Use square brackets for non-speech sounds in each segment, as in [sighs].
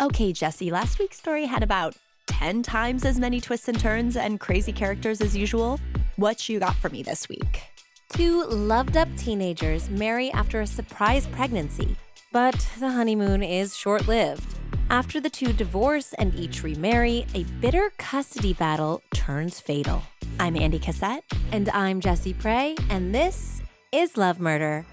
Okay, Jessie, last week's story had about 10 times as many twists and turns and crazy characters as usual. What you got for me this week? Two loved up teenagers marry after a surprise pregnancy, but the honeymoon is short lived. After the two divorce and each remarry, a bitter custody battle turns fatal. I'm Andie Cassette. And I'm Jessie Pray, and this is Love Murder.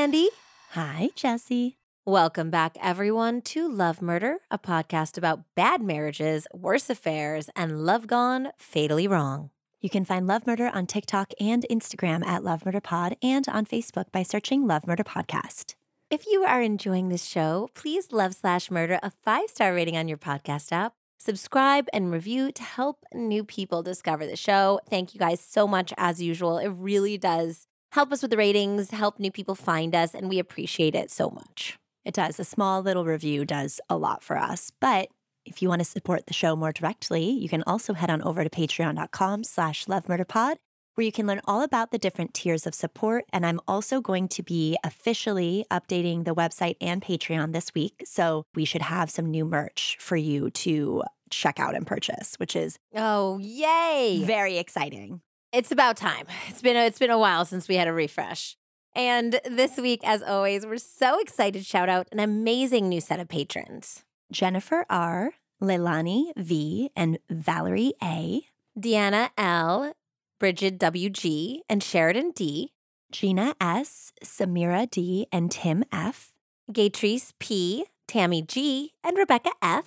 Andie. Hi, Jessie. Welcome back, everyone, to Love Murder, a podcast about bad marriages, worse affairs, and love gone fatally wrong. You can find Love Murder on TikTok and Instagram at Love Murder Pod and on Facebook by searching Love Murder Podcast. If you are enjoying this show, please love slash murder a five star rating on your podcast app. Subscribe and review to help new people discover the show. Thank you guys so much, as usual. It really does help us with the ratings, help new people find us, and we appreciate it so much. It does. A small little review does a lot for us. But if you want to support the show more directly, you can also head on over to patreon.com slash lovemurderpod, where you can learn all about the different tiers of support. And I'm also going to be officially updating the website and Patreon this week. So we should have some new merch for you to check out and purchase, which is Oh, yay! very exciting. It's about time. It's been a, it's been a while since we had a refresh. And this week, as always, we're so excited to shout out an amazing new set of patrons. Jennifer R., Leilani V., and Valerie A., Deanna L, Bridget WG, and Sheridan D, Gina S., Samira D., and Tim F., Gatrice P, Tammy G, and Rebecca F,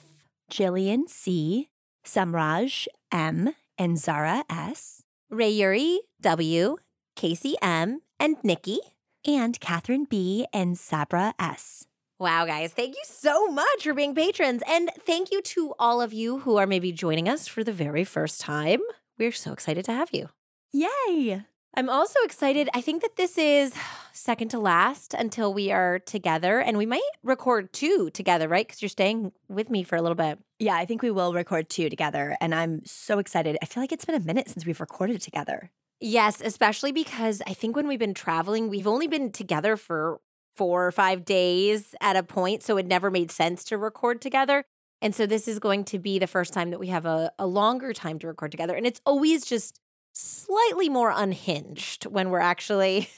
Jillian C., Samraj M., and Zara S., Rayuri W, Casey M, and Nikki. and Catherine B. and Sabra S. Wow, guys, thank you so much for being patrons. And thank you to all of you who are maybe joining us for the very first time. We're so excited to have you. Yay! I'm also excited. I think that this is [sighs] second to last until we are together, and we might record two together, right? Because you're staying with me for a little bit. Yeah, I think we will record two together, and I'm so excited. I feel like it's been a minute since we've recorded together. Yes, especially because I think when we've been traveling, we've only been together for four or five days at a point. So it never made sense to record together. And so this is going to be the first time that we have a, a longer time to record together. And it's always just slightly more unhinged when we're actually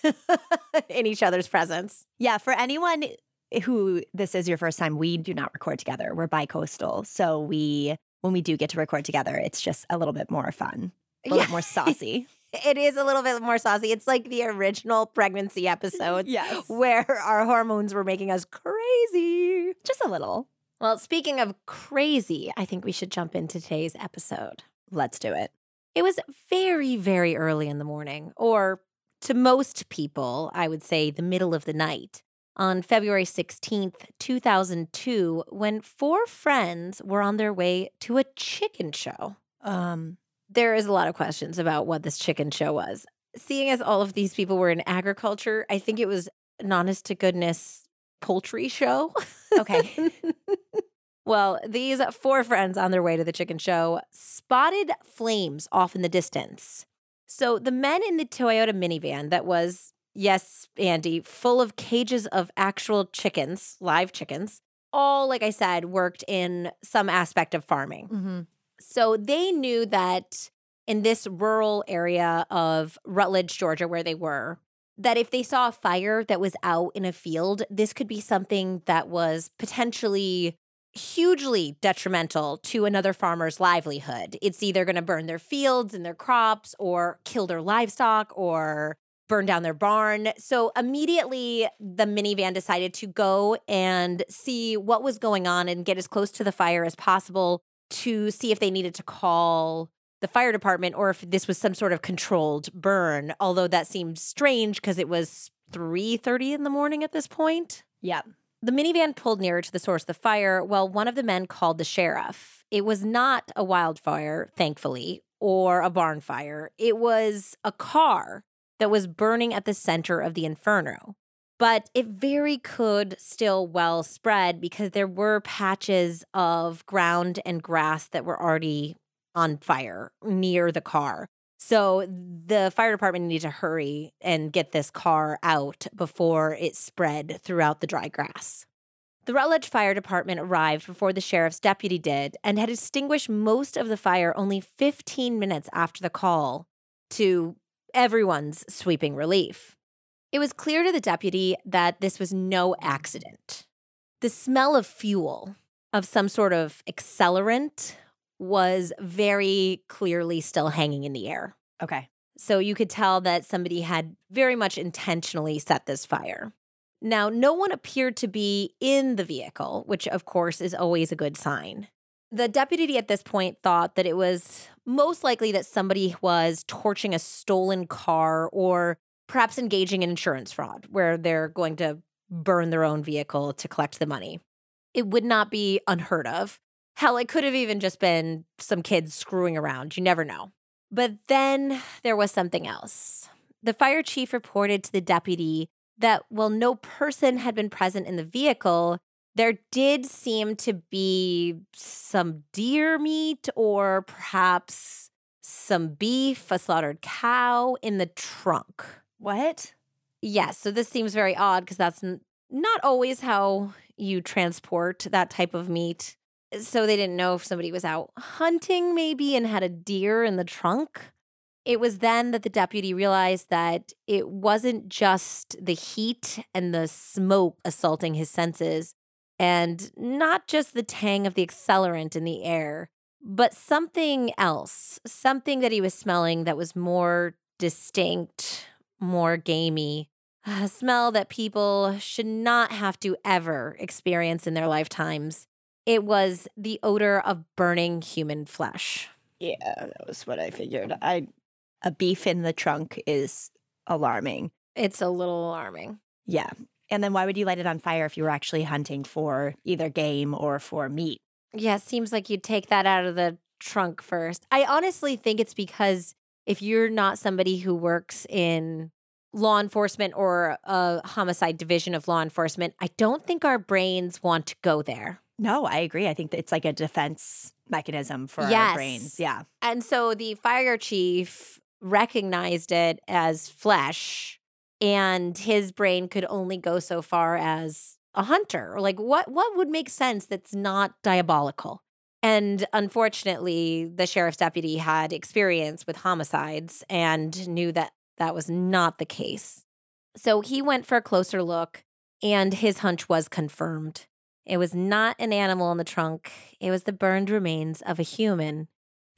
[laughs] in each other's presence. Yeah, for anyone Eh, who this is your first time, we do not record together. We're bi-coastal, so we when we do get to record together, it's just a little bit more fun, a little Yeah. more [laughs] saucy. It is a little bit more saucy. It's like the original pregnancy [laughs] episodes yes, where our hormones were making us crazy. just a little. Well, speaking of crazy, I think we should jump into today's episode. Let's do it. It was very, very early in the morning, or to most people, I would say the middle of the night, on February 16th, 2002, when four friends were on their way to a chicken show. Um, There is a lot of questions about what this chicken show was. Seeing as all of these people were in agriculture, I think it was an honest to goodness poultry show. Okay. [laughs] well, these four friends on their way to the chicken show spotted flames off in the distance. So the men in the Toyota minivan that was, yes, Andie, full of cages of actual chickens, live chickens, all, like I said, worked in some aspect of farming. mm-hmm. So they knew that in this rural area of Rutledge, Georgia, where they were, that if they saw a fire that was out in a field, this could be something that was potentially hugely detrimental to another farmer's livelihood. It's either going to burn their fields and their crops or kill their livestock or burn down their barn. So immediately the minivan decided to go and see what was going on and get as close to the fire as possible to see if they needed to call the fire department or if this was some sort of controlled burn although that seemed strange because it was 3.30 in the morning at this point Yeah. the minivan pulled nearer to the source of the fire while one of the men called the sheriff it was not a wildfire thankfully or a barn fire. It was a car that was burning at the center of the inferno. But it very could still well spread because there were patches of ground and grass that were already on fire near the car. So the fire department needed to hurry and get this car out before it spread throughout the dry grass. The Rutledge Fire Department arrived before the sheriff's deputy did and had extinguished most of the fire only 15 minutes after the call to everyone's sweeping relief. It was clear to the deputy that this was no accident. The smell of fuel, of some sort of accelerant, was very clearly still hanging in the air. Okay. So you could tell that somebody had very much intentionally set this fire. Now, no one appeared to be in the vehicle, which of course is always a good sign. The deputy at this point thought that it was most likely that somebody was torching a stolen car or perhaps engaging in insurance fraud, where they're going to burn their own vehicle to collect the money. It would not be unheard of. Hell, it could have even just been some kids screwing around. You never know. But then there was something else. The fire chief reported to the deputy that while no person had been present in the vehicle, there did seem to be some deer meat or perhaps some beef, a slaughtered cow in the trunk. What? Yes. So this seems very odd because that's n- not always how you transport that type of meat. So they didn't know if somebody was out hunting, maybe, and had a deer in the trunk. It was then that the deputy realized that it wasn't just the heat and the smoke assaulting his senses, and not just the tang of the accelerant in the air, but something else, something that he was smelling that was more distinct, more gamey, a smell that people should not have to ever experience in their lifetimes. It was the odor of burning human flesh. Yeah, that was what I figured. I a beef in the trunk is alarming. It's a little alarming. Yeah. And then why would you light it on fire if you were actually hunting for either game or for meat? Yeah, seems like you'd take that out of the trunk first. I honestly think it's because if you're not somebody who works in law enforcement or a homicide division of law enforcement, I don't think our brains want to go there. No, I agree. I think that it's like a defense mechanism for our brains. Yeah. And so the fire chief recognized it as flesh and his brain could only go so far as a hunter. Like what what would make sense that's not diabolical? And unfortunately, the sheriff's deputy had experience with homicides and knew that that was not the case. So he went for a closer look and his hunch was confirmed. It was not an animal in the trunk, it was the burned remains of a human,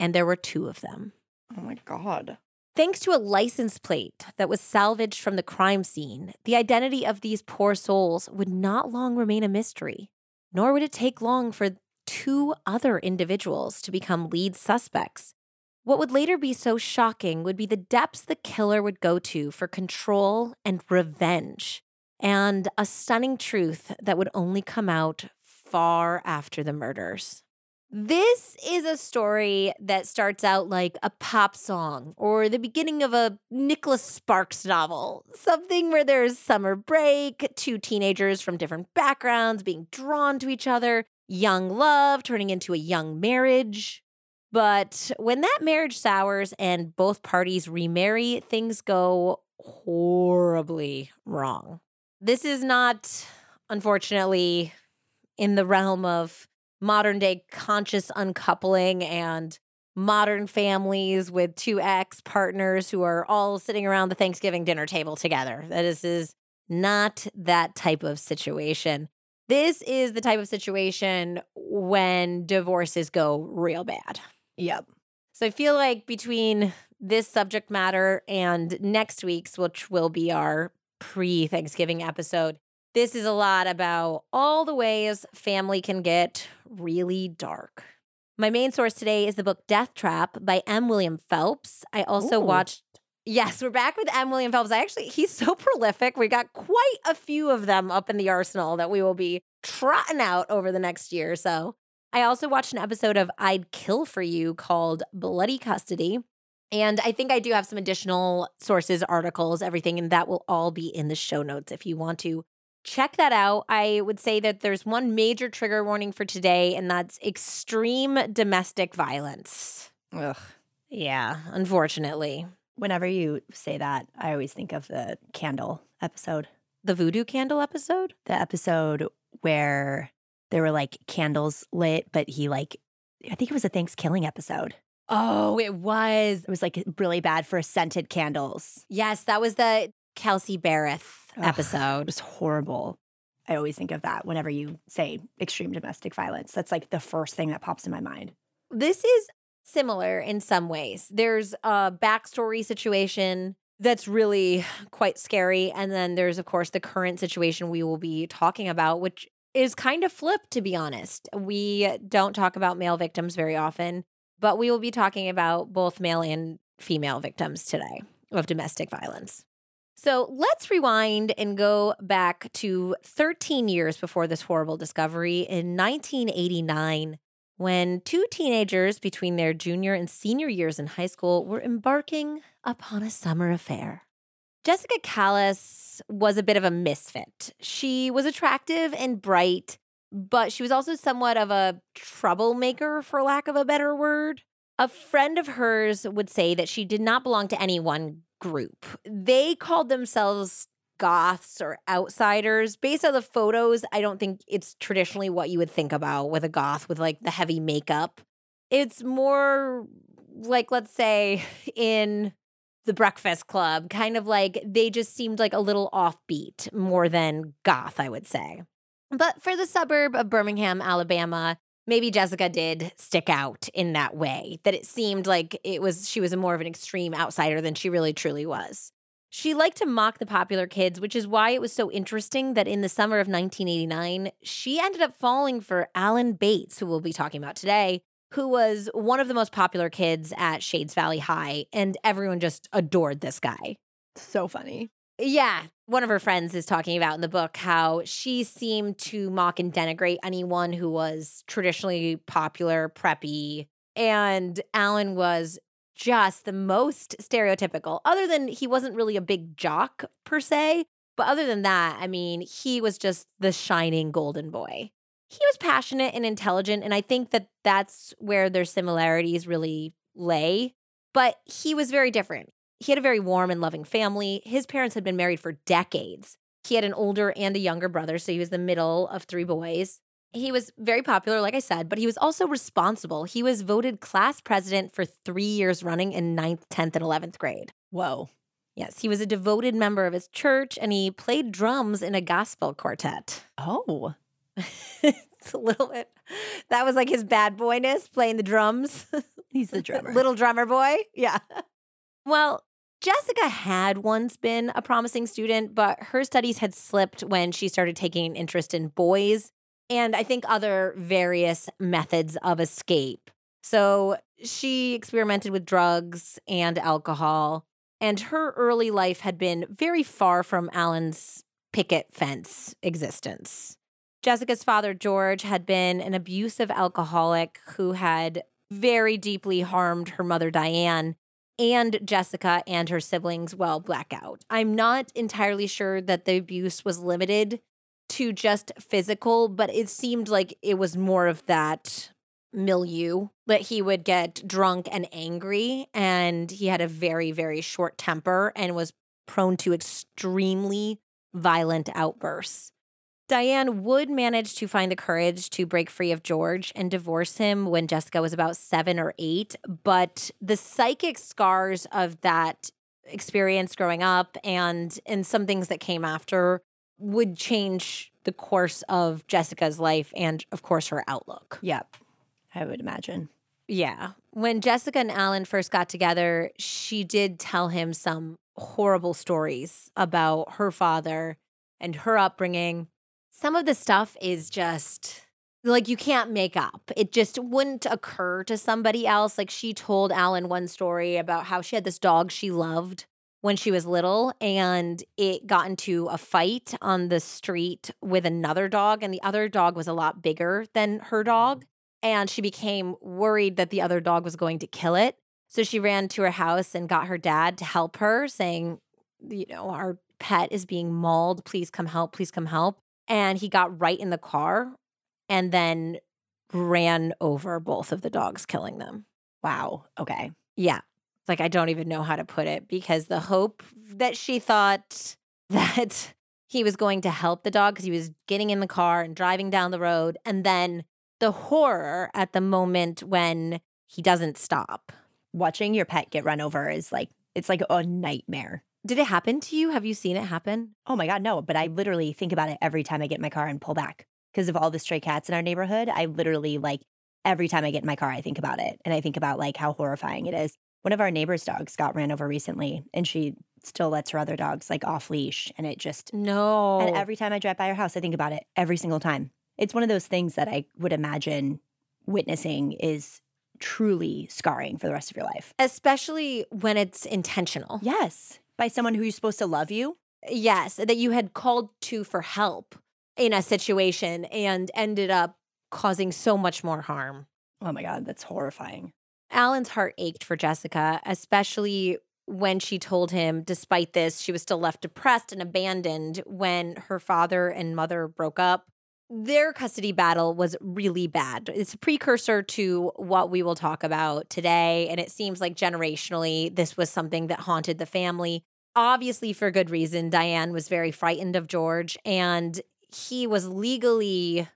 and there were two of them. Oh my God. Thanks to a license plate that was salvaged from the crime scene, the identity of these poor souls would not long remain a mystery, nor would it take long for two other individuals to become lead suspects. What would later be so shocking would be the depths the killer would go to for control and revenge, and a stunning truth that would only come out far after the murders. This is a story that starts out like a pop song or the beginning of a Nicholas Sparks novel. Something where there's summer break, two teenagers from different backgrounds being drawn to each other, young love turning into a young marriage. But when that marriage sours and both parties remarry, things go horribly wrong. This is not, unfortunately, in the realm of modern day conscious uncoupling and modern families with two ex partners who are all sitting around the Thanksgiving dinner table together. That is, is not that type of situation. This is the type of situation when divorces go real bad. Yep. So I feel like between this subject matter and next week's, which will be our pre Thanksgiving episode, this is a lot about all the ways family can get really dark. My main source today is the book Death Trap by M. William Phelps. I also Ooh. watched. Yes, we're back with M. William Phelps. I actually, he's so [laughs] prolific. We got quite a few of them up in the arsenal that we will be trotting out over the next year or so. I also watched an episode of I'd Kill for You called Bloody Custody. And I think I do have some additional sources, articles, everything, and that will all be in the show notes if you want to check that out. I would say that there's one major trigger warning for today, and that's extreme domestic violence. Ugh. Yeah, unfortunately. Whenever you say that, I always think of the candle episode. The voodoo candle episode? The episode where there were like candles lit, but he like, I think it was a Thanksgiving episode. Oh, it was. It was like really bad for scented candles. Yes, that was the Kelsey Berreth Ugh, episode. It was horrible. I always think of that whenever you say extreme domestic violence. That's like the first thing that pops in my mind. This is similar in some ways. There's a backstory situation that's really quite scary. And then there's, of course, the current situation we will be talking about, which is kind of flipped, to be honest. We don't talk about male victims very often, but we will be talking about both male and female victims today of domestic violence. So let's rewind and go back to 13 years before this horrible discovery in 1989, when two teenagers between their junior and senior years in high school were embarking upon a summer affair. Jessica Callis was a bit of a misfit. She was attractive and bright, but she was also somewhat of a troublemaker, for lack of a better word. A friend of hers would say that she did not belong to any one group. They called themselves goths or outsiders. Based on the photos, I don't think it's traditionally what you would think about with a goth with like the heavy makeup. It's more like, let's say, [laughs] in the Breakfast Club, kind of like they just seemed like a little offbeat more than goth, I would say. But for the suburb of Birmingham, Alabama, maybe Jessica did stick out in that way, that it seemed like it was she was a more of an extreme outsider than she really truly was. She liked to mock the popular kids, which is why it was so interesting that in the summer of 1989, she ended up falling for Alan Bates, who we'll be talking about today, who was one of the most popular kids at Shades Valley High, and everyone just adored this guy. So funny. Yeah. One of her friends is talking about in the book how she seemed to mock and denigrate anyone who was traditionally popular, preppy. And Alan was just the most stereotypical, other than he wasn't really a big jock per se. But other than that, I mean, he was just the shining golden boy. He was passionate and intelligent. And I think that that's where their similarities really lay. But he was very different. He had a very warm and loving family. His parents had been married for decades. He had an older and a younger brother, so he was the middle of three boys. He was very popular, like I said, but he was also responsible. He was voted class president for three years running in ninth, 10th, and 11th grade. Whoa. Yes, he was a devoted member of his church and he played drums in a gospel quartet. Oh. [laughs] it's a little bit, that was like his bad boyness, playing the drums. He's the [laughs] drummer. Little drummer boy. Yeah. Well, Jessica had once been a promising student, but her studies had slipped when she started taking an interest in boys and I think other various methods of escape. So she experimented with drugs and alcohol, and her early life had been very far from Alan's picket fence existence. Jessica's father, George, had been an abusive alcoholic who had very deeply harmed her mother, Diane, and Jessica and her siblings, well, blackout. I'm not entirely sure that the abuse was limited to just physical, but it seemed like it was more of that milieu that he would get drunk and angry and he had a very very short temper and was prone to extremely violent outbursts. Diane would manage to find the courage to break free of George and divorce him when Jessica was about 7 or 8, but the psychic scars of that experience growing up and and some things that came after would change the course of Jessica's life and, of course, her outlook. Yep. I would imagine. Yeah. When Jessica and Alan first got together, she did tell him some horrible stories about her father and her upbringing. Some of the stuff is just like you can't make up. It just wouldn't occur to somebody else. Like she told Alan one story about how she had this dog she loved when she was little and it got into a fight on the street with another dog and the other dog was a lot bigger than her mm-hmm. dog and she became worried that the other dog was going to kill it. So she ran to her house and got her dad to help her, saying, You know, our pet is being mauled. Please come help. Please come help. And he got right in the car and then ran over both of the dogs, killing them. Wow. Okay. Yeah. Like, I don't even know how to put it because the hope that she thought [laughs] that he was going to help the dog because he was getting in the car and driving down the road. And then the horror at the moment when he doesn't stop. Watching your pet get run over is like, it's like a nightmare. Did it happen to you? Have you seen it happen? Oh my God, no. But I literally think about it every time I get in my car and pull back because of all the stray cats in our neighborhood. I literally like every time I get in my car, I think about it and I think about like how horrifying it is. One of our neighbor's dogs got ran over recently and she still lets her other dogs like off leash and it just No. and every time I drive by her house I think about it every single time. It's one of those things that I would imagine witnessing is truly scarring for the rest of your life. Especially when it's intentional. Yes, by someone who you're supposed to love you. Yes, that you had called to for help in a situation and ended up causing so much more harm. Oh my god, that's horrifying. Alan's heart ached for Jessica, especially when she told him, despite this, she was still left depressed and abandoned when her father and mother broke up. Their custody battle was really bad. It's a precursor to what we will talk about today. And it seems like generationally, this was something that haunted the family. Obviously, for good reason, Diane was very frightened of George, and he was legally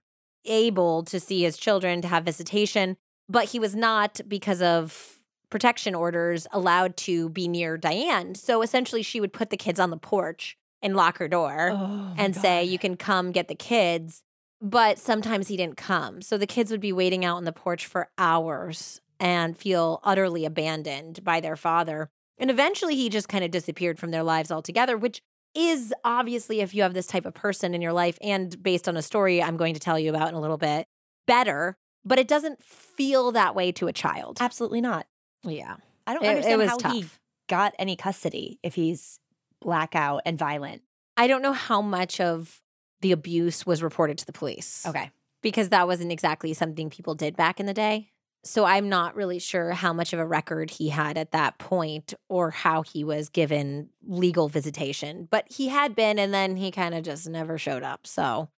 able to see his children, to have visitation, but he was not because of protection orders allowed to be near Diane. So essentially, she would put the kids on the porch and lock her door Oh and say, You can come get the kids. But sometimes he didn't come. So the kids would be waiting out on the porch for hours and feel utterly abandoned by their father. And eventually he just kind of disappeared from their lives altogether, which is obviously, if you have this type of person in your life, and based on a story I'm going to tell you about in a little bit, better. But it doesn't feel that way to a child. absolutely not. Yeah. I don't It- it understand was how he got any custody if he's blackout and violent. I don't know how much of the abuse was reported to the police. Okay. because that wasn't exactly something people did back in the day. So I'm not really sure how much of a record he had at that point or how he was given legal visitation. But he had been, and then he kind of just never showed up. So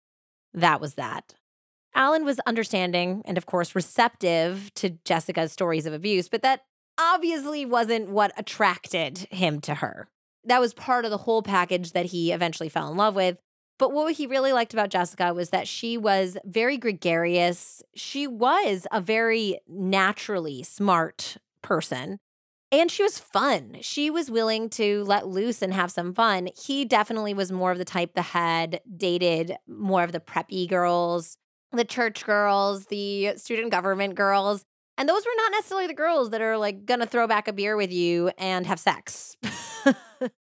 that was that. Alan was understanding and, of course, receptive to Jessica's stories of abuse, but that obviously wasn't what attracted him to her. That was part of the whole package that he eventually fell in love with. But what he really liked about Jessica was that she was very gregarious. She was a very naturally smart person. And she was fun. She was willing to let loose and have some fun. He definitely was more of the type that had dated more of the preppy girls, the church girls, the student government girls. And those were not necessarily the girls that are like gonna throw back a beer with you and have sex. [laughs]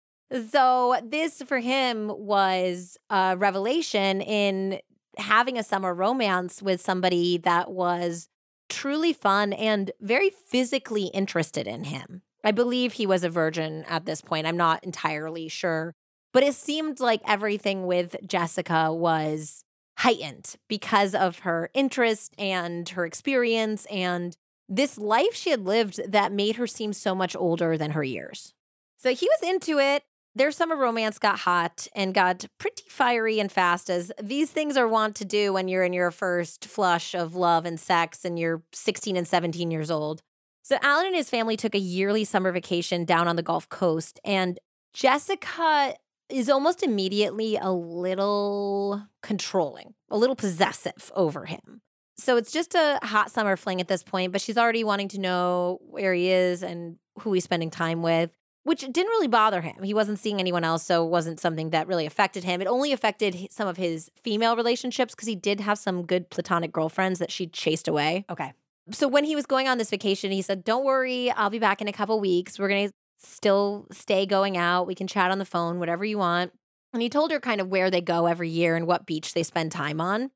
so, this for him was a revelation in having a summer romance with somebody that was truly fun and very physically interested in him. I believe he was a virgin at this point. I'm not entirely sure. But it seemed like everything with Jessica was heightened because of her interest and her experience and this life she had lived that made her seem so much older than her years. So he was into it. Their summer romance got hot and got pretty fiery and fast, as these things are wont to do when you're in your first flush of love and sex and you're 16 and 17 years old. So Alan and his family took a yearly summer vacation down on the Gulf Coast, and Jessica is almost immediately a little controlling, a little possessive over him. So it's just a hot summer fling at this point, but she's already wanting to know where he is and who he's spending time with, which didn't really bother him. He wasn't seeing anyone else, so it wasn't something that really affected him. It only affected some of his female relationships because he did have some good platonic girlfriends that she chased away. Okay. So when he was going on this vacation, he said, Don't worry, I'll be back in a couple weeks. We're going to still stay going out. We can chat on the phone, whatever you want. And he told her kind of where they go every year and what beach they spend time on.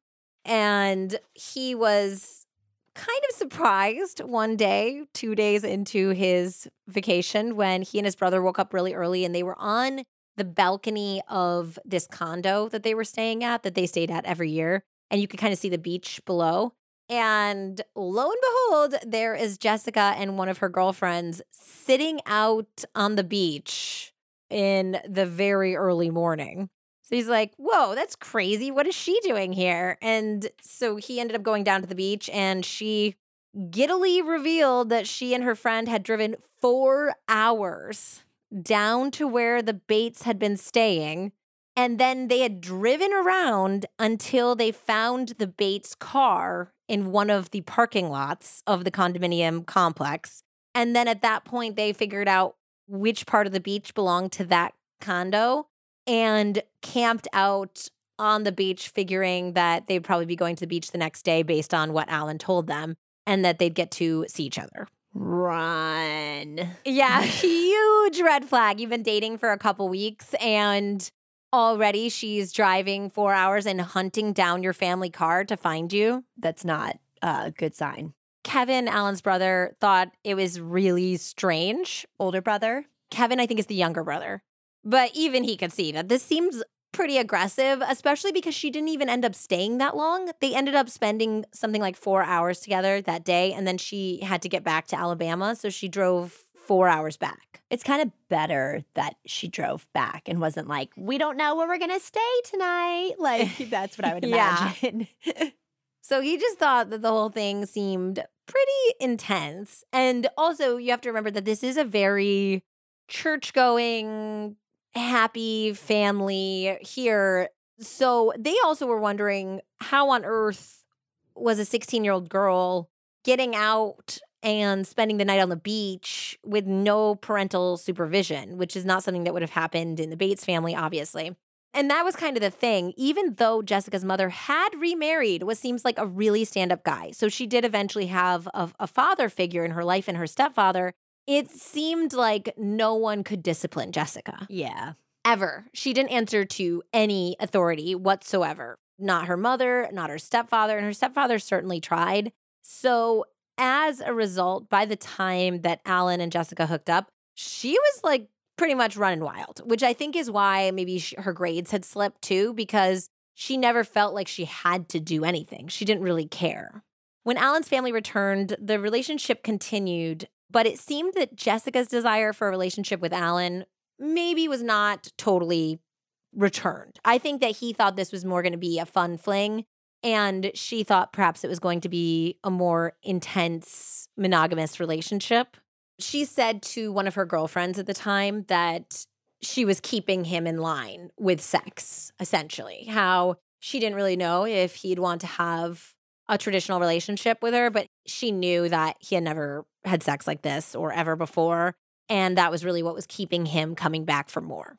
And he was kind of surprised one day, two days into his vacation, when he and his brother woke up really early and they were on the balcony of this condo that they were staying at, that they stayed at every year. And you could kind of see the beach below. And lo and behold, there is Jessica and one of her girlfriends sitting out on the beach in the very early morning. He's like, Whoa, that's crazy. What is she doing here? And so he ended up going down to the beach and she giddily revealed that she and her friend had driven four hours down to where the Bates had been staying. And then they had driven around until they found the Bates car in one of the parking lots of the condominium complex. And then at that point, they figured out which part of the beach belonged to that condo and camped out on the beach, figuring that they'd probably be going to the beach the next day based on what Alan told them and that they'd get to see each other. Run. Yeah, [laughs] huge red flag. You've been dating for a couple weeks and already she's driving four hours and hunting down your family car to find you. That's not a good sign. Kevin, Alan's brother, thought it was really strange. Older brother? Kevin, I think, is the younger brother. But even he could see that this seems pretty aggressive, especially because she didn't even end up staying that long. They ended up spending something like four hours together that day, and then she had to get back to Alabama. So she drove four hours back. It's kind of better that she drove back and wasn't like, we don't know where we're going to stay tonight. [laughs] Like, that's what I would imagine. [laughs] so he just thought that the whole thing seemed pretty intense. And also, you have to remember that this is a very church going, happy family here. So they also were wondering how on earth was a 16 year old girl getting out and spending the night on the beach with no parental supervision, which is not something that would have happened in the Bates family, obviously. And that was kind of the thing. Even though Jessica's mother had remarried, what seems like a really stand up guy. So she did eventually have a, a, father figure in her life and her stepfather. It seemed like no one could discipline Jessica. Yeah. Ever. She didn't answer to any authority whatsoever. Not her mother, not her stepfather. And her stepfather certainly tried. So as a result, by the time that Alan and Jessica hooked up, she was like pretty much running wild, which I think is why maybe she, her grades had slipped too, because she never felt like she had to do anything. She didn't really care. When Alan's family returned, the relationship continued, but it seemed that Jessica's desire for a relationship with Alan maybe was not totally returned. I think that he thought this was more going to be a fun fling and she thought perhaps it was going to be a more intense monogamous relationship. She said to one of her girlfriends at the time that she was keeping him in line with sex, essentially. How she didn't really know if he'd want to have a traditional relationship with her, but she knew that he had never had sex like this or ever before. And that was really what was keeping him coming back for more.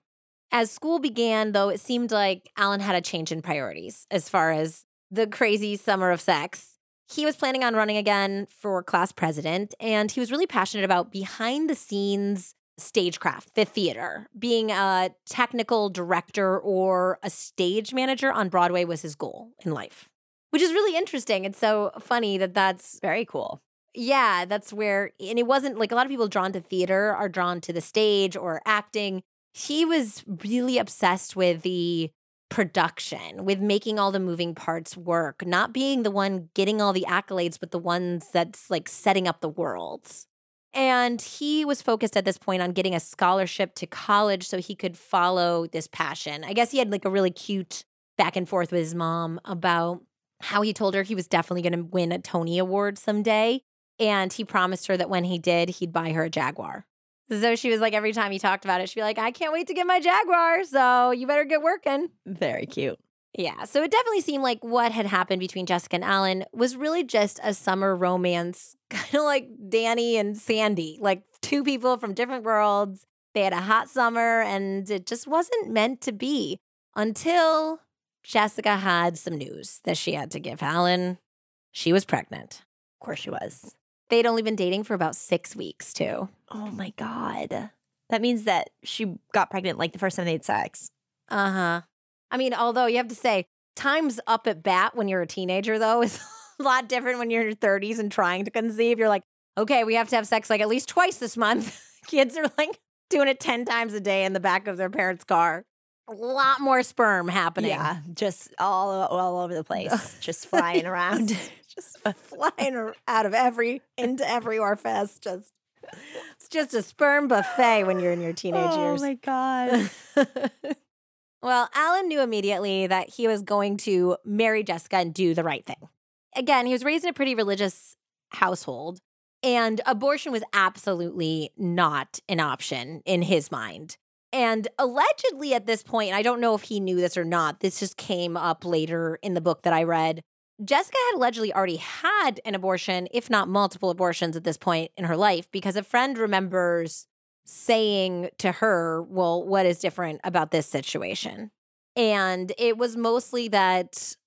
As school began, though, it seemed like Alan had a change in priorities as far as the crazy summer of sex. He was planning on running again for class president, and he was really passionate about behind the scenes stagecraft, the theater. Being a technical director or a stage manager on Broadway was his goal in life, which is really interesting. It's so funny that that's very cool. Yeah, that's where, and it wasn't like a lot of people drawn to theater are drawn to the stage or acting. He was really obsessed with the production, with making all the moving parts work, not being the one getting all the accolades, but the ones that's like setting up the world. And he was focused at this point on getting a scholarship to college so he could follow this passion. I guess he had like a really cute back and forth with his mom about how he told her he was definitely going to win a Tony Award someday. And he promised her that when he did, he'd buy her a Jaguar. So she was like, every time he talked about it, she'd be like, I can't wait to get my Jaguar. So you better get working. Very cute. Yeah. So it definitely seemed like what had happened between Jessica and Alan was really just a summer romance, [laughs] kind of like Danny and Sandy, like two people from different worlds. They had a hot summer and it just wasn't meant to be until Jessica had some news that she had to give Alan. She was pregnant. Of course she was. They'd only been dating for about six weeks, too. Oh my God. That means that she got pregnant like the first time they had sex. Uh huh. I mean, although you have to say, time's up at bat when you're a teenager, though, [laughs] is a lot different when you're in your 30s and trying to conceive. You're like, okay, we have to have sex like at least twice this month. [laughs] Kids are like doing it 10 times a day in the back of their parents' car. A lot more sperm happening. Yeah, just all all over the place, [laughs] just flying around. just [laughs] flying out of every into every orifice. Just it's just a sperm buffet when you're in your teenage oh years. Oh my god. [laughs] well, Alan knew immediately that he was going to marry Jessica and do the right thing. Again, he was raised in a pretty religious household, and abortion was absolutely not an option in his mind. And allegedly at this point, I don't know if he knew this or not, this just came up later in the book that I read. Jessica had allegedly already had an abortion, if not multiple abortions at this point in her life, because a friend remembers saying to her, Well, what is different about this situation? And it was mostly that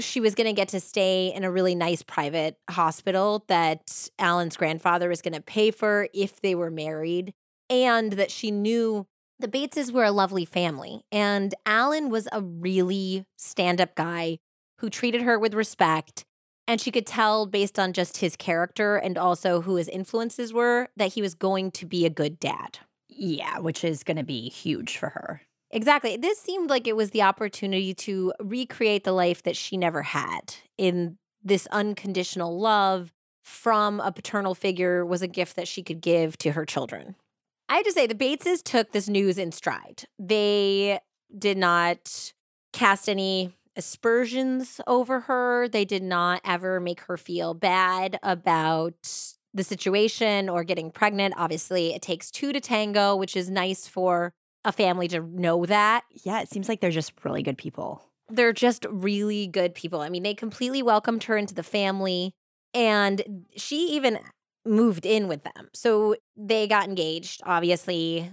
she was going to get to stay in a really nice private hospital that Alan's grandfather was going to pay for if they were married, and that she knew the Bateses were a lovely family. And Alan was a really stand up guy who treated her with respect. And she could tell based on just his character and also who his influences were that he was going to be a good dad. Yeah, which is going to be huge for her. Exactly. This seemed like it was the opportunity to recreate the life that she never had in this unconditional love from a paternal figure was a gift that she could give to her children. I have to say, the Bateses took this news in stride. They did not cast any aspersions over her. They did not ever make her feel bad about the situation or getting pregnant. Obviously, it takes two to tango, which is nice for a family to know that. Yeah, it seems like they're just really good people. They're just really good people. I mean, they completely welcomed her into the family, and she even moved in with them. So they got engaged, obviously.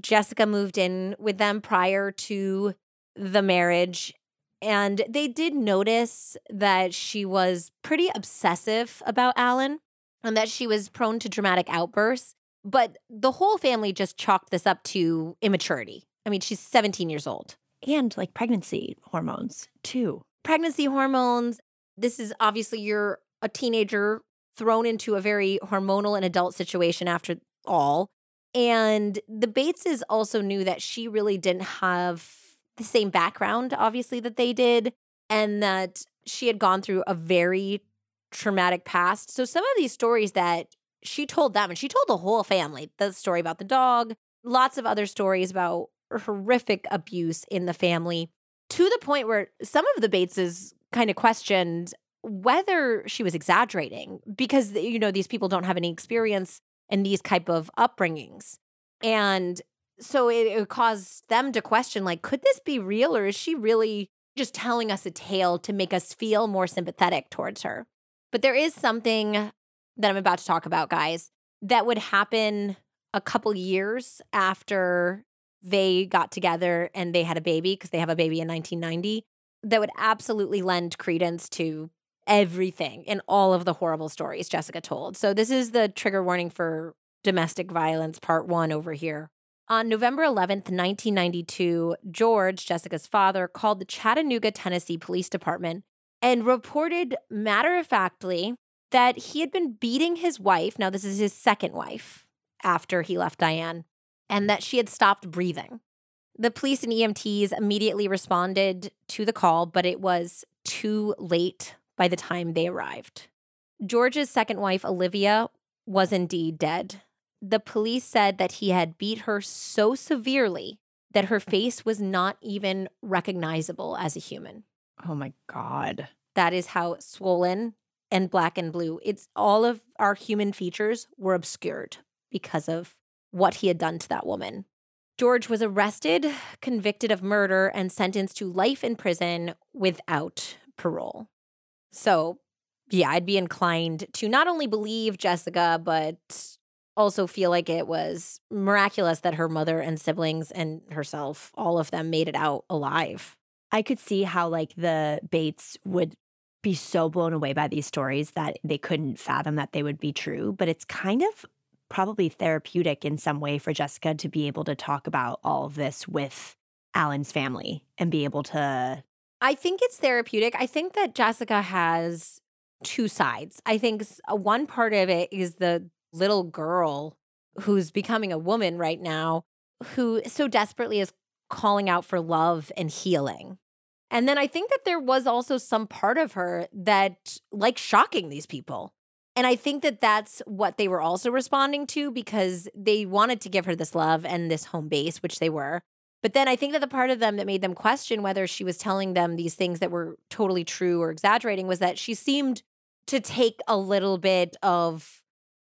Jessica moved in with them prior to the marriage. And they did notice that she was pretty obsessive about Alan and that she was prone to dramatic outbursts. But the whole family just chalked this up to immaturity. I mean, she's 17 years old. And like pregnancy hormones, too. Pregnancy hormones. This is obviously you're a teenager thrown into a very hormonal and adult situation after all. And the Bateses also knew that she really didn't have the same background, obviously, that they did, and that she had gone through a very traumatic past. So some of these stories that she told them, and she told the whole family the story about the dog, lots of other stories about horrific abuse in the family, to the point where some of the Bateses kind of questioned whether she was exaggerating because you know these people don't have any experience in these type of upbringings. And so it, it, caused them to question like could this be real or is she really just telling us a tale to make us feel more sympathetic towards her? But there is something that i'm about to talk about guys that would happen a couple years after they got together and they had a baby because they have a baby in 1990 that would absolutely lend credence to everything in all of the horrible stories Jessica told. So, this is the trigger warning for domestic violence, part one over here. On November 11th, 1992, George, Jessica's father, called the Chattanooga, Tennessee Police Department and reported matter of factly that he had been beating his wife. Now, this is his second wife after he left Diane, and that she had stopped breathing. The police and EMTs immediately responded to the call, but it was too late by the time they arrived. George's second wife, Olivia, was indeed dead. The police said that he had beat her so severely that her [laughs] face was not even recognizable as a human. Oh my God. That is how swollen and black and blue. It's all of our human features were obscured because of what he had done to that woman. George was arrested, convicted of murder, and sentenced to life in prison without parole. So, yeah, I'd be inclined to not only believe Jessica, but also feel like it was miraculous that her mother and siblings and herself, all of them made it out alive. I could see how, like, the Bates would be so blown away by these stories that they couldn't fathom that they would be true. But it's kind of probably therapeutic in some way for Jessica to be able to talk about all of this with Alan's family and be able to I think it's therapeutic. I think that Jessica has two sides. I think uh, one part of it is the little girl who's becoming a woman right now who so desperately is calling out for love and healing. And then I think that there was also some part of her that like shocking these people. And I think that that's what they were also responding to because they wanted to give her this love and this home base, which they were. But then I think that the part of them that made them question whether she was telling them these things that were totally true or exaggerating was that she seemed to take a little bit of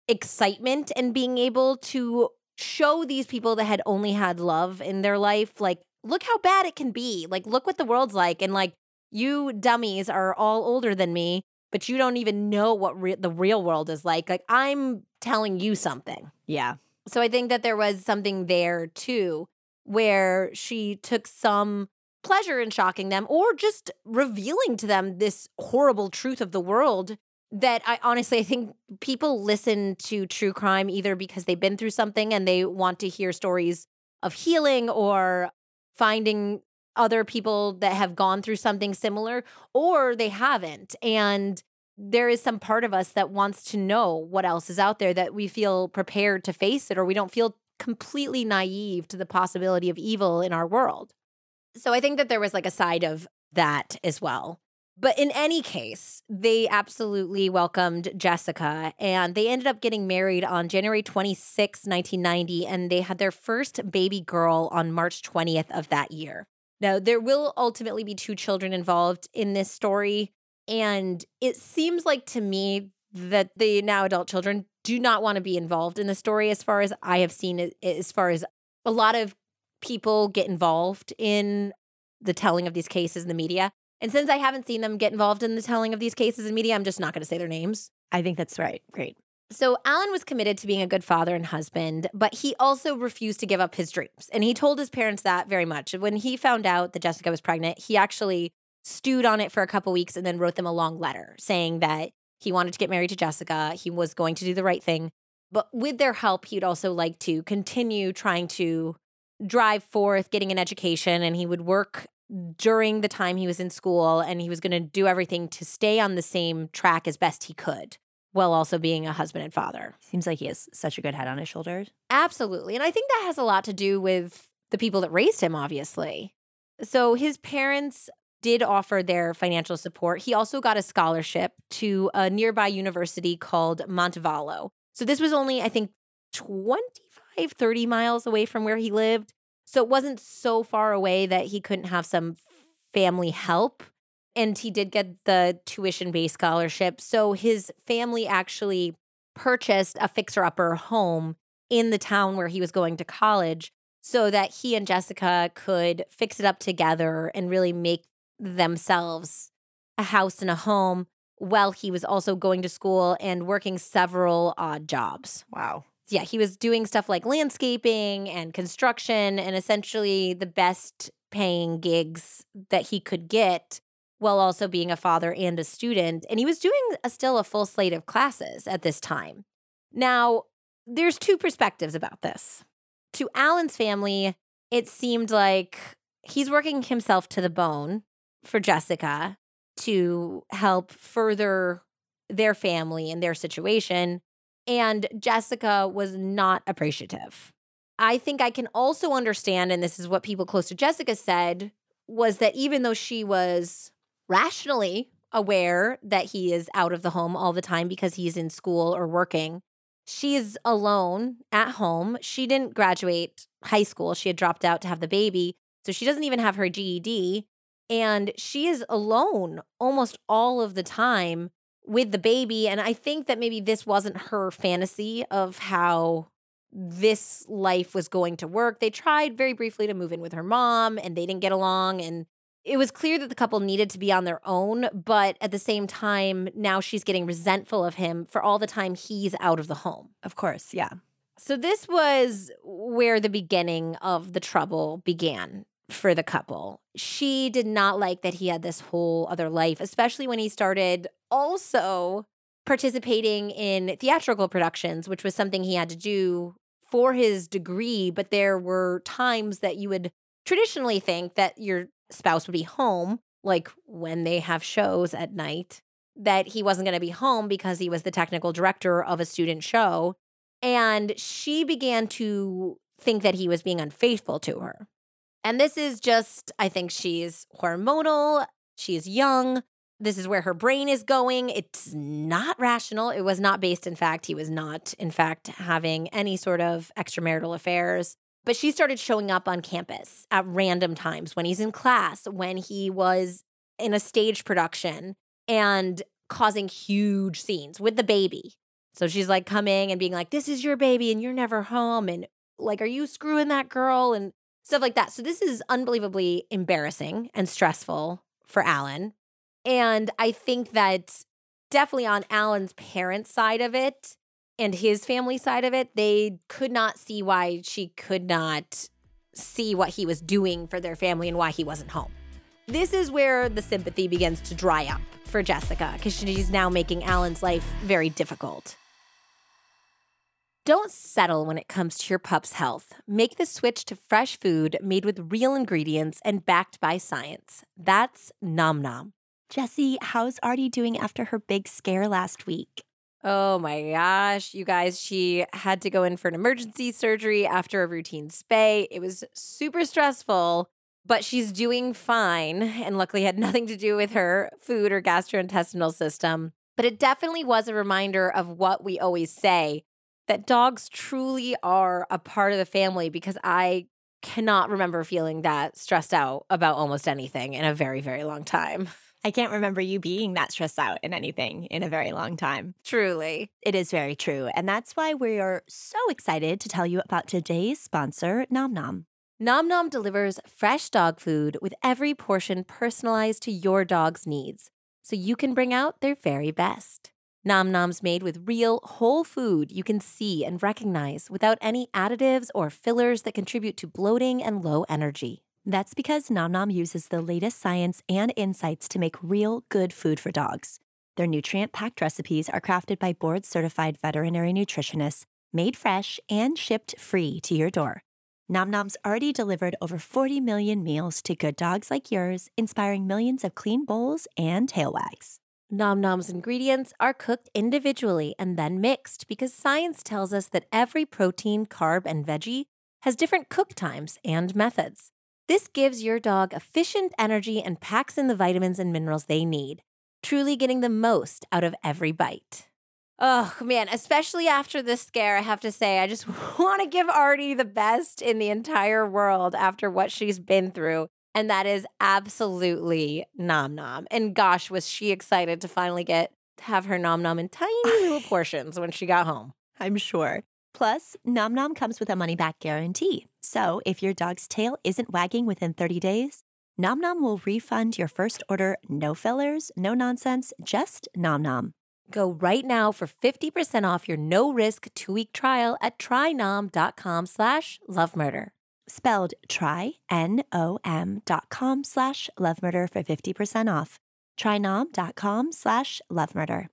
excitement and being able to show these people that had only had love in their life, like, look how bad it can be. Like, look what the world's like. And like, you dummies are all older than me, but you don't even know what re- the real world is like. Like, I'm telling you something. Yeah. So I think that there was something there too, where she took some pleasure in shocking them or just revealing to them this horrible truth of the world that I honestly I think people listen to true crime either because they've been through something and they want to hear stories of healing or finding other people that have gone through something similar or they haven't. And there is some part of us that wants to know what else is out there that we feel prepared to face it or we don't feel completely naive to the possibility of evil in our world. So I think that there was like a side of that as well. But in any case, they absolutely welcomed Jessica and they ended up getting married on January 26, 1990, and they had their first baby girl on March 20th of that year. Now, there will ultimately be two children involved in this story. And it seems like to me that the now adult children do not want to be involved in the story, as far as I have seen it, as far as a lot of people get involved in the telling of these cases in the media. And since I haven't seen them get involved in the telling of these cases in media, I'm just not going to say their names. I think that's right. Great. So, Alan was committed to being a good father and husband, but he also refused to give up his dreams. And he told his parents that very much. When he found out that Jessica was pregnant, he actually stewed on it for a couple weeks and then wrote them a long letter saying that he wanted to get married to Jessica. He was going to do the right thing. But with their help, he'd also like to continue trying to drive forth, getting an education, and he would work during the time he was in school and he was going to do everything to stay on the same track as best he could while also being a husband and father. Seems like he has such a good head on his shoulders. Absolutely. And I think that has a lot to do with the people that raised him, obviously. So his parents did offer their financial support. He also got a scholarship to a nearby university called Montevallo. So this was only, I think, 25, 30 miles away from where he lived. So it wasn't so far away that he couldn't have some family help. And he did get the tuition based scholarship. So his family actually purchased a fixer upper home in the town where he was going to college so that he and Jessica could fix it up together and really make themselves a house and a home while he was also going to school and working several odd jobs. Wow. Yeah, he was doing stuff like landscaping and construction and essentially the best paying gigs that he could get while also being a father and a student. And he was doing a, still a full slate of classes at this time. Now, there's two perspectives about this. To Alan's family, it seemed like he's working himself to the bone for Jessica to help further their family and their situation. And Jessica was not appreciative. I think I can also understand, and this is what people close to Jessica said, was that even though she was rationally aware that he is out of the home all the time because he's in school or working, she's alone at home. She didn't graduate high school, she had dropped out to have the baby. So she doesn't even have her GED. And she is alone almost all of the time with the baby. And I think that maybe this wasn't her fantasy of how this life was going to work. They tried very briefly to move in with her mom and they didn't get along. And it was clear that the couple needed to be on their own. But at the same time, now she's getting resentful of him for all the time he's out of the home. Of course. Yeah. So this was where the beginning of the trouble began for the couple. She did not like that he had this whole other life, especially when he started also participating in theatrical productions, which was something he had to do for his degree. But there were times that you would traditionally think that your spouse would be home, like when they have shows at night, that he wasn't going to be home because he was the technical director of a student show. And she began to think that he was being unfaithful to her. And this is just, I think she's hormonal, she's young. This is where her brain is going. It's not rational. It was not based in fact. He was not, in fact, having any sort of extramarital affairs. But she started showing up on campus at random times when he's in class, when he was in a stage production and causing huge scenes with the baby. So she's like coming and being like, This is your baby and you're never home. And like, are you screwing that girl? And stuff like that. So this is unbelievably embarrassing and stressful for Alan. And I think that definitely on Alan's parents' side of it and his family side of it, they could not see why she could not see what he was doing for their family and why he wasn't home. This is where the sympathy begins to dry up for Jessica because she's now making Alan's life very difficult. Don't settle when it comes to your pup's health. Make the switch to fresh food made with real ingredients and backed by science. That's Nom Nom. Jessie, how's Artie doing after her big scare last week? Oh my gosh, you guys, she had to go in for an emergency surgery after a routine spay. It was super stressful, but she's doing fine and luckily had [laughs] nothing to do with her food or gastrointestinal system. But it definitely was a reminder of what we always say that dogs truly are a part of the family because I cannot remember feeling that stressed out about almost anything in a very, very long time. [laughs] I can't remember you being that stressed out in anything in a very long time. Truly. It is very true. And that's why we are so excited to tell you about today's sponsor, Nom Nom. Nom Nom delivers fresh dog food with every portion personalized to your dog's needs so you can bring out their very best. Nom Nom's made with real, whole food you can see and recognize without any additives or fillers that contribute to bloating and low energy. That's because Nom Nom uses the latest science and insights to make real, good food for dogs. Their nutrient packed recipes are crafted by board certified veterinary nutritionists, made fresh, and shipped free to your door. Nom Nom's already delivered over 40 million meals to good dogs like yours, inspiring millions of clean bowls and tail wags. Nom Nom's ingredients are cooked individually and then mixed because science tells us that every protein, carb, and veggie has different cook times and methods. This gives your dog efficient energy and packs in the vitamins and minerals they need, truly getting the most out of every bite. Oh man, especially after this scare, I have to say, I just [laughs] want to give Artie the best in the entire world after what she's been through. And that is absolutely nom nom. And gosh, was she excited to finally get to have her nom nom in tiny little [laughs] portions when she got home. I'm sure. Plus, Nom Nom comes with a money back guarantee. So if your dog's tail isn't wagging within 30 days, Nom Nom will refund your first order no fillers, no nonsense, just Nom Nom. Go right now for 50% off your no-risk two-week trial at trynom.com slash lovemurder. Spelled try, N-O-M dot com slash lovemurder for 50% off. Trynom.com slash love murder.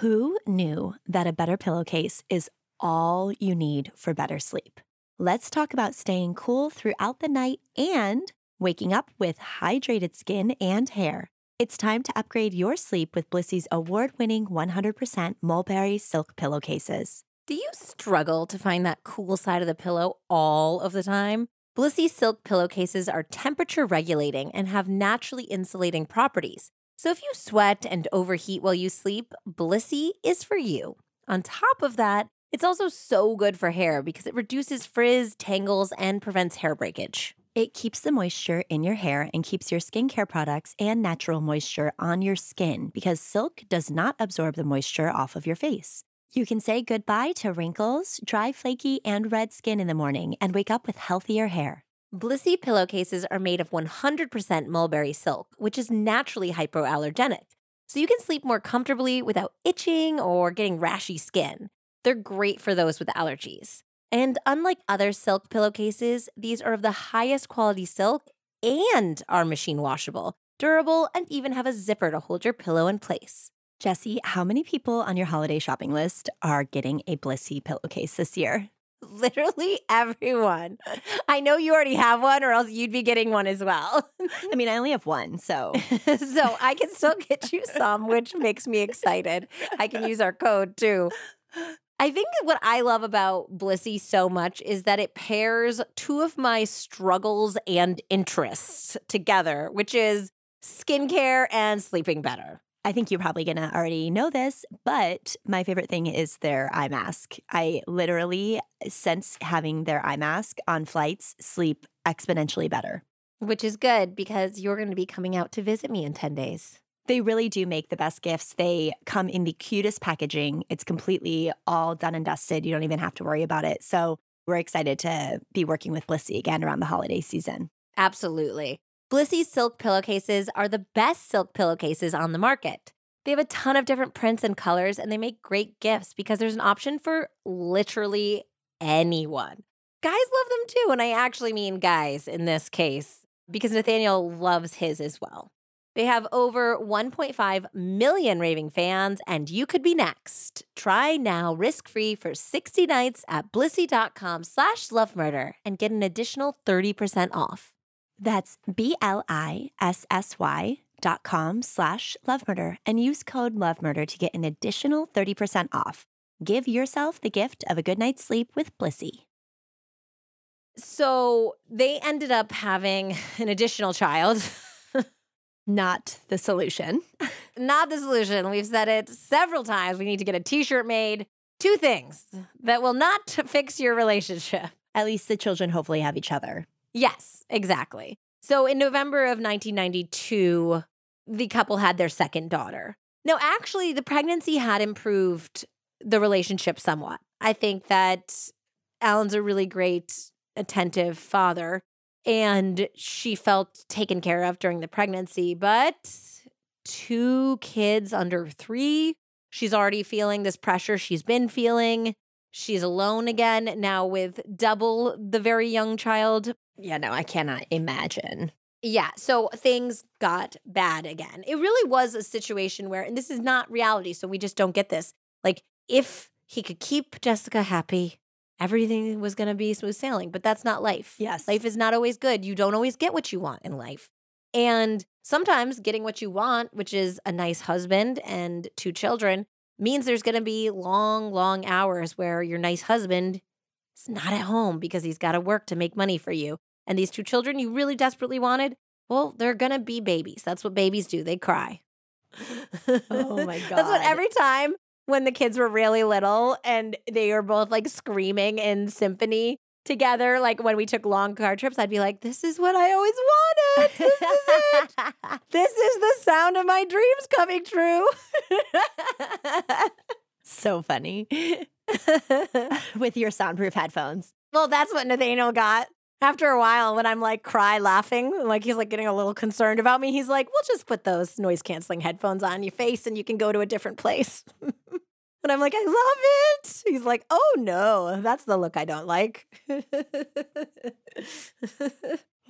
Who knew that a better pillowcase is all you need for better sleep? Let's talk about staying cool throughout the night and waking up with hydrated skin and hair. It's time to upgrade your sleep with Blissy's award winning 100% mulberry silk pillowcases. Do you struggle to find that cool side of the pillow all of the time? Blissy silk pillowcases are temperature regulating and have naturally insulating properties. So if you sweat and overheat while you sleep, Blissy is for you. On top of that, it's also so good for hair because it reduces frizz, tangles, and prevents hair breakage. It keeps the moisture in your hair and keeps your skincare products and natural moisture on your skin because silk does not absorb the moisture off of your face. You can say goodbye to wrinkles, dry, flaky, and red skin in the morning and wake up with healthier hair. Blissy pillowcases are made of 100% mulberry silk, which is naturally hypoallergenic, so you can sleep more comfortably without itching or getting rashy skin. They're great for those with allergies. And unlike other silk pillowcases, these are of the highest quality silk and are machine washable, durable, and even have a zipper to hold your pillow in place. Jessie, how many people on your holiday shopping list are getting a Blissy pillowcase this year? [laughs] Literally everyone. I know you already have one, or else you'd be getting one as well. [laughs] I mean, I only have one, so. [laughs] so I can still get you some, which makes me excited. I can use our code too. I think what I love about Blissy so much is that it pairs two of my struggles and interests together, which is skincare and sleeping better. I think you're probably going to already know this, but my favorite thing is their eye mask. I literally, since having their eye mask on flights, sleep exponentially better. Which is good because you're going to be coming out to visit me in 10 days. They really do make the best gifts. They come in the cutest packaging. It's completely all done and dusted. You don't even have to worry about it. So we're excited to be working with Blissy again around the holiday season. Absolutely. Blissy's silk pillowcases are the best silk pillowcases on the market. They have a ton of different prints and colors, and they make great gifts because there's an option for literally anyone. Guys love them too, and I actually mean guys in this case because Nathaniel loves his as well. They have over 1.5 million raving fans, and you could be next. Try now risk-free for 60 nights at blissy.com slash lovemurder and get an additional 30% off. That's B-L-I-S-S-Y dot com slash lovemurder and use code lovemurder to get an additional 30% off. Give yourself the gift of a good night's sleep with Blissy. So they ended up having an additional child. [laughs] Not the solution. Not the solution. We've said it several times. We need to get a t shirt made. Two things that will not fix your relationship. At least the children hopefully have each other. Yes, exactly. So in November of 1992, the couple had their second daughter. Now, actually, the pregnancy had improved the relationship somewhat. I think that Alan's a really great, attentive father and she felt taken care of during the pregnancy. But two kids under three, she's already feeling this pressure she's been feeling. She's alone again now with double the very young child. Yeah, no, I cannot imagine. Yeah, so things got bad again. It really was a situation where, and this is not reality, so we just don't get this. Like, if he could keep Jessica happy, everything was going to be smooth sailing, but that's not life. Yes. Life is not always good. You don't always get what you want in life. And sometimes getting what you want, which is a nice husband and two children, means there's going to be long, long hours where your nice husband is not at home because he's got to work to make money for you. And these two children you really desperately wanted, well, they're going to be babies. That's what babies do. They cry. Oh my God. [laughs] That's what every time when the kids were really little and they were both like screaming in symphony together, like when we took long car trips, I'd be like, this is what I always wanted. This is it. [laughs] this is the sound of my dreams coming true. so funny. [laughs] [laughs] With your soundproof headphones. well, that's what Nathaniel got. After a while, when I'm like cry laughing, like he's like getting a little concerned about me, he's like, "We'll just put those noise canceling headphones on your face, and you can go to a different place." [laughs] and I'm like, "I love it." He's like, "Oh no, that's the look I don't like." [laughs]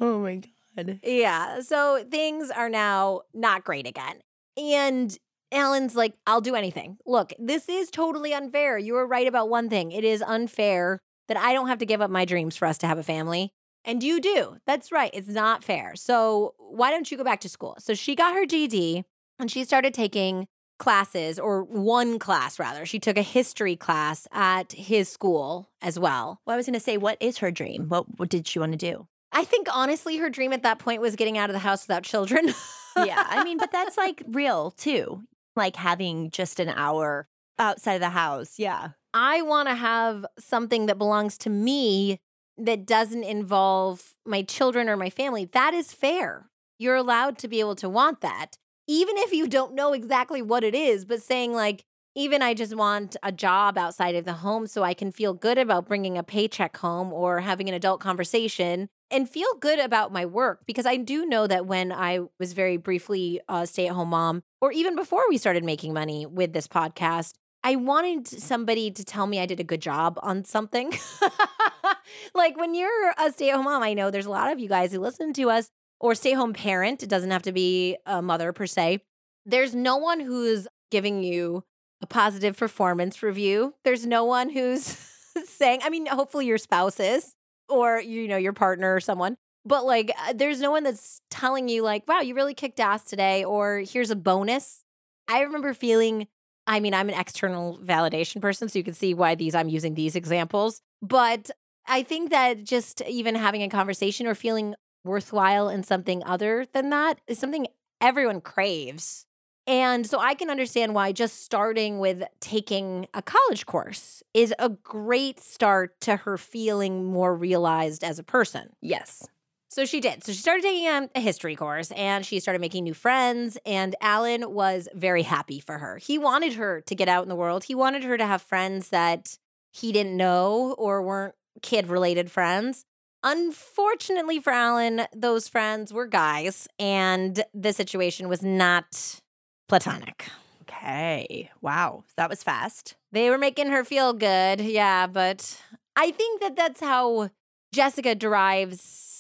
Oh my God. Yeah. So things are now not great again. And Alan's like, I'll do anything. Look, this is totally unfair. You were right about one thing. It is unfair that I don't have to give up my dreams for us to have a family. And you do. That's right. It's not fair. So why don't you go back to school? So she got her GED and she started taking classes, or one class rather. She took a history class at his school as well. Well, I was going to say, what is her dream? What, what did she want to do? I think honestly, her dream at that point was getting out of the house without children. yeah, I mean, but that's [laughs] like real too. Like having just an hour outside of the house. Yeah. I want to have something that belongs to me that doesn't involve my children or my family. That is fair. You're allowed to be able to want that, even if you don't know exactly what it is, but saying, like, even I just want a job outside of the home so I can feel good about bringing a paycheck home or having an adult conversation and feel good about my work. Because I do know that when I was very briefly a stay at home mom, or even before we started making money with this podcast, I wanted somebody to tell me I did a good job on something. [laughs] like when you're a stay at home mom, I know there's a lot of you guys who listen to us or stay home parent. It doesn't have to be a mother per se. There's no one who's giving you a positive performance review. There's no one who's [laughs] saying, I mean, hopefully your spouse is or you know your partner or someone. But like uh, there's no one that's telling you like, "Wow, you really kicked ass today" or "Here's a bonus." I remember feeling I mean, I'm an external validation person, so you can see why these I'm using these examples. But I think that just even having a conversation or feeling worthwhile in something other than that is something everyone craves. And so I can understand why just starting with taking a college course is a great start to her feeling more realized as a person. Yes. So she did. So she started taking um, a history course and she started making new friends. And Alan was very happy for her. He wanted her to get out in the world. He wanted her to have friends that he didn't know or weren't kid related friends. Unfortunately for Alan, those friends were guys, and the situation was not platonic. Okay. Wow. That was fast. They were making her feel good. Yeah, but I think that that's how Jessica derives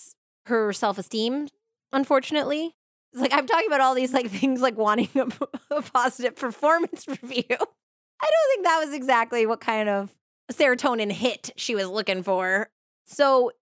her self esteem, unfortunately. It's like I'm talking about all these like [laughs] things like wanting a, a positive performance [laughs] review. I don't think that was exactly what kind of serotonin hit she was looking for. So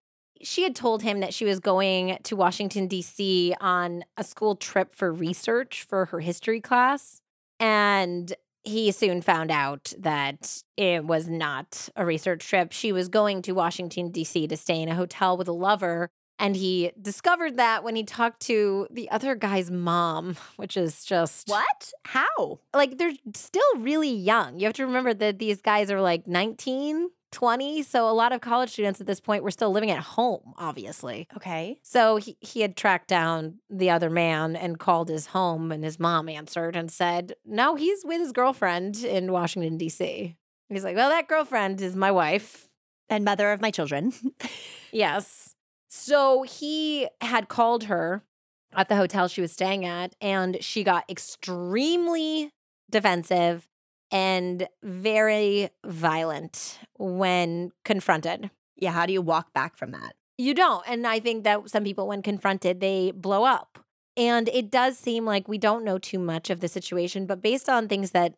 she had told him that she was going to Washington, D.C. on a school trip for research for her history class. And he soon found out that it was not a research trip. She was going to Washington, D.C. to stay in a hotel with a lover. And he discovered that when he talked to the other guy's mom, [laughs] which is just. What? How? Like, they're still really young. You have to remember that these guys are like 19, 20. So a lot of college students at this point were still living at home, obviously. Okay. So he, he had tracked down the other man and called his home, and his mom answered and said, No, he's with his girlfriend in Washington, D.C. He's like, Well, that girlfriend is my wife. And mother of my children. [laughs] yes. So he had called her at the hotel she was staying at, and she got extremely defensive and very violent when confronted. Yeah. How do you walk back from that? You don't. And I think that some people, when confronted, they blow up. And it does seem like we don't know too much of the situation, but based on things that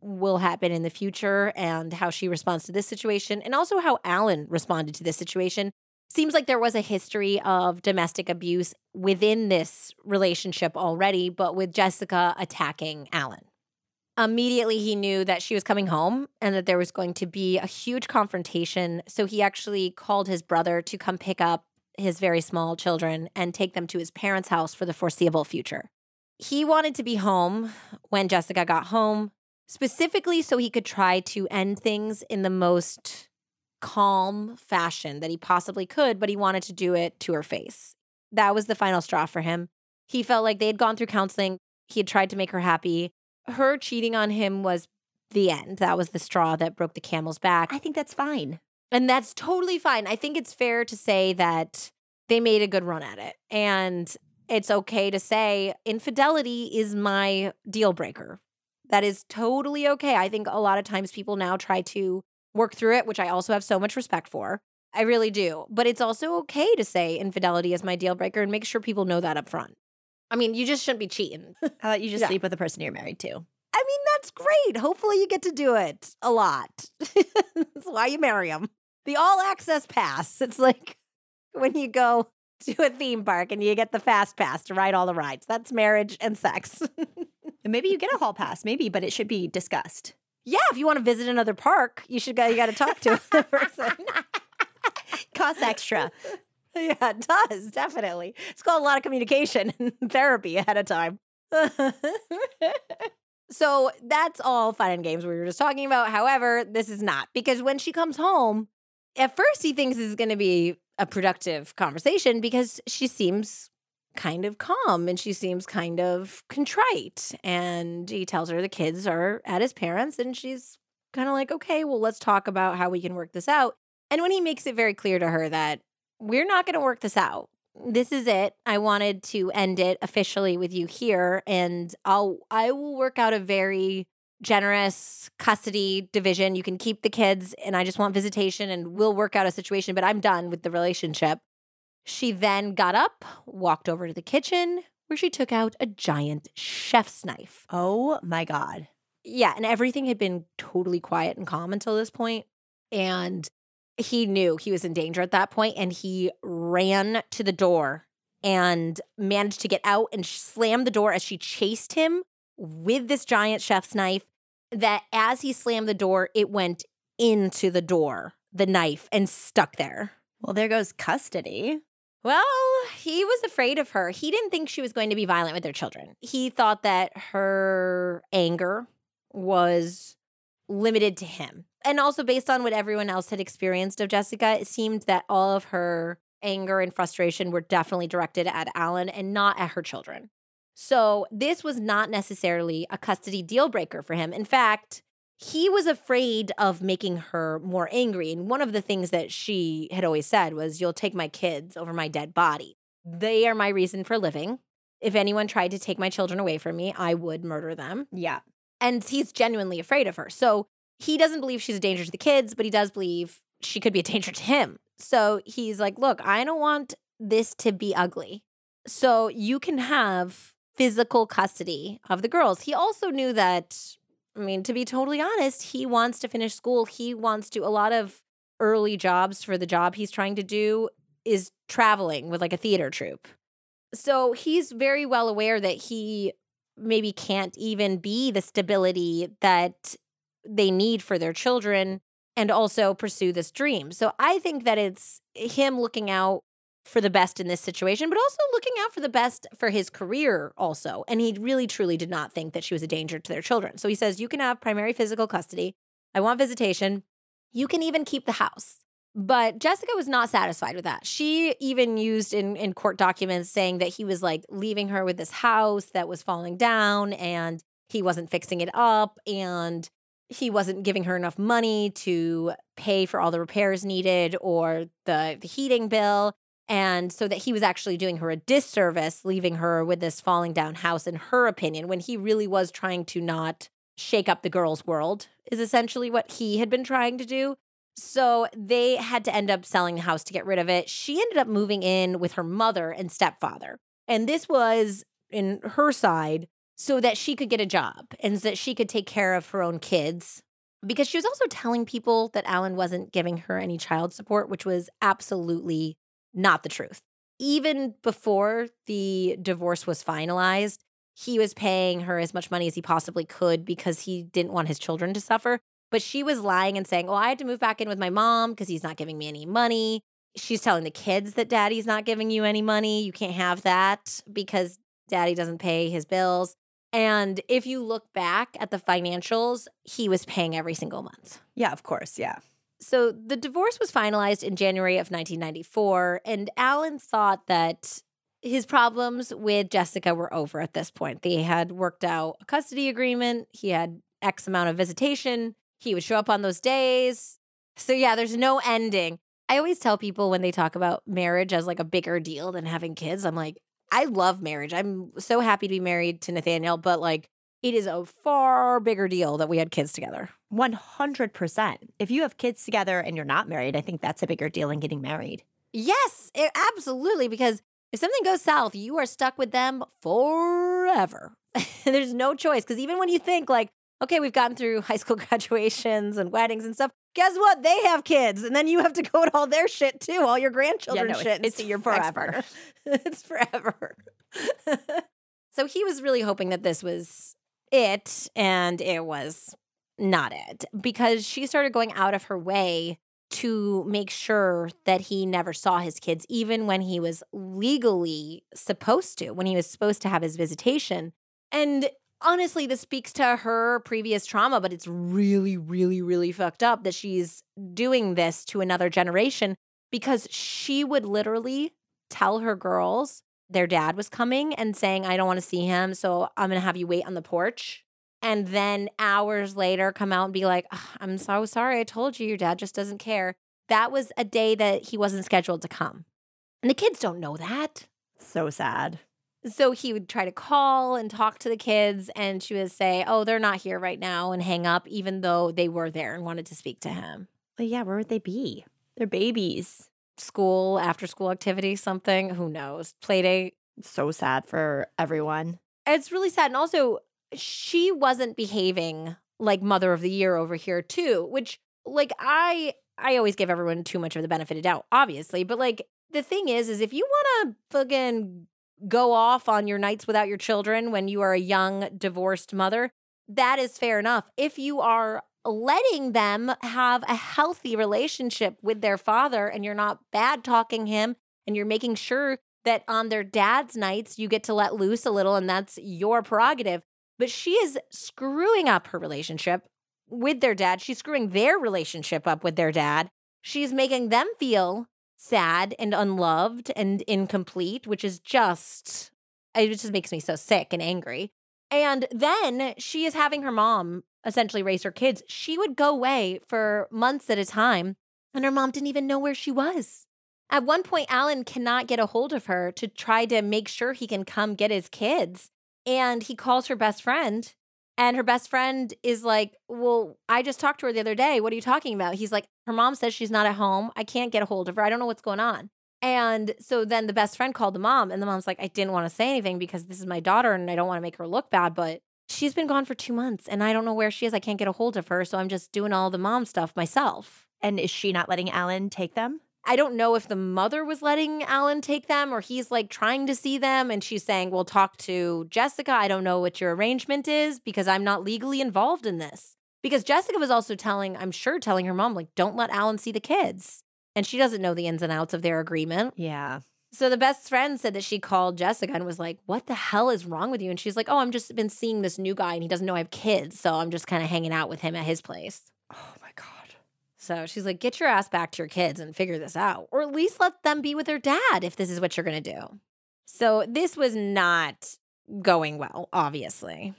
will happen in the future and how she responds to this situation, and also how Alan responded to this situation, seems like there was a history of domestic abuse within this relationship already, but with Jessica attacking Alan. Immediately, he knew that she was coming home and that there was going to be a huge confrontation. So he actually called his brother to come pick up his very small children and take them to his parents' house for the foreseeable future. He wanted to be home when Jessica got home, specifically so he could try to end things in the most calm fashion that he possibly could, but he wanted to do it to her face. That was the final straw for him. He felt like they had gone through counseling, he had tried to make her happy her cheating on him was the end. That was the straw that broke the camel's back. I think that's fine. And that's totally fine. I think it's fair to say that they made a good run at it. And it's okay to say infidelity is my deal breaker. That is totally okay. I think a lot of times people now try to work through it, which I also have so much respect for. I really do. But it's also okay to say infidelity is my deal breaker and make sure people know that up front. I mean, you just shouldn't be cheating. [laughs] How about you just Yeah. sleep with the person you're married to? I mean, that's great. Hopefully, you get to do it a lot. [laughs] that's why you marry them. The all access pass. It's like when you go [laughs] to a theme park and you get the fast pass to ride all the rides. That's marriage and sex. And maybe you get a hall pass, maybe, but it should be discussed. Yeah, if you want to visit another park, you should go. You got to talk to a [laughs] person. [laughs] Costs extra. yeah, it does definitely. It's called a lot of communication and [laughs] therapy ahead of time. so that's all fun and games we were just talking about. However, this is not because when she comes home, at first he thinks this is going to be a productive conversation because she seems kind of calm and she seems kind of contrite. And he tells her the kids are at his parents and she's kind of like, okay, well, let's talk about how we can work this out. And when he makes it very clear to her that we're not going to work this out. This is it. I wanted to end it officially with you here and I'll I will work out a very generous custody division. You can keep the kids and I just want visitation and we'll work out a situation, but I'm done with the relationship. She then got up, walked over to the kitchen where she took out a giant chef's knife. Oh my God. Yeah, and everything had been totally quiet and calm until this point. And he knew he was in danger at that point and he ran to the door and managed to get out and slammed the door as she chased him with this giant chef's knife. that as he slammed the door, it went into the door, the knife, and stuck there. Well, there goes custody. Well, he was afraid of her. He didn't think she was going to be violent with their children. He thought that her anger was limited to him. And also, based on what everyone else had experienced of Jessica, it seemed that all of her anger and frustration were definitely directed at Alan and not at her children. So, this was not necessarily a custody deal breaker for him. In fact, he was afraid of making her more angry. And one of the things that she had always said was, You'll take my kids over my dead body. They are my reason for living. If anyone tried to take my children away from me, I would murder them. Yeah. And he's genuinely afraid of her. So he doesn't believe she's a danger to the kids, but he does believe she could be a [laughs] danger to him. So he's like, Look, I don't want this to be ugly. So you can have physical custody of the girls. He also knew that, I mean, to be totally honest, he wants to finish school. He wants to, a lot of early jobs for the job he's trying to do is traveling with like a theater troupe. So he's very well aware that he maybe can't even be the stability that they need for their children and also pursue this dream. So I think that it's him looking out for the best in this situation, but also looking out for the best for his career also. And he really truly did not think that she was a danger to their children. So he says, You can have primary physical custody. I want visitation. You can even keep the house. But Jessica was not satisfied with that. She even used in, in court documents saying that he was like leaving her with this house that was falling down and he wasn't fixing it up and he wasn't giving her enough money to pay for all the repairs needed or the, the heating bill. And so that he was actually doing her a disservice, leaving her with this falling down house, in her opinion, when he really was trying to not shake up the girl's world, is essentially what he had been trying to do. So they had to end up selling the house to get rid of it. She ended up moving in with her mother and stepfather. And this was in her side so that she could get a job and so that she could take care of her own kids. Because she was also telling people that Alan wasn't giving her any child support, which was absolutely not the truth. Even before the divorce was finalized, he was paying her as much money as he possibly could because he didn't want his children to suffer. But she was lying and saying, Oh, I had to move back in with my mom because he's not giving me any money. She's telling the kids that daddy's not giving you any money. You can't have that because daddy doesn't pay his bills. And if you look back at the financials, he was paying every single month. Yeah, of course. Yeah. So the divorce was finalized in January of 1994, and Alan thought that his problems with Jessica were over at this point. They had worked out a custody agreement, he had X amount of visitation, he would show up on those days. So, yeah, there's no ending. I always tell people when they talk about marriage as like a bigger deal than having kids, I'm like, I love marriage. I'm so happy to be married to Nathaniel, but like, it is a far bigger deal that we had kids together. 100%. If you have kids together and you're not married, I think that's a bigger deal than getting married. Yes, it, absolutely. Because if something goes south, you are stuck with them forever. [laughs] There's no choice. Because even when you think, like, okay, we've gotten through high school [laughs] graduations and weddings and stuff, guess what? They have kids. And then you have to go to all their shit too, all your grandchildren Yeah, no, shit. it's- and it's see your forever. [laughs] it's forever. so he was really hoping that this was it, and it was not it because she started going out of her way to make sure that he never saw his kids, even when he was legally supposed to, when he was supposed to have his visitation. And honestly, this speaks to her previous trauma, but it's really, really, really fucked up that she's doing this to another generation because she would literally tell her girls their dad was coming and saying, I don't want to see him. So I'm going to have you wait on the porch. And then hours later, come out and be like, "Ugh, I'm so sorry. I told you your dad just doesn't care. That was a day that he wasn't scheduled to come. And the kids don't know that. So sad. So he would try to call and talk to the kids, and she would say, Oh, they're not here right now, and hang up, even though they were there and wanted to speak to him. But yeah, where would they be? They're babies. School, after school activity, something, who knows? Play date. So sad for everyone. It's really sad. And also, she wasn't behaving like mother of the year over here, too, which, like, I. I always give everyone too much of the benefit of doubt, obviously. But like the thing is, is if you want to fucking go off on your nights without your children when you are a young divorced mother, that is fair enough. If you are letting them have a healthy relationship with their father and you're not bad talking him and you're making sure that on their dad's nights you get to let loose a little and that's your prerogative. But she is screwing up her relationship with their dad. She's screwing their relationship up with their dad. She's making them feel sad and unloved and incomplete, which is just, it just makes me so sick and angry. And then she is having her mom essentially raise her kids. She would go away for months at a time, and her mom didn't even know where she was. At one point, Alan cannot get a hold of her to try to make sure he can come get his kids. And he calls her best friend, and her best friend is like, Well, I just talked to her the other day. What are you talking about? He's like, Her mom says she's not at home. I can't get a hold of her. I don't know what's going on. And so then the best friend called the mom, and the mom's like, I didn't want to say anything because this is my daughter and I don't want to make her look bad, but she's been gone for two months and I don't know where she is. I can't get a hold of her. So I'm just doing all the mom stuff myself. And is she not letting Alan take them? I don't know if the mother was letting Alan take them or he's like trying to see them and she's saying, Well, talk to Jessica. I don't know what your arrangement is because I'm not legally involved in this. Because Jessica was also telling, I'm sure, telling her mom, like, don't let Alan see the kids. And she doesn't know the ins and outs of their agreement. Yeah. So the best friend said that she called Jessica and was like, What the hell is wrong with you? And she's like, Oh, I'm just been seeing this new guy and he doesn't know I have kids. So I'm just kind of hanging out with him at his place. Oh my God. So she's like, Get your ass back to your kids and figure this out. Or at least let them be with their dad if this is what you're going to do. So this was not going well, obviously.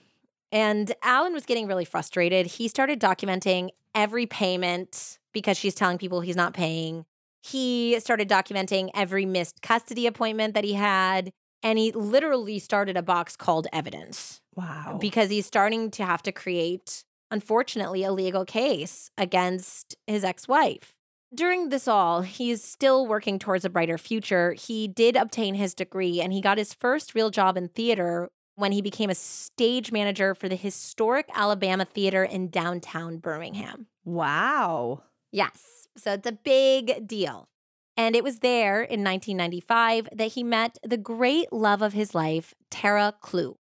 And Alan was getting really frustrated. He started documenting every payment because she's telling people he's not paying. He started documenting every missed custody appointment that he had. And he literally started a box called evidence Wow. because he's starting to have to create, unfortunately, a legal case against his ex wife. During this all, he's still working towards a brighter future. He did obtain his degree and he got his first real job in theater when he became a stage manager for the historic Alabama Theater in downtown Birmingham. wow. Yes. So it's a big deal. And it was there in 1995 that he met the great love of his life, Terra Clue.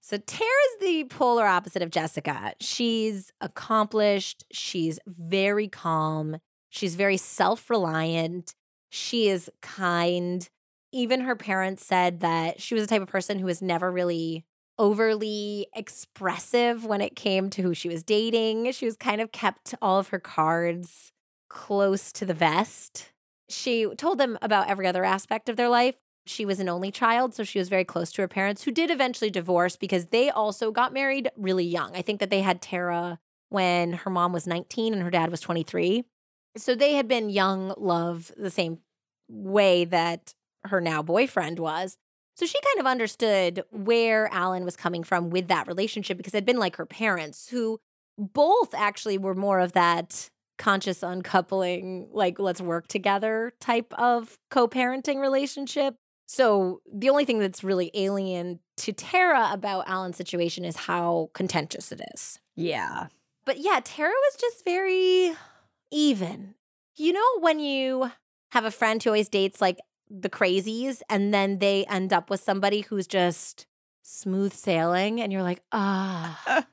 So Terra's the polar opposite of Jessica. She's accomplished, she's very calm, she's very self-reliant, she is kind. Even her parents said that she was the type of person who was never really overly expressive when it came to who she was dating. She was kind of kept all of her cards close to the vest. She told them about every other aspect of their life. She was an only child, so she was very close to her parents, who did eventually divorce because they also got married really young. I think that they had Terra when her mom was 19 and her dad was 23. So they had been young love the same way that her now boyfriend was. So she kind of understood where Alan was coming from with that relationship because it had been like her parents, who both actually were more of that conscious uncoupling, like let's work together type of co parenting relationship. So the only thing that's really alien to Terra about Alan's situation is how contentious it is. Yeah. But yeah, Terra was just very even. You know, when you have a friend who always dates like the crazies and then they end up with somebody who's just smooth sailing and you're like, [laughs] ah.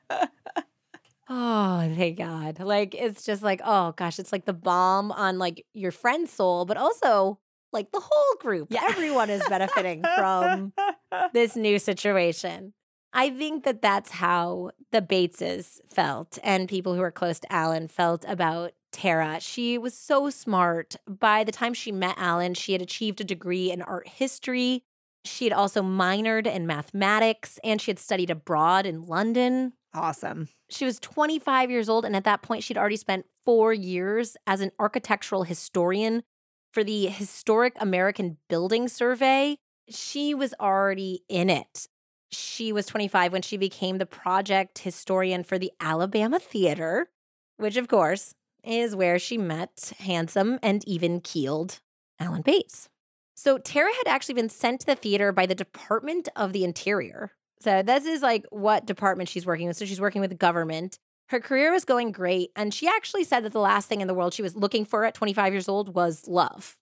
Oh, thank God. Like, it's just like, oh gosh, it's like the bomb on like your friend's soul, but also like the whole group. Yeah. Everyone is benefiting from [laughs] this new situation. I think that that's how the Bateses felt and people who are close to Alan felt about Terra. She was so smart. By the time she met Alan, she had achieved a degree in art history. She had also minored in mathematics and she had studied abroad in London. Awesome. She was 25 years old, and at that point, she'd already spent four years as an architectural historian for the Historic American Building Survey. She was already in it. She was 25 when she became the project historian for the Alabama Theater, which, of course, is where she met handsome and even keeled Alan Bates. So, Terra had actually been sent to the theater by the Department of the Interior. So, this is like what department she's working with. So, she's working with the government. Her career was going great. And she actually said that the last thing in the world she was looking for at 25 years old was love,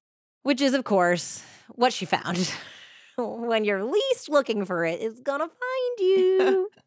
which is, of course, what she found. [laughs] when you're least looking for it, it's gonna find you. [laughs]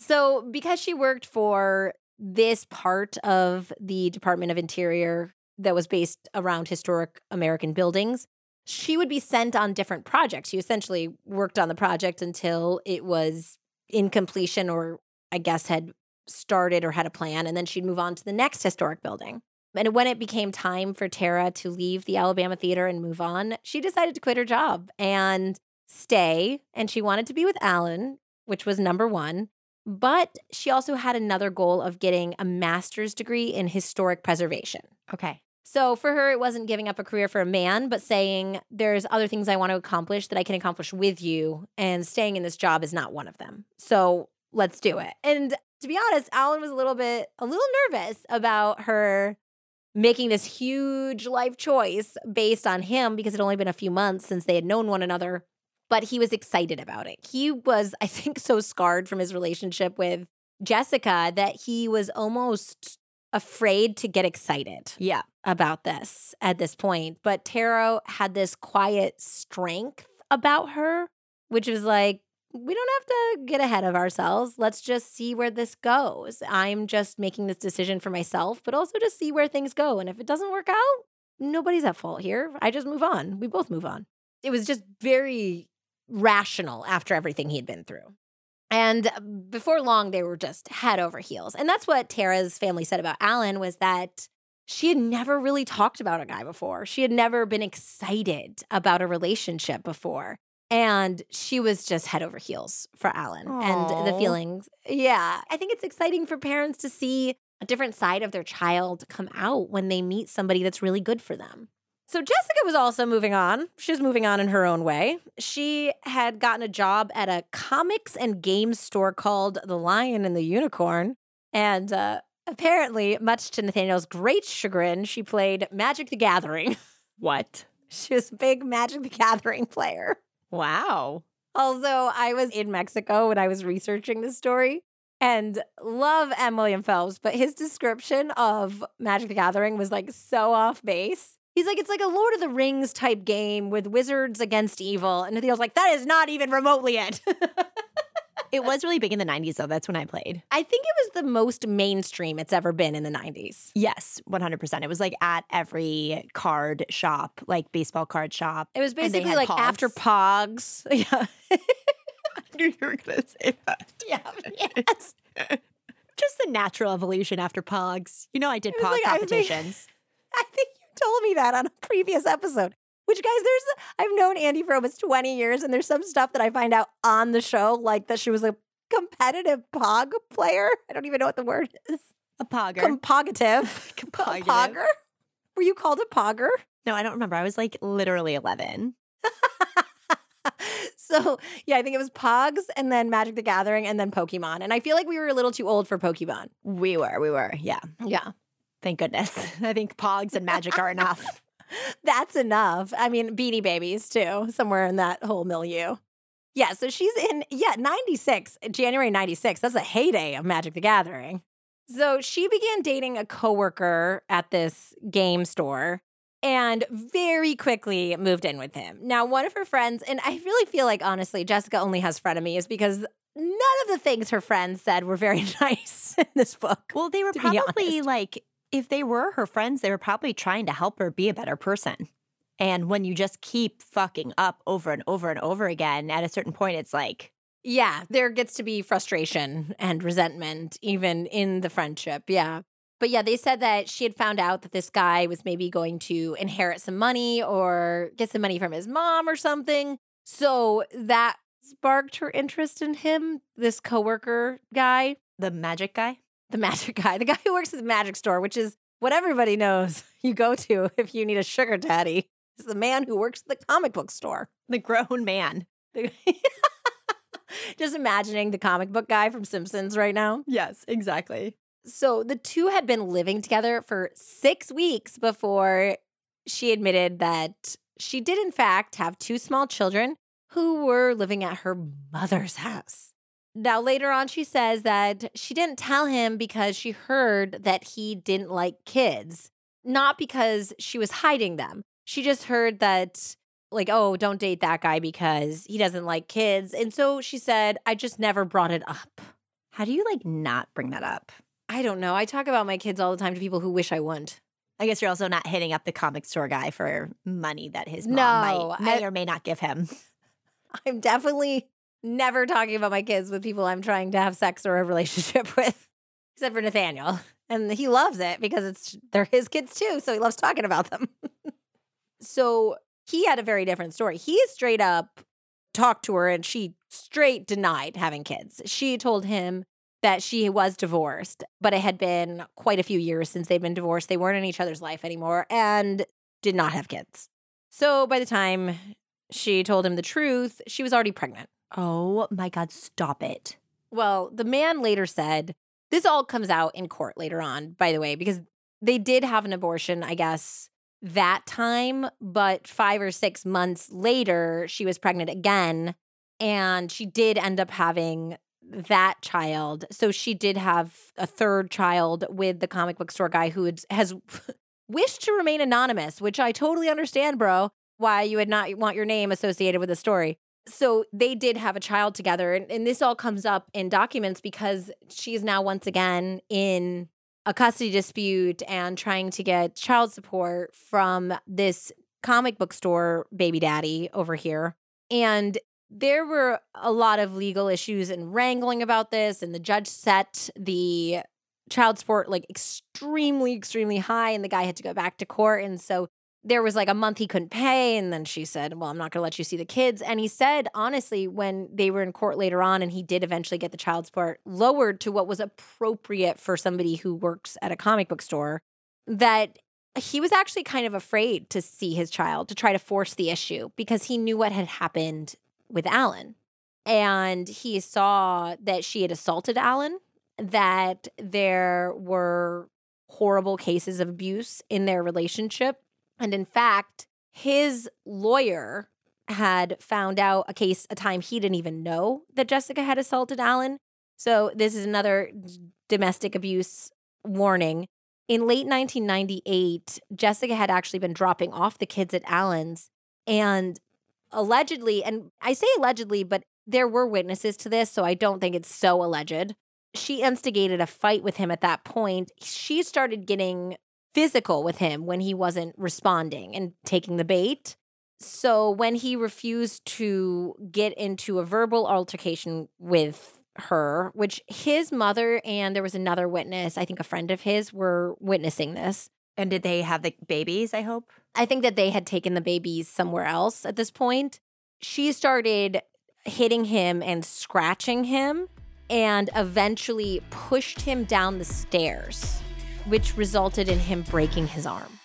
So, because she worked for this part of the Department of Interior that was based around historic American buildings, she would be sent on different projects. She essentially worked on the project until it was in completion or I guess had started or had a plan and then she'd move on to the next historic building. And when it became time for Terra to leave the Alabama Theater and move on, she decided to quit her job and stay. And she wanted to be with Alan, which was number one. But she also had another goal of getting a master's degree in historic preservation. Okay. So for her, it wasn't giving up a career for a man, but saying, there's other things I want to accomplish that I can accomplish with you. And staying in this job is not one of them. So let's do it. And to be honest, Alan was a little bit, a little nervous about her making this huge life choice based on him because it had only been a few months since they had known one another. But he was excited about it. He was, I think, so scarred from his relationship with Jessica that he was almost afraid to get excited Yeah. about this at this point. But Terra had this quiet strength about her, which was like, we don't have to get ahead of ourselves. Let's just see where this goes. I'm just making this decision for myself, but also to see where things go. And if it doesn't work out, nobody's at fault here. I just move on. We both move on. It was just very rational after everything he had been through. And uh, before long, they were just head over heels. And that's what Terra's family said about Alan was that she had never really talked about a guy before. She had never been excited about a relationship before. And she was just head over heels for Alan and the feelings. Yeah. I think it's exciting for parents to see a different side of their child come out when they meet somebody that's really good for them. So Jessica was also moving on. She was moving on in her own way. She had gotten a job at a comics and games store called The Lion and the Unicorn. And uh, apparently, much to Nathaniel's great chagrin, she played Magic the Gathering. [laughs] What? she was a big Magic the Gathering player. Wow. Although I was in Mexico when I was researching this story and love M. William Phelps, but his description of Magic the Gathering was like so off base. He's like, it's like a Lord of the Rings type game with wizards against evil. And Nathaniel's like, that is not even remotely it. [laughs] It was really big in the 90s, though. That's when I played. I think it was the most mainstream it's ever been in the 90s. Yes, 100%. It was like at every card shop, like baseball card shop. It was basically like Pogs. after Pogs. [laughs] Yeah. [laughs] I knew you were going to say that. yeah. Yes. Just the natural evolution after Pogs. You know, I did Pog like, competitions. I think told me that on a previous episode. Which guys, there's I've known Andie for almost 20 years, and there's some stuff that I find out on the show, like that she was a competitive pog player. I don't even know what the word is. a Pogger. Compoggative. [laughs] [laughs] Compoggative. Pogger? Were you called a pogger? no, I don't remember. I was like literally 11. [laughs] so yeah, I think it was Pogs and then Magic the Gathering and then Pokemon. And I feel like we were a little too old for Pokemon. We were, we were. Yeah. Yeah. Thank goodness. [laughs] I think Pogs and Magic are enough. [laughs] That's enough. I mean, Beanie Babies too, somewhere in that whole milieu. Yeah, so she's in, yeah, 96, January 96. That's a heyday of Magic the Gathering. So she began dating a coworker at this game store and very quickly moved in with him. Now, one of her friends, and I really feel like, honestly, Jessica only has frenemies because none of the things her friends said were very [laughs] nice in this book. Well, they were probably like, if they were her friends, they were probably trying to help her be a better person. And when you just keep fucking up over and over and over again, at a certain point, it's like, Yeah, there gets to be frustration and resentment even in the friendship. Yeah. But yeah, they said that she had found out that this guy was maybe going to inherit some money or get some money from his mom or something. So that sparked her interest in him, this coworker guy, the magic guy. The magic guy, the guy who works at the magic store, which is what everybody knows [laughs] you go to if you need a sugar daddy. is the man who works at the comic book store. The grown man. [laughs] Just imagining the comic book guy from Simpsons right now. Yes, exactly. So the two had been living together for six weeks before she admitted that she did, in fact, have two small children who were living at her mother's house. Now, later on, she says that she didn't tell him because she heard that he didn't like kids, not because she was hiding them. She just heard that, like, oh, don't date that guy because he doesn't like kids. And so she said, I just never brought it up. How do you like not bring that up? I don't know. I talk about my kids all the time to people who wish I wouldn't. I guess you're also not hitting up the comic store guy for money that his mom No, might, may I- or may not give him. [laughs] I'm definitely never talking about my kids with people I'm trying to have sex or a relationship [laughs] with, except for Nathaniel. And he loves it because it's they're his kids too, so he loves talking about them. [laughs] so he had a very different story. He straight up talked to her and she straight denied having kids. She told him that she was divorced, but it had been quite a few years since they'd been divorced. They weren't in each other's life anymore and did not have kids. So by the time she told him the truth, she was already pregnant. Oh my God, stop it. Well, the man later said, this all comes out in court later on, by the way, because they did have an abortion, I guess, that time, but five or six months later, she was pregnant again. And she did end up having that child. So she did have a third child with the comic book store guy who has [laughs] wished to remain anonymous, which I totally understand, bro, why you would not want your name associated with the story. So they did have a child together. And, and this all comes up in documents because she's now once again in a custody dispute and trying to get child support from this comic book store baby daddy over here. And there were a lot of legal issues and wrangling about this. And the judge set the child support like extremely, extremely high. And the guy had to go back to court. And so there was like a month he couldn't pay. And then she said, Well, I'm not going to let you see the kids. And he said, honestly, when they were in court later on and he did eventually get the child support lowered to what was appropriate for somebody who works at a comic book store, that he was actually kind of afraid to see his child to try to force the issue because he knew what had happened with Alan. And he saw that she had assaulted Alan, that there were horrible cases of abuse in their relationship. And in fact, his lawyer had found out a case, a time he didn't even know that Jessica had assaulted Alan. So this is another domestic abuse warning. In late 1998, Jessica had actually been dropping off the kids at Alan's and allegedly, and I say allegedly, but there were witnesses to this, so I don't think it's so alleged. She instigated a fight with him at that point. She started getting physical with him when he wasn't responding and taking the bait. So when he refused to get into a verbal altercation with her, which his mother and there was another witness, I think a friend of his, were witnessing this. And did they have the babies, I hope? I think that they had taken the babies somewhere else at this point. She started hitting him and scratching him and eventually pushed him down the stairs, which resulted in him breaking his arm.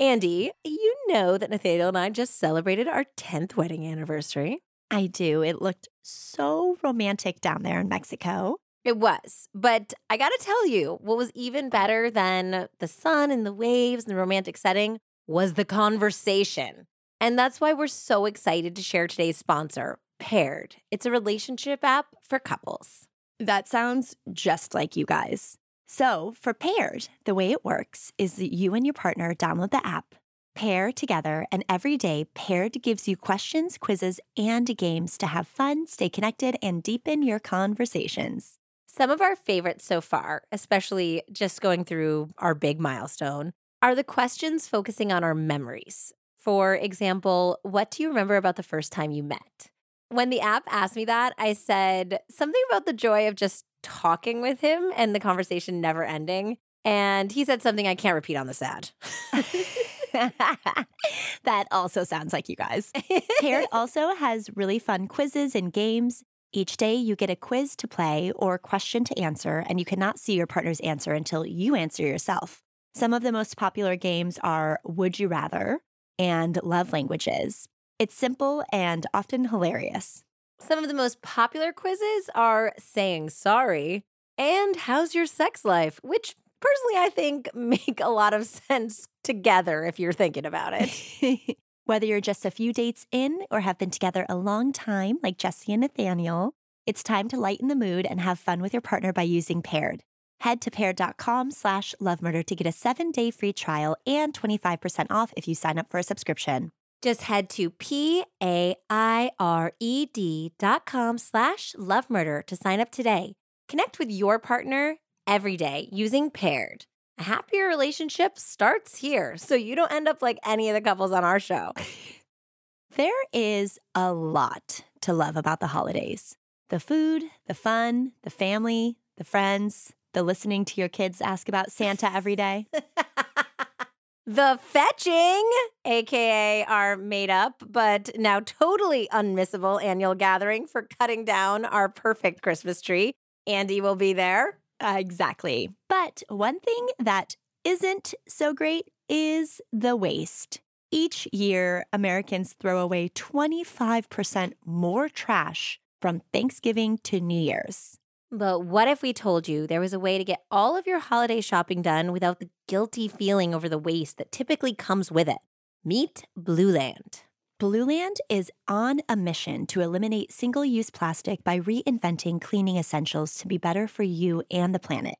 Andie, you know that Nathaniel and I just celebrated our 10th wedding anniversary. I do. It looked so romantic down there in Mexico. It was. But I got to tell you, what was even better than the sun and the waves and the romantic setting was the conversation. And that's why we're so excited to share today's sponsor, Paired. It's a relationship app for couples. That sounds just like you guys. So, for Paired, the way it works is that you and your partner download the app, pair together, and every day Paired gives you questions, quizzes, and games to have fun, stay connected, and deepen your conversations. Some of our favorites so far, especially just going through our big milestone, are the questions focusing on our memories. For example, what do you remember about the first time you met? When the app asked me that, I said something about the joy of just talking with him and the conversation never ending. And he said something I can't repeat on this ad. [laughs] that also sounds like you guys. Paired [laughs] also has really fun quizzes and games. Each day, you get a quiz to play or question to answer, and you cannot see your partner's answer until you answer yourself. Some of the most popular games are Would You Rather and Love Languages. It's simple and often hilarious. Some of the most popular quizzes are saying sorry and how's your sex life, which personally I think [laughs] make a lot of sense together if you're thinking about it. [laughs] Whether you're just a few dates in or have been together a long time, like Jessie and Nathaniel, it's time to lighten the mood and have fun with your partner by using Paired. Head to paired.com slash lovemurder to get a seven-day free trial and 25% off if you sign up for a subscription. Just head to P-A-I-R-E-D dot com slash love murder to sign up today. Connect with your partner every day using Paired. A happier relationship starts here, so you don't end up like any of the couples on our show. [laughs] There is a lot to love about the holidays the food, the fun, the family, the friends, the listening to your kids ask about Santa every day. [laughs] The fetching, aka our made up but now totally unmissable annual gathering for cutting down our perfect Christmas tree. Andie will be there. Uh, exactly. But one thing that isn't so great is the waste. Each year, Americans throw away 25% more trash from Thanksgiving to New Year's. But what if we told you there was a way to get all of your holiday shopping done without the guilty feeling over the waste that typically comes with it? Meet Blueland. Blueland is on a mission to eliminate single use plastic by reinventing cleaning essentials to be better for you and the planet.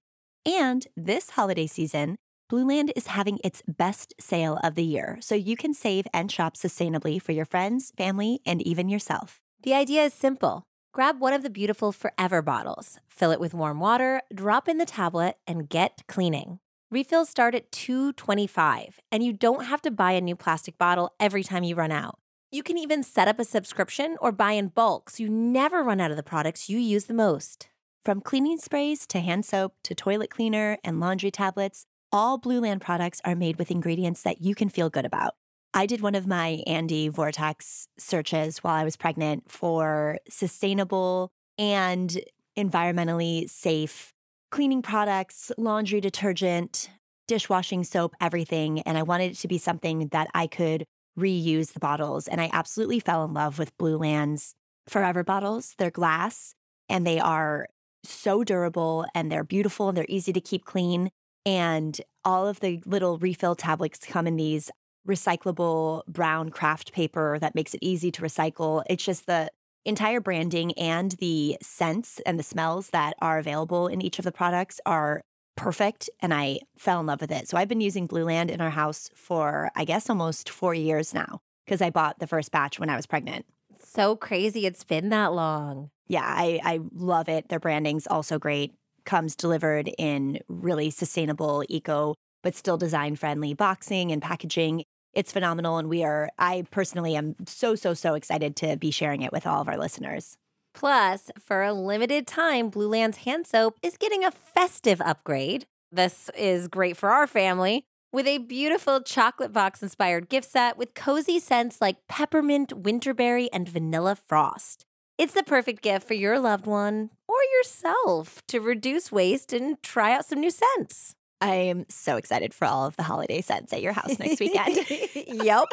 And this holiday season, Blueland is having its best sale of the year, so you can save and shop sustainably for your friends, family, and even yourself. The idea is simple. Grab one of the beautiful Forever bottles, fill it with warm water, drop in the tablet, and get cleaning. Refills start at $2.25, and you don't have to buy a new plastic bottle every time you run out. You can even set up a subscription or buy in bulk so you never run out of the products you use the most. From cleaning sprays to hand soap to toilet cleaner and laundry tablets, all Blueland products are made with ingredients that you can feel good about. I did one of my Andie Vortex searches while I was pregnant for sustainable and environmentally safe cleaning products, laundry detergent, dishwashing soap, everything. And I wanted it to be something that I could reuse the bottles. And I absolutely fell in love with Blueland's Forever bottles. They're glass and they are so durable and they're beautiful and they're easy to keep clean. And all of the little refill tablets come in these recyclable brown craft paper that makes it easy to recycle. It's just the entire branding and the scents and the smells that are available in each of the products are perfect and I fell in love with it. So I've been using Blueland in our house for I guess almost 4 years now because I bought the first batch when I was pregnant. So crazy it's been that long. Yeah, I I love it. Their branding's also great. Comes delivered in really sustainable, eco but still design friendly boxing and packaging. It's phenomenal. And we are, I personally am so, so, so excited to be sharing it with all of our listeners. Plus, for a limited time, Blueland's hand soap is getting a festive upgrade. This is great for our family with a beautiful chocolate box inspired gift set with cozy scents like peppermint, winterberry, and vanilla frost. It's the perfect gift for your loved one or yourself to reduce waste and try out some new scents. I am so excited for all of the holiday sets at your house next weekend. [laughs] yep.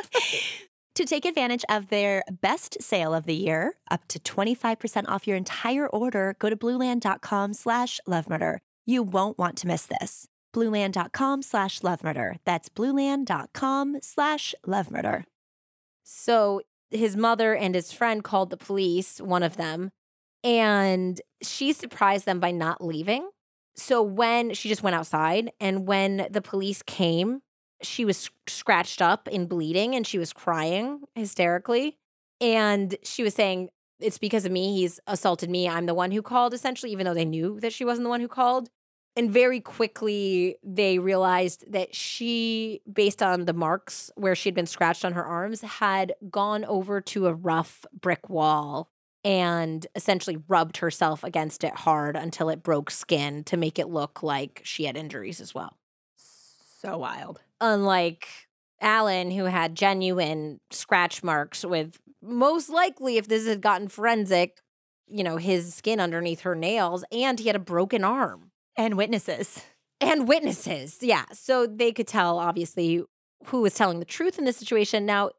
to take advantage of their best sale of the year, up to 25% off your entire order, go to blueland.com slash lovemurder. You won't want to miss this. Blueland.com slash lovemurder. That's blueland.com slash lovemurder. So his mother and his friend called the police, one of them, and she surprised them by not leaving so when she just went outside and when the police came, she was scratched up and bleeding and she was crying hysterically. And she was saying, It's because of me. He's assaulted me. I'm the one who called, essentially, even though they knew that she wasn't the one who called. And very quickly, they realized that she, based on the marks where she had been scratched on her arms, had gone over to a rough brick wall and essentially rubbed herself against it hard until it broke skin to make it look like she had injuries as well. So wild. Unlike Alan, who had genuine scratch marks with most likely, if this had gotten forensic, you know, his skin underneath her nails, and he had a broken arm. And witnesses. And witnesses, yeah. So they could tell, obviously, who was telling the truth in this situation. Now,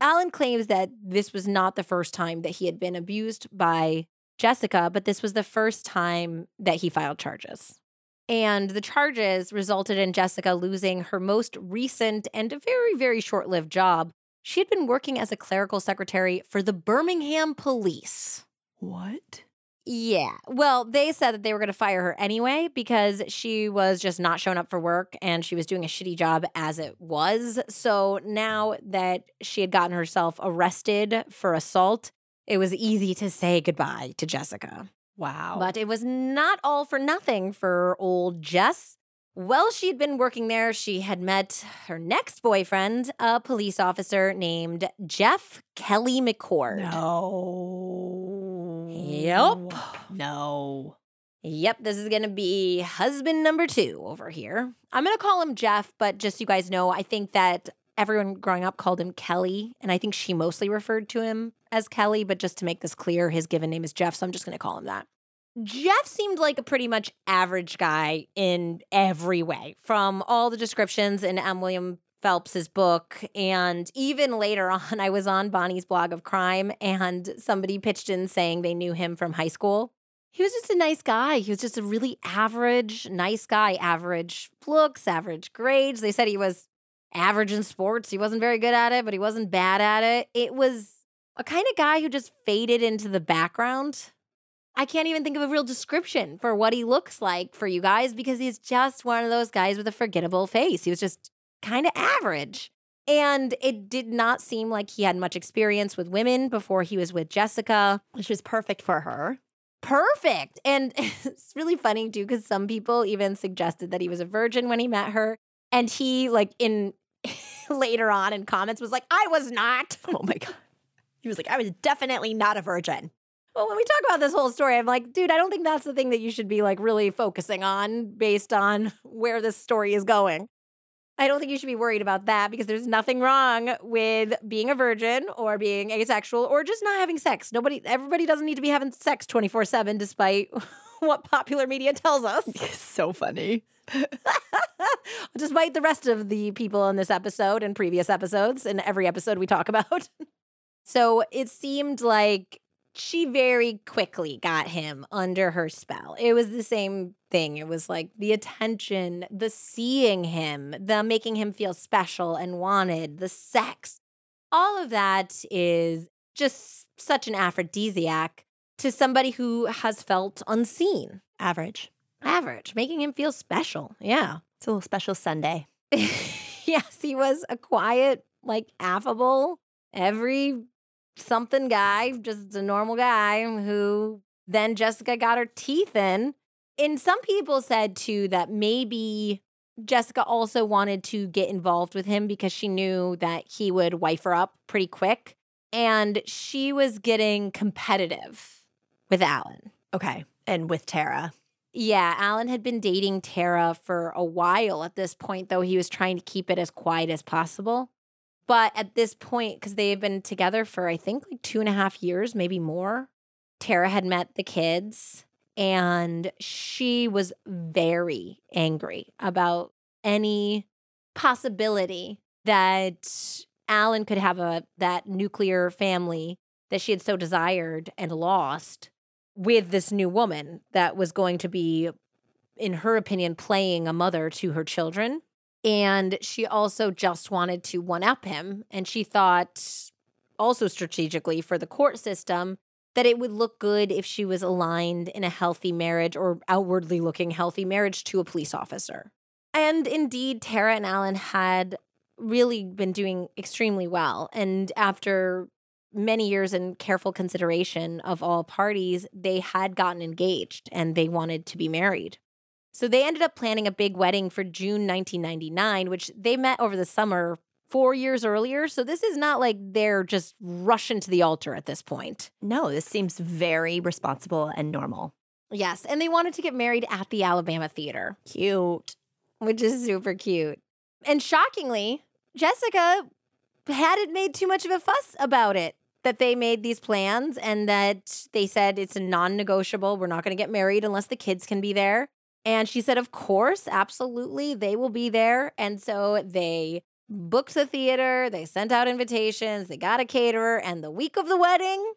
Alan claims that this was not the first time that he had been abused by Jessica, but this was the first time that he filed charges. And the charges resulted in Jessica losing her most recent and very, very short lived job. She had been working as a clerical secretary for the Birmingham police. What? Yeah. Well, they said that they were going to fire her anyway because she was just not showing up for work and she was doing a shitty job as it was. So now that she had gotten herself arrested for assault, it was easy to say goodbye to Jessica. Wow. But it was not all for nothing for old Jess. While she'd been working there, she had met her next boyfriend, a police officer named Jeff Kelly McCord. no. Yep. No. Yep, this is going to be husband number two over here. I'm going to call him Jeff, but just so you guys know, I think that everyone growing up called him Kelly, and I think she mostly referred to him as Kelly, but just to make this clear, his given name is Jeff, so I'm just going to call him that. Jeff seemed like a pretty much average guy in every way, from all the descriptions in M. William Phelps's book. And even later [laughs] on, I was on Bonnie's blog of crime, and somebody pitched in saying they knew him from high school. He was just a nice guy. He was just a really average, nice guy, average looks, average grades. They said he was average in sports. He wasn't very good at it, but he wasn't bad at it. It was a kind of guy who just faded into the background. I can't even think of a real description for what he looks like for you guys because he's just one of those guys with a forgettable face. He was just kind of average. And it did not seem like he had much experience with women before he was with Jessica. Which was perfect for her. Perfect. And [laughs] it's really funny too, because some people even suggested that he was a virgin when he met her. And he, like, in [laughs] later on in comments, was like, I was not. [laughs] Oh my God. He was like, I was definitely not a virgin. Well, when we talk about this whole story, I'm like, dude, I don't think that's the thing that you should be like really focusing on based on where this story is going. I don't think you should be worried about that because there's nothing wrong with being a virgin or being asexual or just not having sex. Nobody, everybody doesn't need to be having sex 24 7 despite [laughs] what popular media tells us. [laughs] so funny. [laughs] despite the rest of the people in this episode and previous episodes and every episode we talk about. so it seemed like she very quickly got him under her spell. It was the same thing. It was like the attention, the seeing him, the making him feel special and wanted, the sex. All of that is just such an aphrodisiac to somebody who has felt unseen. Average. Average, making him feel special. Yeah. It's a little special Sunday. [laughs] yes, he was a quiet, like affable, every something guy, just a normal guy who then Jessica got her teeth in. And some people said too that maybe Jessica also wanted to get involved with him because she knew that he would wife her up pretty quick. And she was getting competitive with Alan. Okay. And with Terra. Yeah, Alan had been dating Terra for a while at this point, though he was trying to keep it as quiet as possible. But at this point, because they had been together for, I think, like two and a half years, maybe more, Terra had met the kids and she was very angry about any possibility that Alan could have a that nuclear family that she had so desired and lost with this new woman that was going to be in her opinion playing a mother to her children and she also just wanted to one up him. And she thought, also strategically for the court system, that it would look good if she was aligned in a healthy marriage or outwardly looking healthy marriage to a police officer. And indeed, Terra and Alan had really been doing extremely well. And after many years and careful consideration of all parties, they had gotten engaged and they wanted to be married. So they ended up planning a big wedding for June 1999, which they met over the summer four years earlier. So this is not like they're just rushing to the altar at this point. No, this seems very responsible and normal. Yes. And they wanted to get married at the Alabama Theater, Cute. which is super cute. And shockingly, Jessica hadn't made too much of a fuss about it. That they made these plans and that they said it's a non negotiable. We're not going to get married unless the kids can be there. And she said, Of course, absolutely, they will be there. And so they booked the theater, they sent out invitations, they got a caterer, and the week of the wedding,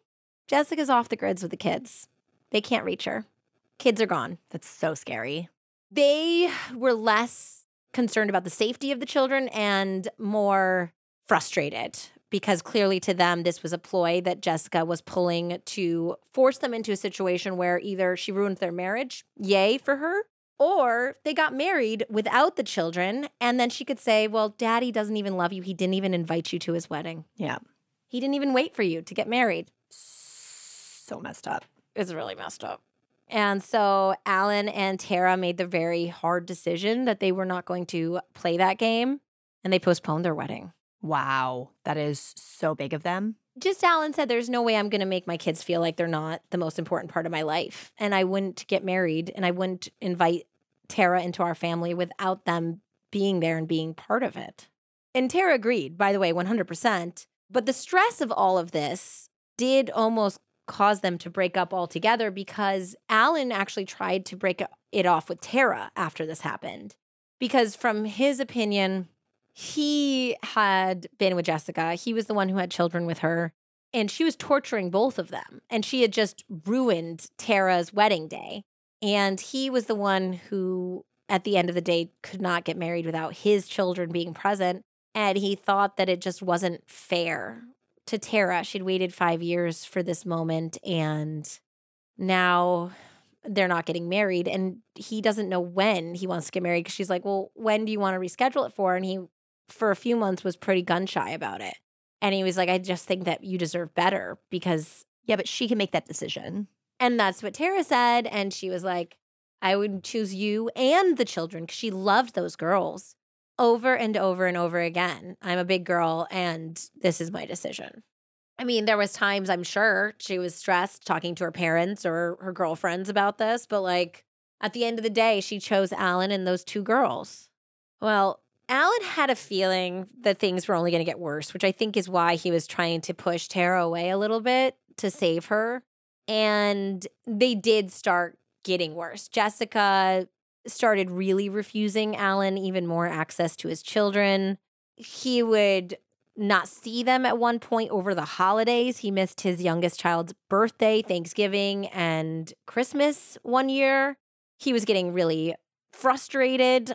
Jessica's off the grids with the kids. They can't reach her. Kids are gone. That's so scary. They were less concerned about the safety of the children and more frustrated because clearly to them, this was a ploy that Jessica was pulling to force them into a situation where either she ruined their marriage, yay for her, or they got married without the children. And then she could say, Well, daddy doesn't even love you. He didn't even invite you to his wedding. Yeah. He didn't even wait for you to get married. So messed up. It's really messed up. And so Alan and Terra made the very hard decision that they were not going to play that game and they postponed their wedding. Wow. That is so big of them. Just Alan said, There's no way I'm going to make my kids feel like they're not the most important part of my life. And I wouldn't get married and I wouldn't invite Terra into our family without them being there and being part of it. And Terra agreed, by the way, 100%. But the stress of all of this did almost cause them to break up altogether because Alan actually tried to break it off with Terra after this happened. Because, from his opinion, he had been with Jessica. He was the one who had children with her, and she was torturing both of them. And she had just ruined Terra's wedding day. And he was the one who, at the end of the day, could not get married without his children being present. And he thought that it just wasn't fair to Terra. She'd waited five years for this moment, and now they're not getting married. And he doesn't know when he wants to get married because she's like, Well, when do you want to reschedule it for? And he, for a few months, was pretty gun shy about it. And he was like, I just think that you deserve better because. Yeah, but she can make that decision. And that's what Terra said. And she was like, I would choose you and the children because she loved those girls over and over and over again. I'm a big girl and this is my decision. I mean, there was times I'm sure she was stressed talking to her parents or her girlfriends about this, but like at the end of the day, she chose Alan and those two girls. Well, Alan had a feeling that things were only going to get worse, which I think is why he was trying to push Terra away a little bit to save her. And they did start getting worse. Jessica started really refusing Alan even more access to his children. He would not see them at one point over the holidays. He missed his youngest child's birthday, Thanksgiving, and Christmas one year. He was getting really frustrated.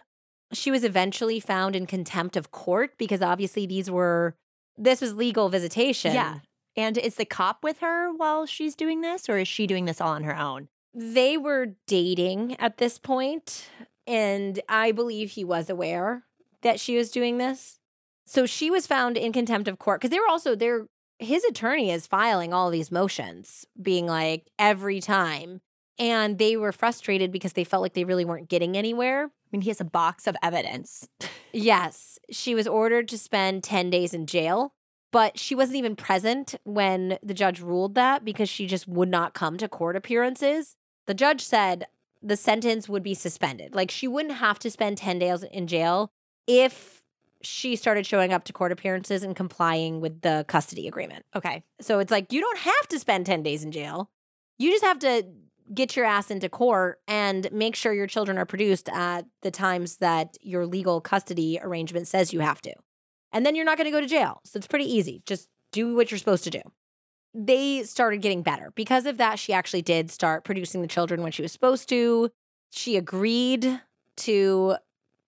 She was eventually found in contempt of court because obviously these were, this was legal visitation. Yeah. And is the cop with her while she's doing this, or is she doing this all on her own? They were dating at this point, and I believe he was aware that she was doing this. So she was found in contempt of court because they were also there. His attorney is filing all these motions, being like every time. And they were frustrated because they felt like they really weren't getting anywhere. I mean, he has a box of evidence. [laughs] yes. She was ordered to spend 10 days in jail, but she wasn't even present when the judge ruled that because she just would not come to court appearances. The judge said the sentence would be suspended. Like she wouldn't have to spend 10 days in jail if she started showing up to court appearances and complying with the custody agreement. Okay. So it's like you don't have to spend 10 days in jail. You just have to get your ass into court and make sure your children are produced at the times that your legal custody arrangement says you have to. And then you're not going to go to jail. So it's pretty easy. Just do what you're supposed to do. They started getting better. Because of that, she actually did start producing the children when she was supposed to. She agreed to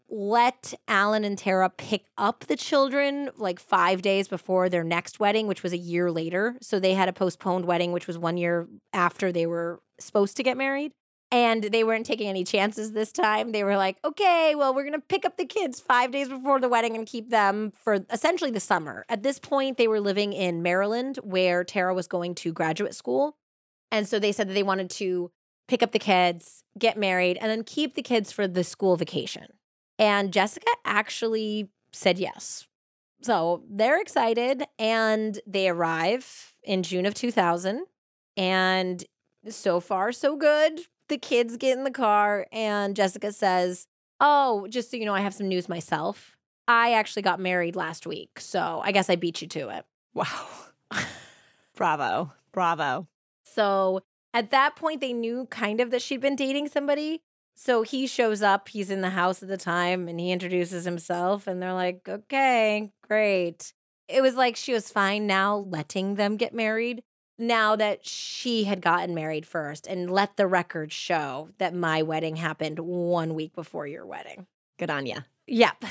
let Alan and Terra pick up the children like five days before their next wedding, which was a year later. So they had a postponed wedding, which was one year after they were supposed to get married. And they weren't taking any chances this time. They were like, okay, well, we're going to pick up the kids five days before the wedding and keep them for essentially the summer. At this point, they were living in Maryland, where Terra was going to graduate school. And so they said that they wanted to pick up the kids, get married, and then keep the kids for the school vacation. And Jessica actually said yes. So they're excited and they arrive in June of 2000. And so far, so good. The kids get in the car and Jessica says, Oh, just so you know, I have some news myself. I actually got married last week. So I guess I beat you to it. Wow. [laughs] Bravo. Bravo. So at that point, they knew kind of that she'd been dating somebody. So he shows up, he's in the house at the time, and he introduces himself, and they're like, okay, great. It was like she was fine now letting them get married now that she had gotten married first and let the record show that my wedding happened one week before your wedding. Good on ya. Yep.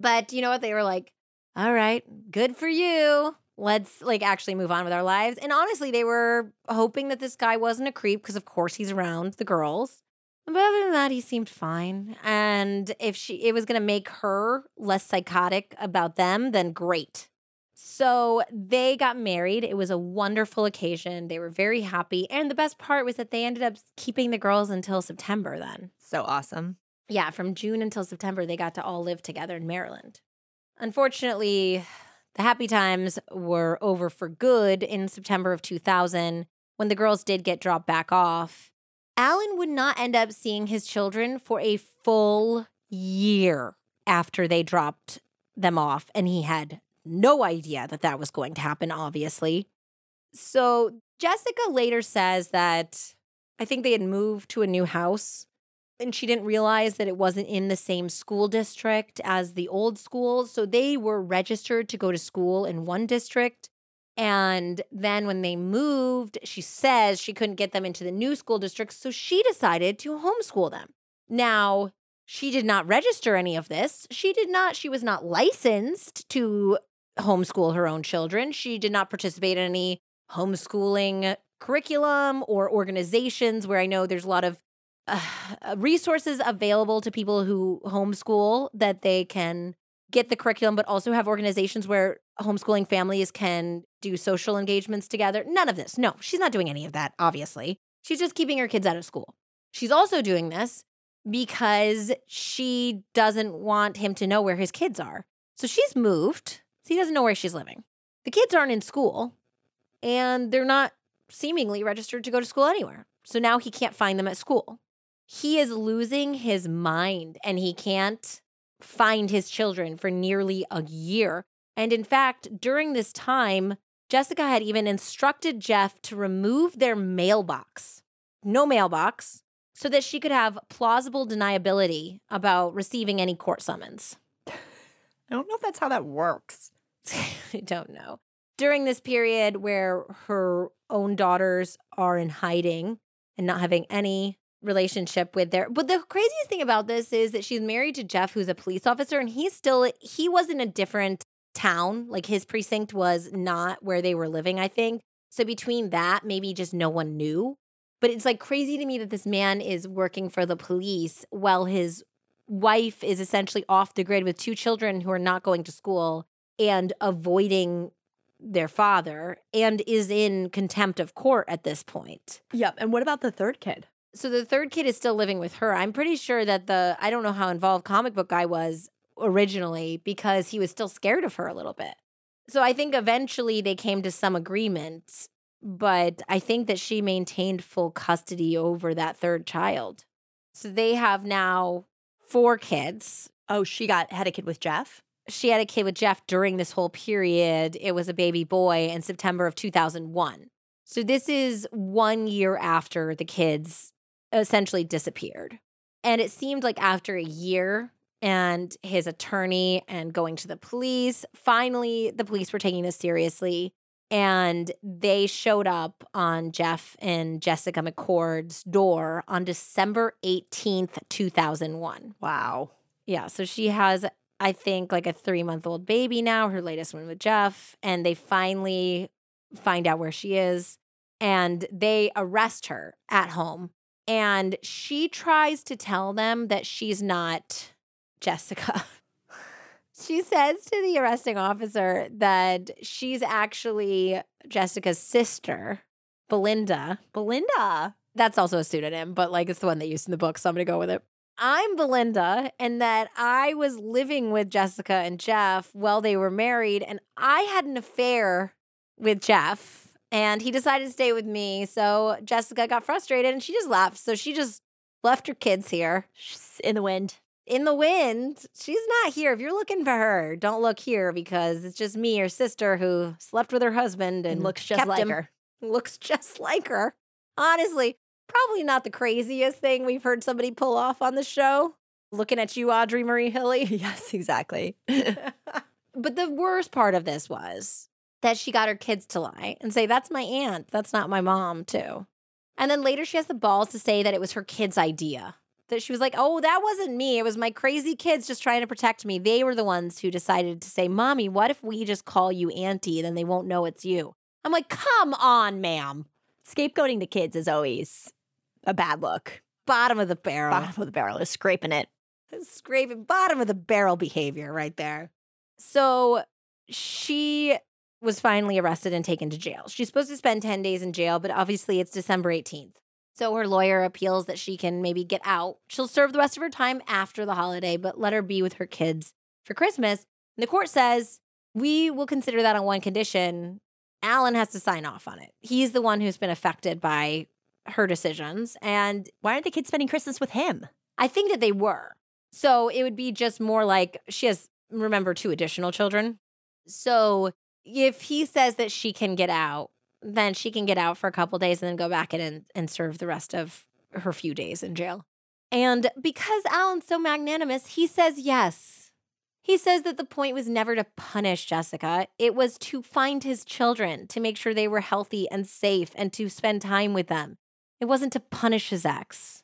But you know what? They were like, all right, good for you. Let's like actually move on with our lives. And honestly, they were hoping that this guy wasn't a creep because, of course, he's around the girls. But other than that, he seemed fine. And if she it was gonna make her less psychotic about them, then great. So they got married. It was a wonderful occasion. They were very happy. And the best part was that they ended up keeping the girls until September then. So awesome. Yeah, from June until September, they got to all live together in Maryland. Unfortunately, the happy times were over for good in September of 2000 when the girls did get dropped back off. Alan would not end up seeing his children for a full year after they dropped them off, and he had no idea that that was going to happen, obviously. So Jessica later says that I think they had moved to a new house and she didn't realize that it wasn't in the same school district as the old school. So they were registered to go to school in one district. And then when they moved, she says she couldn't get them into the new school district. So she decided to homeschool them. Now, she did not register any of this. She did not, she was not licensed to homeschool her own children. She did not participate in any homeschooling curriculum or organizations where I know there's a lot of uh, resources available to people who homeschool that they can get the curriculum, but also have organizations where homeschooling families can do social engagements together. None of this. No, she's not doing any of that, obviously. She's just keeping her kids out of school. She's also doing this because she doesn't want him to know where his kids are. So she's moved. So he doesn't know where she's living. The kids aren't in school and they're not seemingly registered to go to school anywhere. So now he can't find them at school he is losing his mind and he can't find his children for nearly a year. And in fact, during this time, Jessica had even instructed Jeff to remove their mailbox, no mailbox, so that she could have plausible deniability about receiving any court summons. [laughs] I don't know if that's how that works. [laughs] I don't know. During this period where her own daughters are in hiding and not having any relationship with their but the craziest thing about this is that she's married to Jeff who's a police officer and he's still he was in a different town. Like his precinct was not where they were living I think. So between that maybe just no one knew. But it's like crazy to me that this man is working for the police while his wife is essentially off the grid with two children who are not going to school and avoiding their father and is in contempt of court at this point. Yep. And what about the third kid? so the third kid is still living with her. I'm pretty sure that the I don't know how involved comic book guy was originally because he was still scared of her a little bit. So I think eventually they came to some agreement, but I think that she maintained full custody over that third child. So they have now four kids. Oh, she got had a kid with Jeff? She had a kid with Jeff during this whole period. It was a baby boy in September of 2001. So this is 1 year after the kids essentially disappeared. And it seemed like after a year and his attorney and going to the police, finally, the police were taking this seriously. And they showed up on Jeff and Jessica McCord's door on December 18th, 2001. Wow. Yeah. So she has, I think, like a three month old baby now, her latest one with Jeff. And they finally find out where she is and they arrest her at home and she tries to tell them that she's not Jessica. [laughs] she says to the arresting officer that she's actually Jessica's sister, Belinda. Belinda. That's also a pseudonym, but like it's the one they used in the book, so I'm gonna go with it. I'm Belinda, and that I was living with Jessica and Jeff while they were married, and I had an affair with Jeff and he decided to stay with me. So Jessica got frustrated and she just left. So she just left her kids here. She's in the wind. In the wind. She's not here. If you're looking for her, don't look here because it's just me, your sister, who slept with her husband and, and looks just like him. her. [laughs] Looks just like her. Honestly, probably not the craziest thing we've heard somebody pull off on the show. Looking at you, Audrey Marie Hilley. [laughs] Yes, exactly. [laughs] but the worst part of this was that she got her kids to lie and say, That's my aunt. That's not my mom, too. And then later she has the balls to say that it was her kid's idea. that she was like, "Oh, that wasn't me. It was my crazy kids just trying to protect me. They were the ones who decided to say, "Mommy, what if we just call you auntie then they won't know it's you?" I'm like, "Come on, ma'am." Scapegoating the kids is always a bad look. Bottom of the barrel. Bottom of the barrel is scraping it. Scraping bottom of the barrel behavior right there. So she was finally arrested and taken to jail. She's supposed to spend 10 days in jail, but obviously it's December 18th. So her lawyer appeals that she can maybe get out. She'll serve the rest of her time after the holiday, but let her be with her kids for Christmas. And the court says, we will consider that on one condition. Alan has to sign off on it. He's the one who's been affected by her decisions. And Why aren't the kids spending Christmas with him? I think that they were. So it would be just more like she has, remember, two additional children. So if he says that she can get out, then she can get out for a couple days and then go back in and, and serve the rest of her few days in jail. And because Alan's so magnanimous, he says yes. He says that the point was never to punish Jessica. It was to find his children, to make sure they were healthy and safe, and to spend time with them. It wasn't to punish his ex.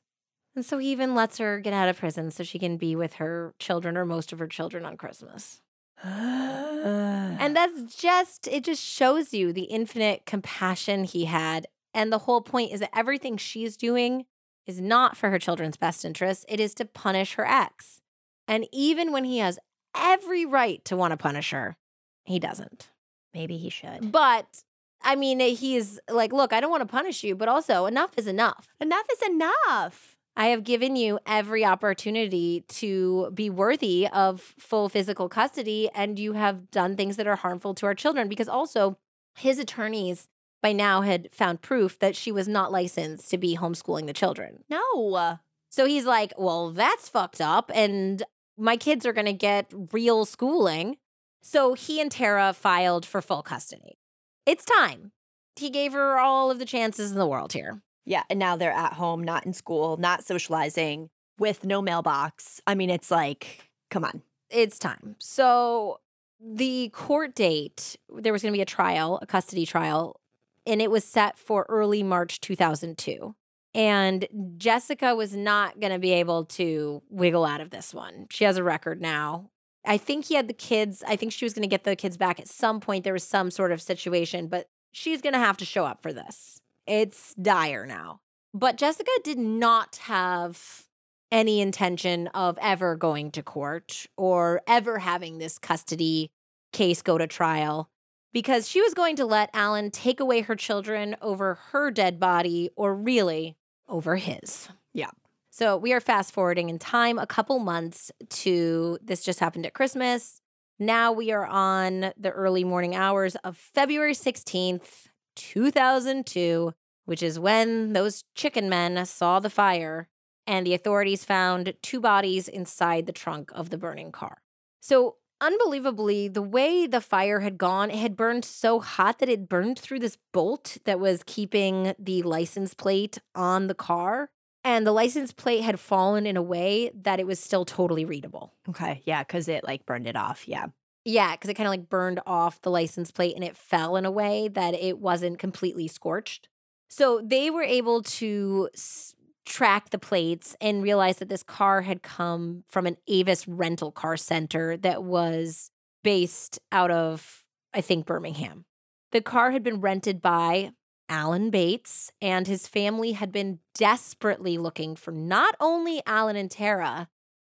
And so he even lets her get out of prison so she can be with her children or most of her children on Christmas. And ah. that's just, it just shows you the infinite compassion he had. And the whole point is that everything she's doing is not for her children's best interest, it is to punish her ex. And even when he has every right to want to punish her, he doesn't. Maybe he should. But I mean, eh, he's like, look, I don't want to punish you, but also enough is enough. Enough is enough. I have given you every opportunity to be worthy of full physical custody, and you have done things that are harmful to our children. Because also, his attorneys by now had found proof that she was not licensed to be homeschooling the children. No. So he's like, well, that's fucked up, and my kids are going to get real schooling. So he and Terra filed for full custody. It's time. He gave her all of the chances in the world here. Yeah. And now they're at home, not in school, not socializing, with no mailbox. I mean, it's like, come on. It's time. So the court date, there was going to be a trial, a custody trial, and it was set for early March 2002. And Jessica was not going to be able to wiggle out of this one. She has a record now. I think he had the kids. I think she was going to get the kids back at some point. There was some sort of situation, but she's going to have to show up for this. It's dire now. But Jessica did not have any intention of ever going to court or ever having this custody case go to trial because she was going to let Alan take away her children over her dead body or really over his. Yeah. So we are fast forwarding in time a couple months to this just happened at Christmas. Now we are on the early morning hours of February 16th, 2002, which is when those chicken men saw the fire and the authorities found two bodies inside the trunk of the burning car. So, unbelievably, the way the fire had gone, it had burned so hot that it burned through this bolt that was keeping the license plate on the car. And the license plate had fallen in a way that it was still totally readable. Okay. Yeah. Cause it like burned it off. Yeah. Yeah, because it kind of like burned off the license plate and it fell in a way that it wasn't completely scorched. So they were able to s- track the plates and realize that this car had come from an Avis rental car center that was based out of, I think, Birmingham. The car had been rented by Alan Bates, and his family had been desperately looking for not only Alan and Terra,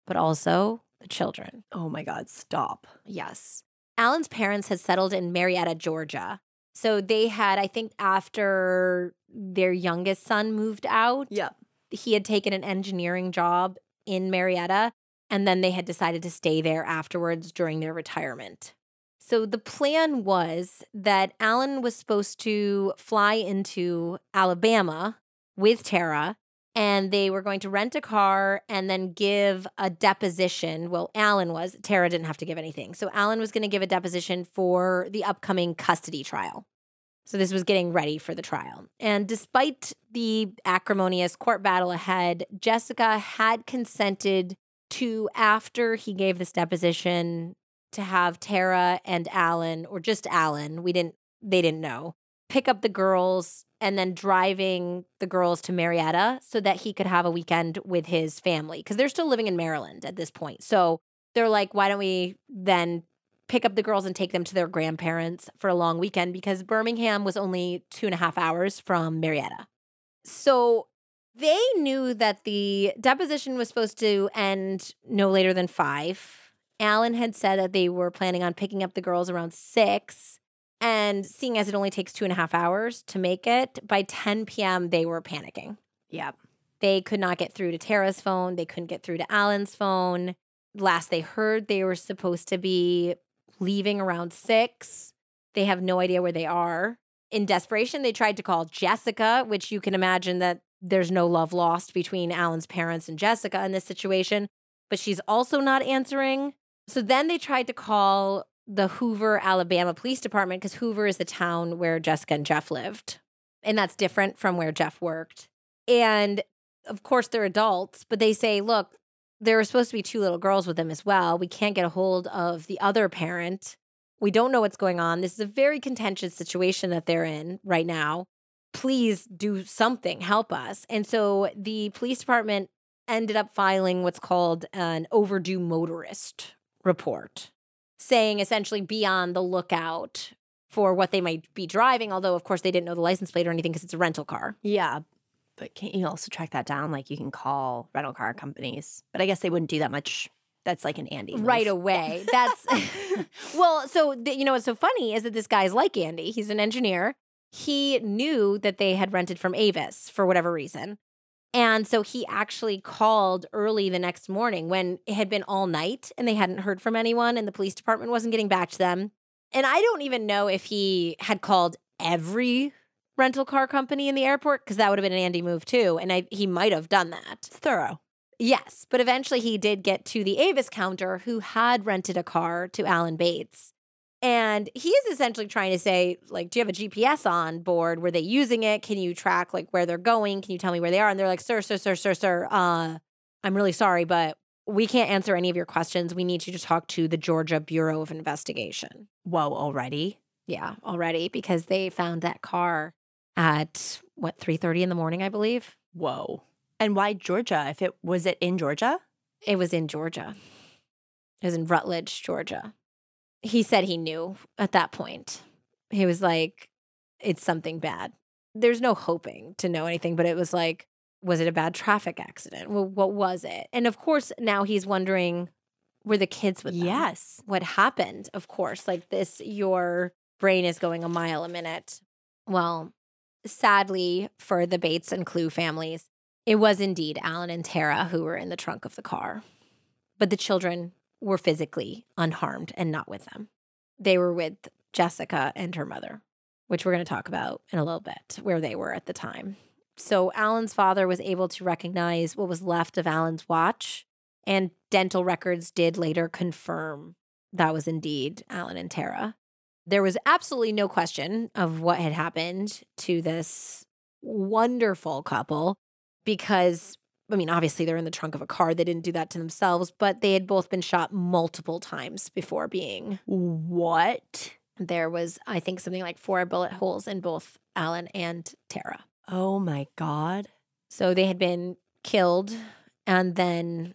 but also the children. Oh my God. Stop. Yes. Alan's parents had settled in Marietta, Georgia. So they had, I think, after their youngest son moved out, Yep. He had taken an engineering job in Marietta, and then they had decided to stay there afterwards during their retirement. So the plan was that Alan was supposed to fly into Alabama with Terra, and they were going to rent a car and then give a deposition. Well, Alan was, Terra didn't have to give anything. So Alan was going to give a deposition for the upcoming custody trial. So this was getting ready for the trial. And despite the acrimonious court battle ahead, Jessica had consented to, after he gave this deposition, to have Terra and Alan, or just Alan, we didn't, they didn't know, pick up the girls and then driving the girls to Marietta so that he could have a weekend with his family because they're still living in Maryland at this point. So they're like, why don't we then pick up the girls and take them to their grandparents for a long weekend because Birmingham was only two and a half hours from Marietta. So they knew that the deposition was supposed to end no later than five. Alan had said that they were planning on picking up the girls around six. And seeing as it only takes two and a half hours to make it, by 10 p.m., they were panicking. Yep. They could not get through to Terra's phone. They couldn't get through to Alan's phone. Last they heard, they were supposed to be leaving around six. They have no idea where they are. In desperation, they tried to call Jessica, which you can imagine that there's no love lost between Alan's parents and Jessica in this situation, but she's also not answering. So then they tried to call the Hoover, Alabama Police Department because Hoover is the town where Jessica and Jeff lived. And that's different from where Jeff worked. And of course, they're adults, but they say, look, there were supposed to be two little girls with them as well. We can't get a hold of the other parent. We don't know what's going on. This is a very contentious situation that they're in right now. Please do something, help us. And so the police department ended up filing what's called an overdue motorist report, saying essentially be on the lookout for what they might be driving. Although, of course, they didn't know the license plate or anything because it's a rental car. Yeah. But can't you also track that down? Like you can call rental car mm-hmm. companies, but I guess they wouldn't do that much. That's like an Andie move. right away. [laughs] That's [laughs] well, so th- you know what's so funny is that this guy's like Andie. He's an engineer. He knew that they had rented from Avis for whatever reason. And so he actually called early the next morning when it had been all night and they hadn't heard from anyone and the police department wasn't getting back to them. And I don't even know if he had called every rental car company in the airport because that would have been an Andie move too. And I, he might have done that. It's thorough. Yes, but eventually he did get to the Avis counter who had rented a car to Alan Bates. And he is essentially trying to say, like, do you have a GPS on board? Were they using it? Can you track like where they're going? Can you tell me where they are? And they're like, sir, sir, sir, sir, sir, uh, I'm really sorry, but we can't answer any of your questions. We need you to talk to the Georgia Bureau of Investigation. Whoa, already? Yeah, already because they found that car at what 3:30 in the morning, I believe. Whoa. And why Georgia? If it was it in Georgia? It was in Georgia. It was in Rutledge, Georgia. He said he knew at that point. He was like, it's something bad. There's no hoping to know anything, but it was like, was it a bad traffic accident? Well, what was it? And of course, now he's wondering, were the kids with them? Yes. What happened? Of course, like this, your brain is going a mile a minute. Well, sadly for the Bates and Clue families, it was indeed Alan and Terra who were in the trunk of the car. But the children were physically unharmed and not with them. They were with Jessica and her mother, which we're going to talk about in a little bit, where they were at the time. So Alan's father was able to recognize what was left of Alan's watch, and dental records did later confirm that was indeed Alan and Terra. There was absolutely no question of what had happened to this wonderful couple because I mean, obviously they're in the trunk of a car. They didn't do that to themselves, but they had both been shot multiple times before being. What? There was, I think, something like four bullet holes in both Alan and Terra. Oh my God. So they had been killed and then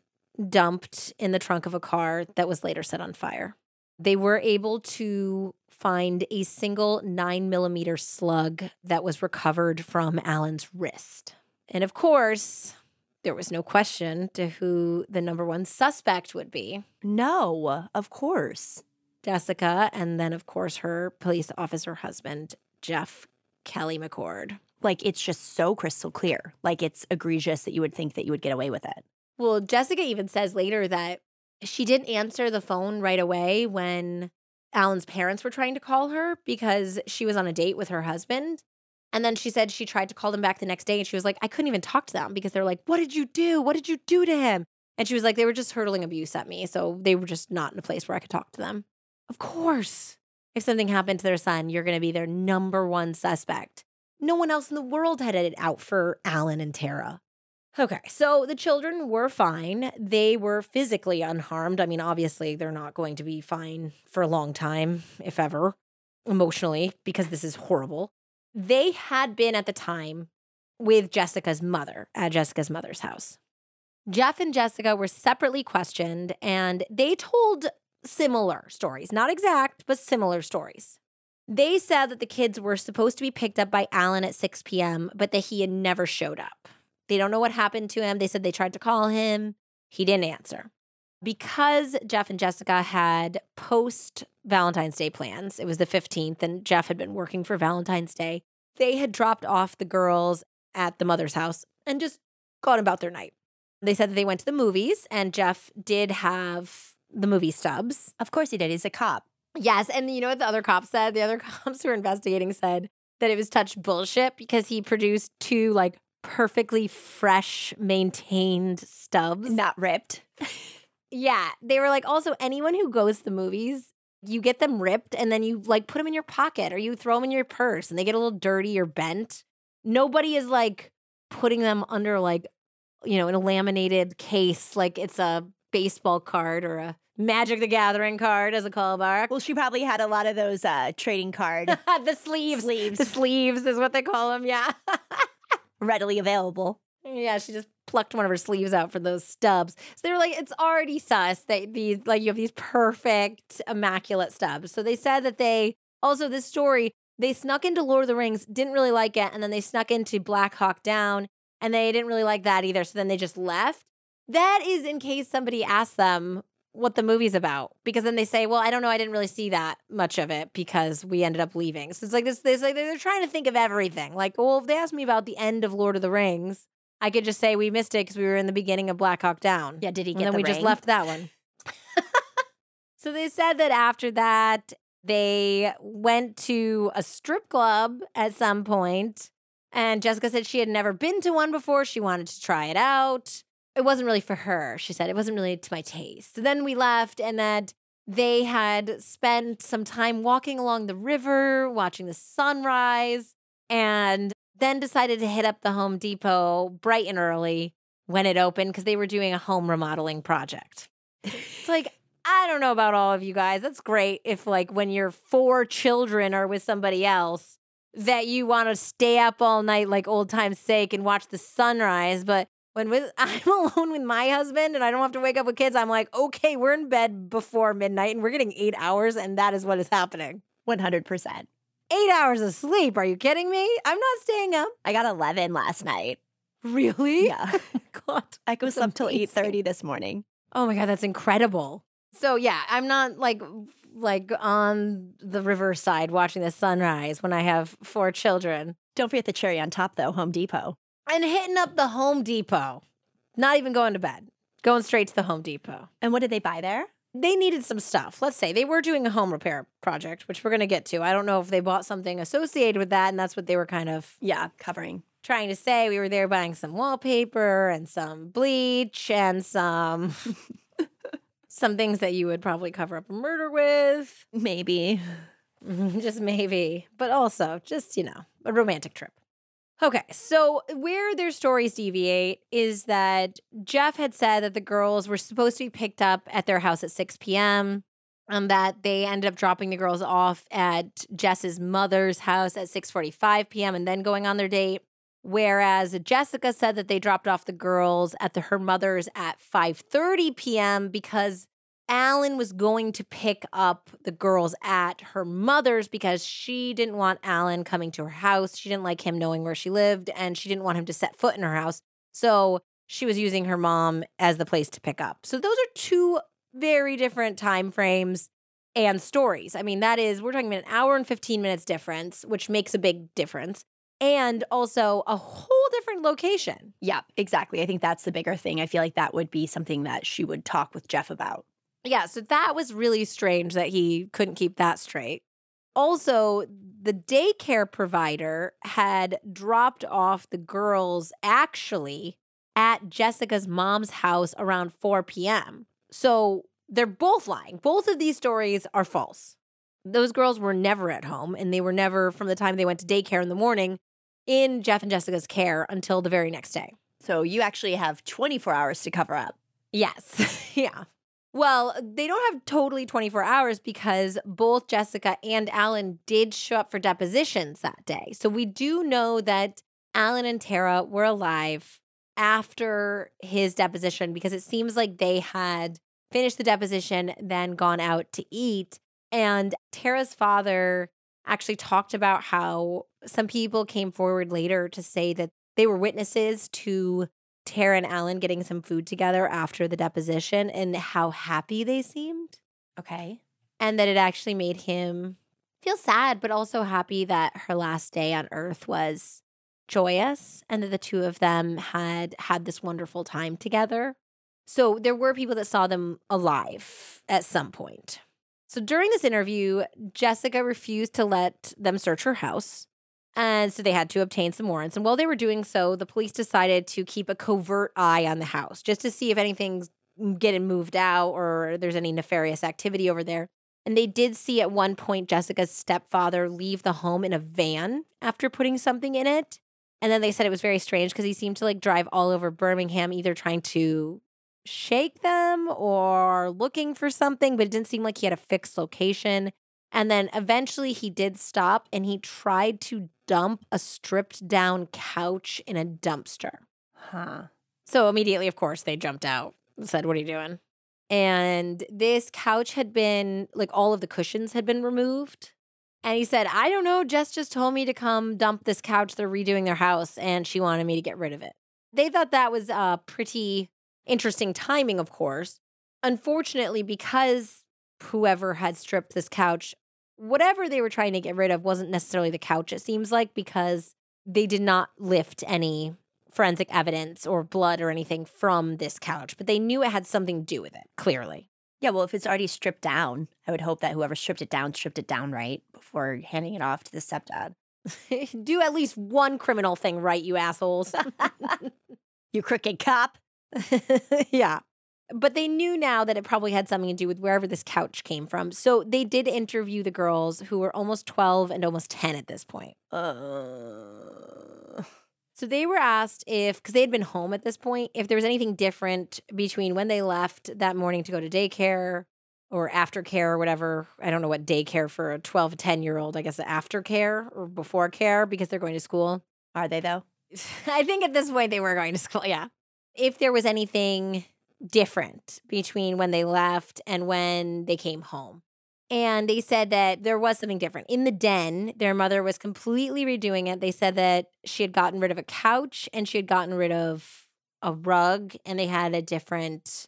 dumped in the trunk of a car that was later set on fire. They were able to find a single nine millimeter slug that was recovered from Alan's wrist. And of course, there was no question to who the number one suspect would be No, of course. Jessica, and then, of course, her police officer husband, Jeff Kelly McCord. Like it's just so crystal clear. Like it's egregious that you would think that you would get away with it. Well, Jessica even says later that she didn't answer the phone right away when Alan's parents were trying to call her because she was on a date with her husband. And then she said she tried to call them back the next day and she was like, I couldn't even talk to them because they're like, What did you do? What did you do to him? And she was like, They were just hurling abuse at me. So they were just not in a place where I could talk to them. Of course. If something happened to their son, you're going to be their number one suspect. No one else in the world had it out for Alan and Terra. Okay, so the children were fine. They were physically unharmed. I mean, obviously, they're not going to be fine for a long time, if ever, emotionally, because this is horrible. they had been at the time with Jessica's mother at Jessica's mother's house. Jeff and Jessica were separately questioned and they told similar stories, not exact, but similar stories. They said that the kids were supposed to be picked up by Alan at 6 p.m., but that he had never showed up. They don't know what happened to him. They said they tried to call him, he didn't answer. Because Jeff and Jessica had post Valentine's Day plans, it was the 15th, and Jeff had been working for Valentine's Day, they had dropped off the girls at the mother's house and just gone about their night. They said that they went to the movies, and Jeff did have the movie stubs. Of course he did. He's a cop. Yes. And you know what the other cops said? The other [laughs] cops who were investigating said that it was touch bullshit because he produced two like perfectly fresh, maintained stubs. Not ripped. yeah. They were like, also, anyone who goes to the movies, you get them ripped and then you like put them in your pocket or you throw them in your purse and they get a little dirty or bent. Nobody is like putting them under like, you know, in a laminated case like it's a baseball card or a Magic the Gathering card as a callback. Well, she probably had a lot of those uh, trading card [laughs] the sleeves. sleeves The sleeves is what they call them. Yeah. [laughs] readily available. yeah. She just plucked one of her sleeves out for those stubs. So they were like, it's already sus that these, like, you have these perfect, immaculate stubs. So they said that they also, this story, they snuck into Lord of the Rings, didn't really like it. And then they snuck into Black Hawk Down and they didn't really like that either. So then they just left. That is in case somebody asked them what the movie's about because then they say, "Well, I don't know, I didn't really see that much of it because we ended up leaving." So it's like this, this like they're trying to think of everything. Like, well, if they asked me about the end of Lord of the Rings, I could just say we missed it because we were in the beginning of Black Hawk Down. Yeah, did he and then the we just left that one. [laughs] so they said that after that they went to a strip club at some point, and Jessica said she had never been to one before. She wanted to try it out it wasn't really for her. She said it wasn't really to my taste. So then we left, and that they had spent some time walking along the river, watching the sunrise, and then decided to hit up the Home Depot bright and early when it opened because they were doing a home remodeling project. it's like, I don't know about all of you guys. That's great if, like, when your four children are with somebody else, that you want to stay up all night, like old time's sake, and watch the sunrise. But when with [laughs] I'm alone with my husband and I don't have to wake up with kids, I'm like, okay, we're in bed before midnight and we're getting eight hours, and that is what is happening. 100%. Eight hours of sleep. Are you kidding me? I'm not staying up. I got 11 last night. Really? Yeah. [laughs] God. I was up till 8.30 this morning. Oh my God, that's incredible. So yeah, I'm not like like on the riverside watching the sunrise when I have four children. Don't forget the cherry on top, though, Home Depot. And hitting up the Home Depot. Not even going to bed. Going straight to the Home Depot. And what did they buy there? they needed some stuff. Let's say they were doing a home repair project, which we're going to get to. I don't know if they bought something associated with that, and that's what they were kind of Yeah, covering. trying to say. We were there buying some wallpaper and some bleach and some [laughs] some things that you would probably cover up a murder with. Maybe. [laughs] just maybe, but also just, you know, a romantic trip. Okay, so where their stories deviate is that Jeff had said that the girls were supposed to be picked up at their house at 6 p.m. and that they ended up dropping the girls off at Jess's mother's house at 6:45 p.m. and then going on their date. Whereas Jessica said that they dropped off the girls at the, her mother's at 5:30 p.m. because Alan was going to pick up the girls at her mother's because she didn't want Alan coming to her house. She didn't like him knowing where she lived and she didn't want him to set foot in her house. So she was using her mom as the place to pick up. So those are two very different time frames and stories. I mean, that is, we're talking about an hour and 15 minutes difference, which makes a big difference. And also a whole different location. Yeah, exactly. I think that's the bigger thing. I feel like that would be something that she would talk with Jeff about. Yeah, so that was really strange that he couldn't keep that straight. Also, the daycare provider had dropped off the girls actually at Jessica's mom's house around 4 p.m. So they're both lying. Both of these stories are false. Those girls were never at home, and they were never, from the time they went to daycare in the morning, in Jeff and Jessica's care until the very next day. So you actually have 24 hours to cover up. Yes. [laughs] yeah. Well, they don't have totally 24 hours because both Jessica and Alan did show up for depositions that day. So we do know that Alan and Terra were alive after his deposition because it seems like they had finished the deposition, then gone out to eat. And Terra's father actually talked about how some people came forward later to say that they were witnesses to Terra and Alan getting some food together after the deposition and how happy they seemed. Okay. And that it actually made him feel sad, but also happy that her last day on earth was joyous and that the two of them had had this wonderful time together. So there were people that saw them alive at some point. So during this interview, Jessica refused to let them search her house. And so they had to obtain some warrants. And while they were doing so, the police decided to keep a covert eye on the house just to see if anything's getting moved out or there's any nefarious activity over there. And they did see at one point Jessica's stepfather leave the home in a van after putting something in it. And then they said it was very strange because he seemed to like drive all over Birmingham, either trying to shake them or looking for something, but it didn't seem like he had a fixed location. And then eventually he did stop and he tried to dump a stripped down couch in a dumpster. Huh. So immediately, of course, they jumped out and said, What are you doing? And this couch had been like all of the cushions had been removed. And he said, I don't know. Jess just told me to come dump this couch. They're redoing their house and she wanted me to get rid of it. They thought that was uh, pretty interesting timing, of course. Unfortunately, because whoever had stripped this couch whatever they were trying to get rid of wasn't necessarily the couch, it seems like, because they did not lift any forensic evidence or blood or anything from this couch, but they knew it had something to do with it, clearly. Yeah, well, if it's already stripped down, I would hope that whoever stripped it down stripped it down right before handing it off to the stepdad. [laughs] do at least one criminal thing right, you assholes. [laughs] you crooked cop. [laughs] yeah. But they knew now that it probably had something to do with wherever this couch came from. So they did interview the girls who were almost 12 and almost 10 at this point. Uh... So they were asked if, because they had been home at this point, if there was anything different between when they left that morning to go to daycare or aftercare or whatever. I don't know what daycare for a 12, 10 year old, I guess aftercare or before care because they're going to school. Are they though? [laughs] I think at this point they were going to school. Yeah. If there was anything different between when they left and when they came home. And they said that there was something different. In the den, their mother was completely redoing it. They said that she had gotten rid of a couch and she had gotten rid of a rug and they had a different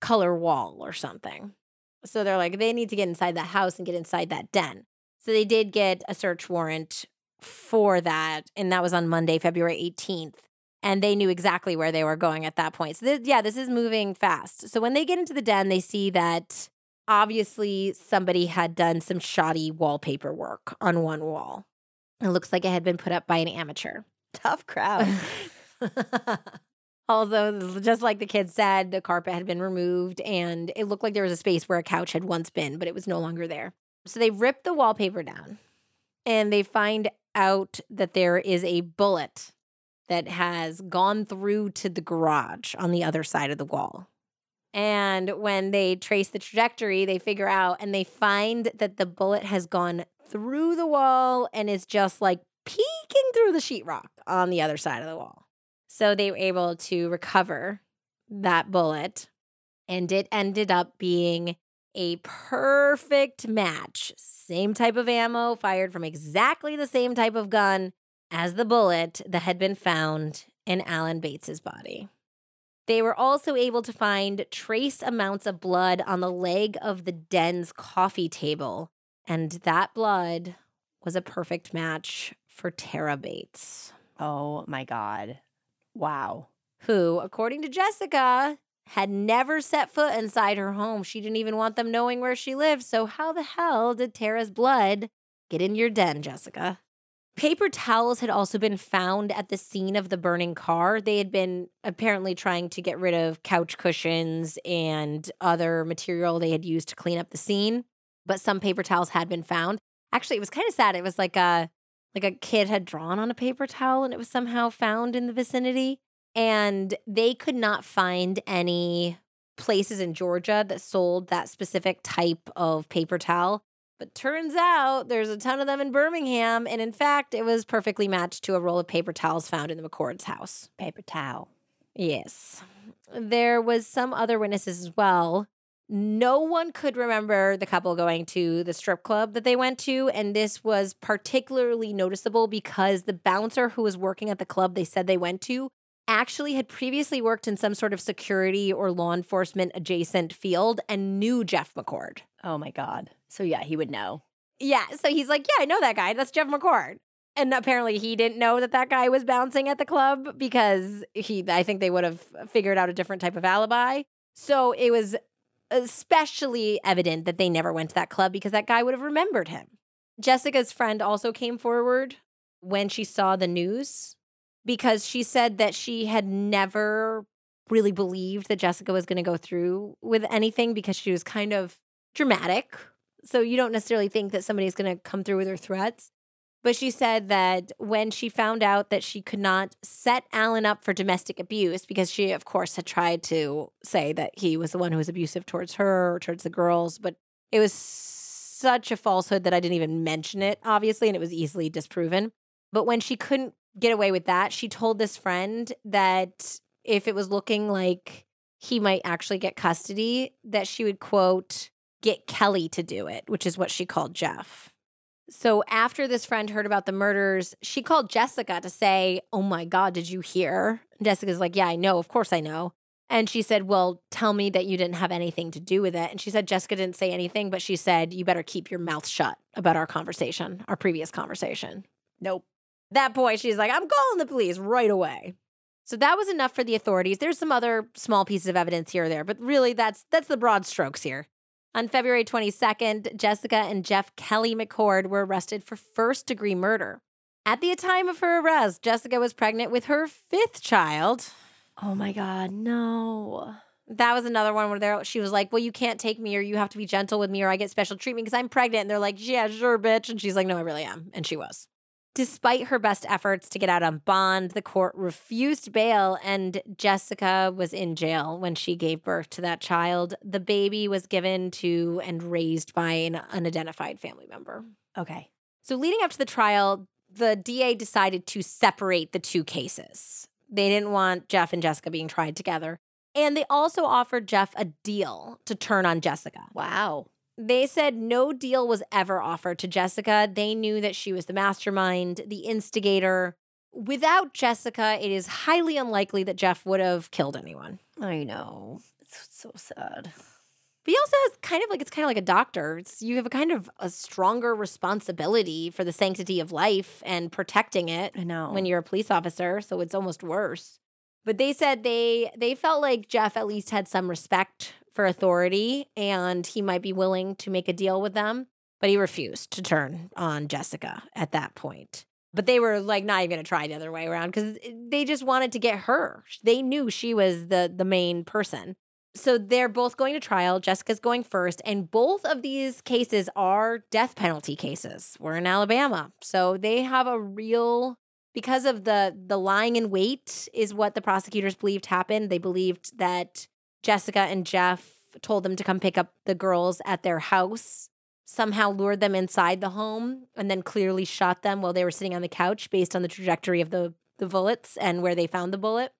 color wall or something. So they're like, they need to get inside that house and get inside that den. So they did get a search warrant for that. And that was on Monday, February 18th and they knew exactly where they were going at that point. So, this, yeah, this is moving fast. So, when they get into the den, they see that obviously somebody had done some shoddy wallpaper work on one wall. It looks like it had been put up by an amateur. [laughs] Tough crowd. [laughs] Although, just like the kids said, the carpet had been removed and it looked like there was a space where a couch had once been, but it was no longer there. So they rip the wallpaper down and they find out that there is a bullet that has gone through to the garage on the other side of the wall. And when they trace the trajectory, they figure out and they find that the bullet has gone through the wall and is just like peeking through the sheetrock on the other side of the wall. So they were able to recover that bullet, and it ended up being a perfect match. Same type of ammo, fired from exactly the same type of gun, as the bullet that had been found in Alan Bates's body. They were also able to find trace amounts of blood on the leg of the den's coffee table, and that blood was a perfect match for Terra Bates. Oh my God. Wow. Who, according to Jessica, had never set foot inside her home. She didn't even want them knowing where she lived. So, how the hell did Terra's blood get in your den, Jessica? Paper towels had also been found at the scene of the burning car. They had been apparently trying to get rid of couch cushions and other material they had used to clean up the scene, but some paper towels had been found. Actually, it was kind of sad. It was like a like a kid had drawn on a paper towel and it was somehow found in the vicinity and they could not find any places in Georgia that sold that specific type of paper towel. But turns out there's a ton of them in Birmingham. And in fact, it was perfectly matched to a roll of paper towels found in the McCord's house. Paper towel. Yes. There was some other witnesses as well. No one could remember the couple going to the strip club that they went to. And this was particularly noticeable because the bouncer who was working at the club they said they went to actually had previously worked in some sort of security or law enforcement adjacent field and knew Jeff McCord. Oh my God. So yeah, he would know. Yeah. So he's like, Yeah, I know that guy. That's Jeff McCord. And apparently he didn't know that that guy was bouncing at the club because he, I think they would have figured out a different type of alibi. So it was especially evident that they never went to that club because that guy would have remembered him. Jessica's friend also came forward when she saw the news because she said that she had never really believed that Jessica was going to go through with anything because she was kind of dramatic. So you don't necessarily think that somebody's going to come through with her threats. But she said that when she found out that she could not set Alan up for domestic abuse, because she, of course, had tried to say that he was the one who was abusive towards her or towards the girls, but it was such a falsehood that I didn't even mention it, obviously, and it was easily disproven. But when she couldn't get away with that, she told this friend that if it was looking like he might actually get custody, that she would, quote, get Kelly to do it, which is what she called Jeff. So after this friend heard about the murders, she called Jessica to say, Oh my God, did you hear? Jessica's like, Yeah, I know. Of course I know. And she said, Well, tell me that you didn't have anything to do with it. And she said, Jessica didn't say anything, but she said, You better keep your mouth shut about our conversation, our previous conversation. Nope. That point, she's like, I'm calling the police right away. So that was enough for the authorities. There's some other small pieces of evidence here or there, but really that's that's the broad strokes here. On February 22nd, Jessica and Jeff Kelly McCord were arrested for first degree murder. At the time of her arrest, Jessica was pregnant with her fifth child. Oh my God, no. That was another one where she was like, Well, you can't take me, or you have to be gentle with me, or I get special treatment because I'm pregnant. And they're like, Yeah, sure, bitch. And she's like, No, I really am. And she was. Despite her best efforts to get out on bond, the court refused bail, and Jessica was in jail when she gave birth to that child. The baby was given to and raised by an unidentified family member. Okay. So, leading up to the trial, the DA decided to separate the two cases. They didn't want Jeff and Jessica being tried together. And they also offered Jeff a deal to turn on Jessica. Wow. They said no deal was ever offered to Jessica. They knew that she was the mastermind, the instigator. Without Jessica, it is highly unlikely that Jeff would have killed anyone. I know. It's so sad. But he also has kind of like it's kind of like a doctor. It's, you have a kind of a stronger responsibility for the sanctity of life and protecting it. I know. When you're a police officer, so it's almost worse. But they said they they felt like Jeff at least had some respect for authority and he might be willing to make a deal with them, but he refused to turn on Jessica at that point. But they were like not even going to try the other way around because eh, they just wanted to get her. They knew she was the the main person. So they're both going to trial. Jessica's going first, and both of these cases are death penalty cases. We're in Alabama, so they have a real because of the the lying in wait is what the prosecutors believed happened. They believed that Jessica and Jeff told them to come pick up the girls at their house, somehow lured them inside the home, and then clearly shot them while they were sitting on the couch based on the trajectory of the, the bullets and where they found the bullet.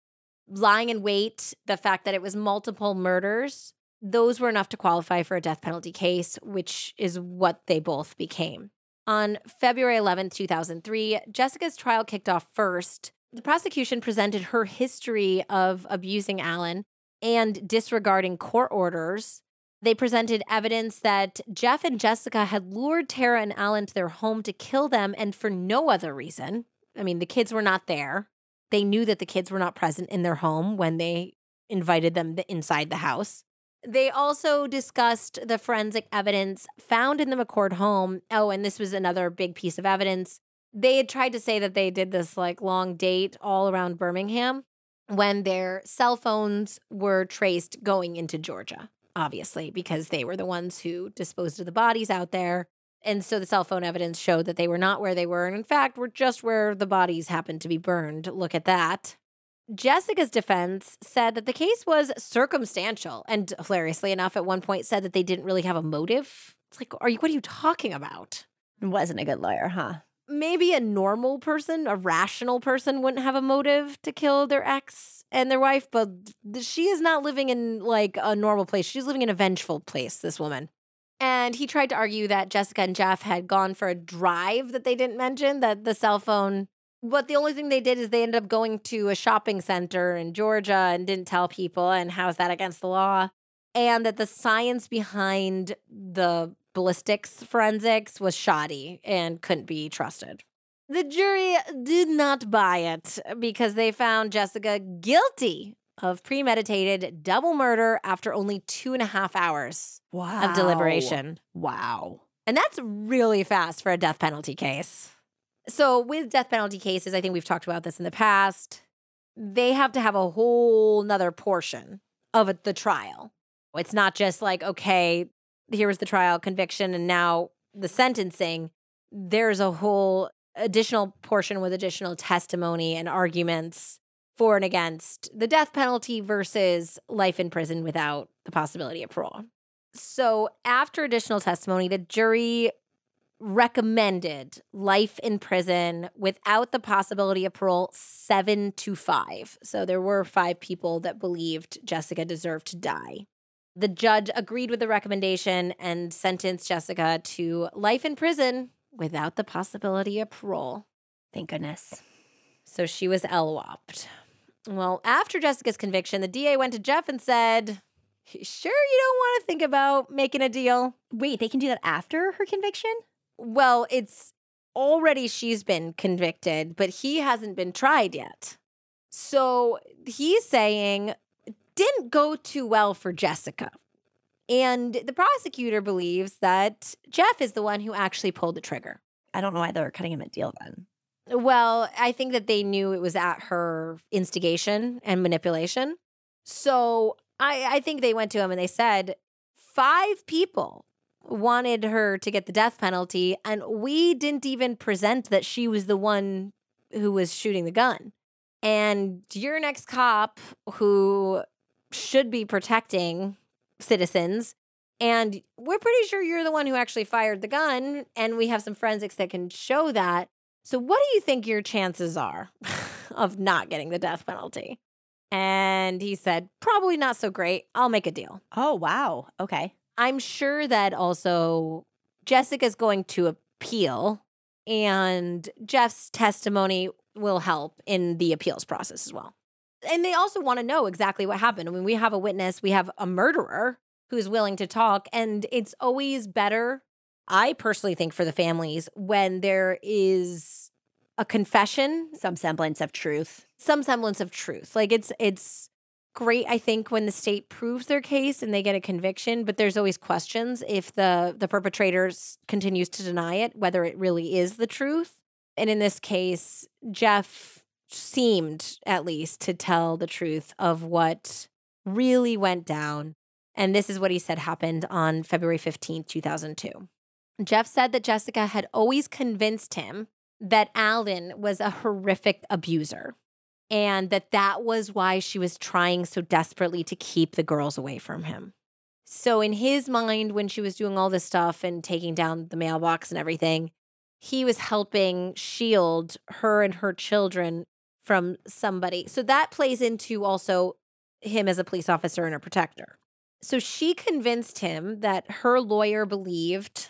Lying in wait, the fact that it was multiple murders, those were enough to qualify for a death penalty case, which is what they both became. On February 11th, 2003, Jessica's trial kicked off first. The prosecution presented her history of abusing Alan and disregarding court orders. They presented evidence that Jeff and Jessica had lured Terra and Alan to their home to kill them and for no other reason. I mean, the kids were not there. They knew that the kids were not present in their home when they invited them inside the house. They also discussed the forensic evidence found in the McCord home. Oh, and this was another big piece of evidence. They had tried to say that they did this like long date all around Birmingham when their cell phones were traced going into Georgia, obviously, because they were the ones who disposed of the bodies out there. And so the cell phone evidence showed that they were not where they were. And in fact, were just where the bodies happened to be burned. Look at that. Jessica's defense said that the case was circumstantial and hilariously enough at one point said that they didn't really have a motive. It's like, are you what are you talking about? Wasn't a good lawyer, huh? Maybe a normal person, a rational person wouldn't have a motive to kill their ex and their wife, but she is not living in like a normal place. She's living in a vengeful place, this woman. And he tried to argue that Jessica and Jeff had gone for a drive that they didn't mention, that the cell phone but the only thing they did is they ended up going to a shopping center in Georgia and didn't tell people. And how is that against the law? And that the science behind the ballistics forensics was shoddy and couldn't be trusted. The jury did not buy it because they found Jessica guilty of premeditated double murder after only two and a half hours wow. of deliberation. Wow. And that's really fast for a death penalty case. So, with death penalty cases, I think we've talked about this in the past. They have to have a whole nother portion of the trial. It's not just like, okay, here was the trial conviction and now the sentencing. There's a whole additional portion with additional testimony and arguments for and against the death penalty versus life in prison without the possibility of parole. So, after additional testimony, the jury recommended life in prison without the possibility of parole seven to five. So there were five people that believed Jessica deserved to die. The judge agreed with the recommendation and sentenced Jessica to life in prison without the possibility of parole. Thank goodness. So she was LWOPed. Well, after Jessica's conviction, the DA went to Jeff and said, Sure, you don't want to think about making a deal? Wait, they can do that after her conviction? Well, it's already she's been convicted, but he hasn't been tried yet. So he's saying didn't go too well for Jessica. And the prosecutor believes that Jeff is the one who actually pulled the trigger. I don't know why they were cutting him a deal then. Well, I think that they knew it was at her instigation and manipulation. So I, I think they went to him and they said, five people wanted her to get the death penalty, and we didn't even present that she was the one who was shooting the gun. And your next cop who should be protecting citizens. And we're pretty sure you're the one who actually fired the gun. And we have some forensics that can show that. So, what do you think your chances are [laughs] of not getting the death penalty? And he said, probably not so great. I'll make a deal. Oh, wow. Okay. I'm sure that also Jessica's going to appeal and Jeff's testimony will help in the appeals process as well. And they also want to know exactly what happened. I mean, we have a witness, we have a murderer who's willing to talk, and it's always better, I personally think, for the families when there is a confession, some semblance of truth, some semblance of truth. Like it's it's great i think when the state proves their case and they get a conviction but there's always questions if the the perpetrator continues to deny it whether it really is the truth and in this case jeff seemed at least to tell the truth of what really went down and this is what he said happened on february 15 2002 jeff said that jessica had always convinced him that alan was a horrific abuser and that that was why she was trying so desperately to keep the girls away from him. So, in his mind, when she was doing all this stuff and taking down the mailbox and everything, he was helping shield her and her children from somebody. So, that plays into also him as a police officer and a protector. So, she convinced him that her lawyer believed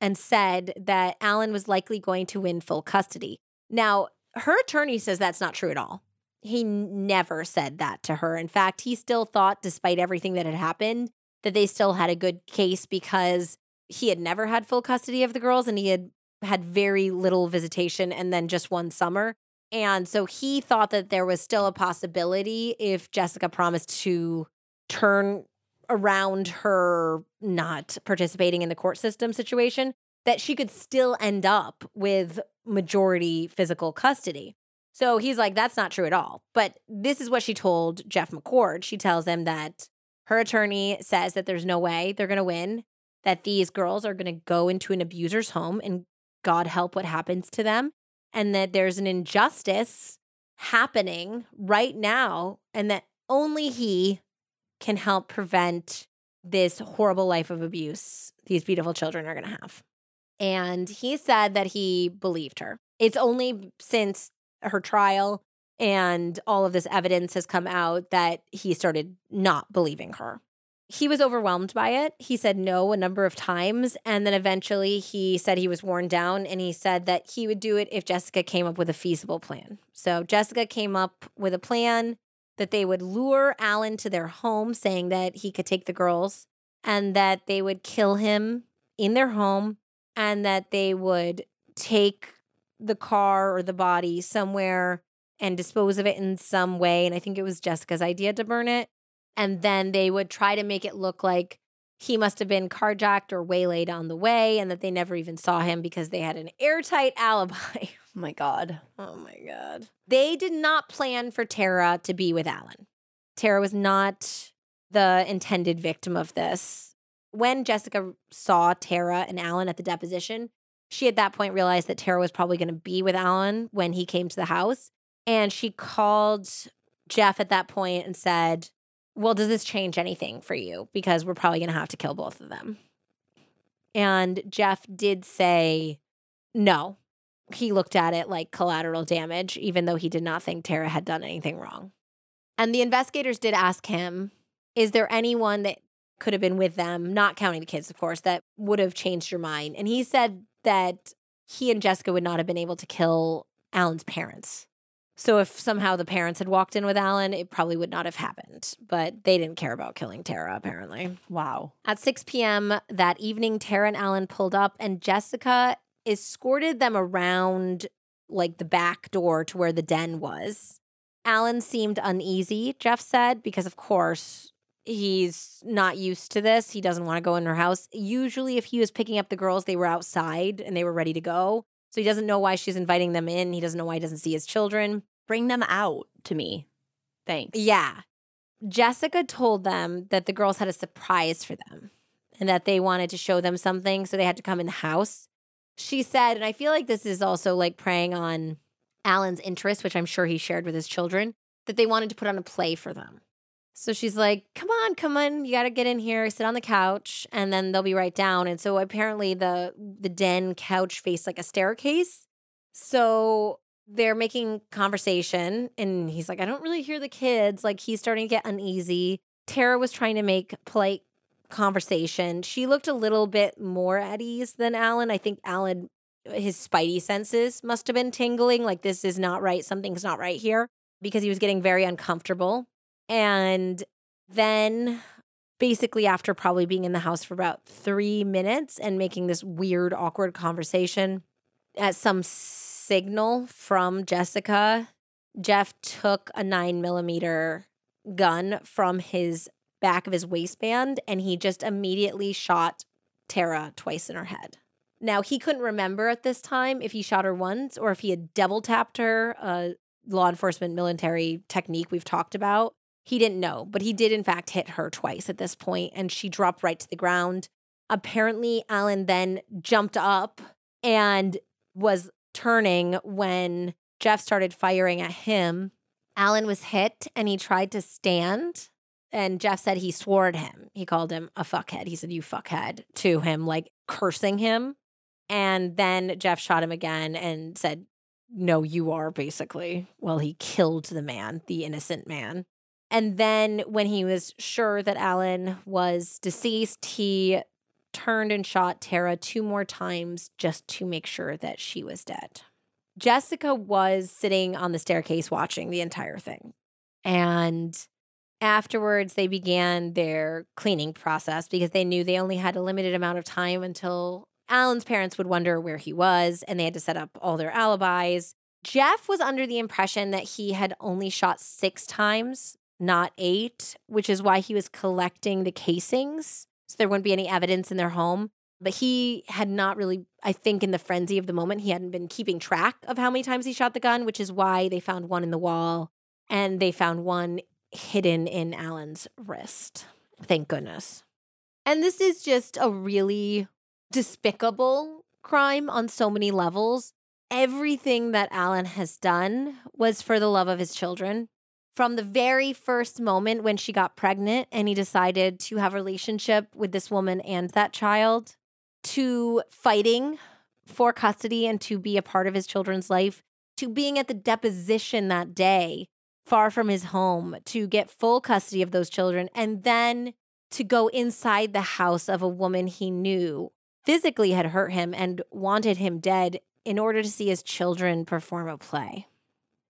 and said that Alan was likely going to win full custody. Now, her attorney says that's not true at all he never said that to her. In fact, he still thought, despite everything that had happened, that they still had a good case because he had never had full custody of the girls and he had had very little visitation and then just one summer. And so he thought that there was still a possibility if Jessica promised to turn around her not participating in the court system situation, that she could still end up with majority physical custody. So he's like, that's not true at all. But this is what she told Jeff McCord. She tells him that her attorney says that there's no way they're going to win, that these girls are going to go into an abuser's home and God help what happens to them, and that there's an injustice happening right now and that only he can help prevent this horrible life of abuse these beautiful children are going to have. And he said that he believed her. It's only since her trial and all of this evidence has come out that he started not believing her. He was overwhelmed by it. He said no a number of times. And then eventually he said he was worn down and he said that he would do it if Jessica came up with a feasible plan. So Jessica came up with a plan that they would lure Alan to their home, saying that he could take the girls and that they would kill him in their home and that they would take the car or the body somewhere and dispose of it in some way. And I think it was Jessica's idea to burn it. And then they would try to make it look like he must have been carjacked or waylaid on the way and that they never even saw him because they had an airtight alibi. [laughs] oh my God. Oh my God. They did not plan for Terra to be with Alan. Terra was not the intended victim of this. When Jessica saw Terra and Alan at the deposition, she at that point realized that Terra was probably going to be with Alan when he came to the house. And she called Jeff at that point and said, Well, does this change anything for you? Because we're probably going to have to kill both of them. And Jeff did say, No. He looked at it like collateral damage, even though he did not think Terra had done anything wrong. And the investigators did ask him, Is there anyone that could have been with them, not counting the kids, of course, that would have changed your mind? And he said that he and Jessica would not have been able to kill Alan's parents. So if somehow the parents had walked in with Alan, it probably would not have happened. But they didn't care about killing Terra, apparently. Wow. At 6 p.m. that evening, Terra and Alan pulled up, and Jessica escorted them around like the back door to where the den was. Alan seemed uneasy, Jeff said, because of course he's not used to this. He doesn't want to go in her house. Usually, if he was picking up the girls, they were outside and they were ready to go. So he doesn't know why she's inviting them in. He doesn't know why he doesn't see his children. Bring them out to me. Thanks. Yeah. Jessica told them that the girls had a surprise for them and that they wanted to show them something. So they had to come in the house. She said, and I feel like this is also like preying on Alan's interest, which I'm sure he shared with his children, that they wanted to put on a play for them. So she's like, "Come on, come on, you got to get in here, sit on the couch, and then they'll be right down." And so apparently the the den couch faced like a staircase. So they're making conversation and he's like, "I don't really hear the kids." Like he's starting to get uneasy. Terra was trying to make polite conversation. She looked a little bit more at ease than Alan. I think Alan his spidey senses must have been tingling like this is not right, something's not right here because he was getting very uncomfortable. And then basically after probably being in the house for about 3 minutes and making this weird awkward conversation at some signal from Jessica, Jeff took a 9 millimeter gun from his back of his waistband and he just immediately shot Terra twice in her head. Now, he couldn't remember at this time if he shot her once or if he had double tapped her, a law enforcement military technique we've talked about. He didn't know, but he did, in fact, hit her twice at this point, and she dropped right to the ground. Apparently, Alan then jumped up and was turning when Jeff started firing at him. Alan was hit and he tried to stand. And Jeff said he swore at him. He called him a fuckhead. He said, You fuckhead to him, like cursing him. And then Jeff shot him again and said, No, you are basically. Well, he killed the man, the innocent man. And then when he was sure that Alan was deceased, he turned and shot Terra two more times just to make sure that she was dead. Jessica was sitting on the staircase watching the entire thing. And afterwards, they began their cleaning process because they knew they only had a limited amount of time until Alan's parents would wonder where he was and they had to set up all their alibis. Jeff was under the impression that he had only shot six times, not eight, which is why he was collecting the casings so there wouldn't be any evidence in their home. But he had not really, I think, in the frenzy of the moment, he hadn't been keeping track of how many times he shot the gun, which is why they found one in the wall and they found one hidden in Alan's wrist. Thank goodness. And this is just a really despicable crime on so many levels. everything that Alan has done was for the love of his children. From the very first moment when she got pregnant and he decided to have a relationship with this woman and that child, to fighting for custody and to be a part of his children's life, to being at the deposition that day, far from his home, to get full custody of those children, and then to go inside the house of a woman he knew physically had hurt him and wanted him dead in order to see his children perform a play.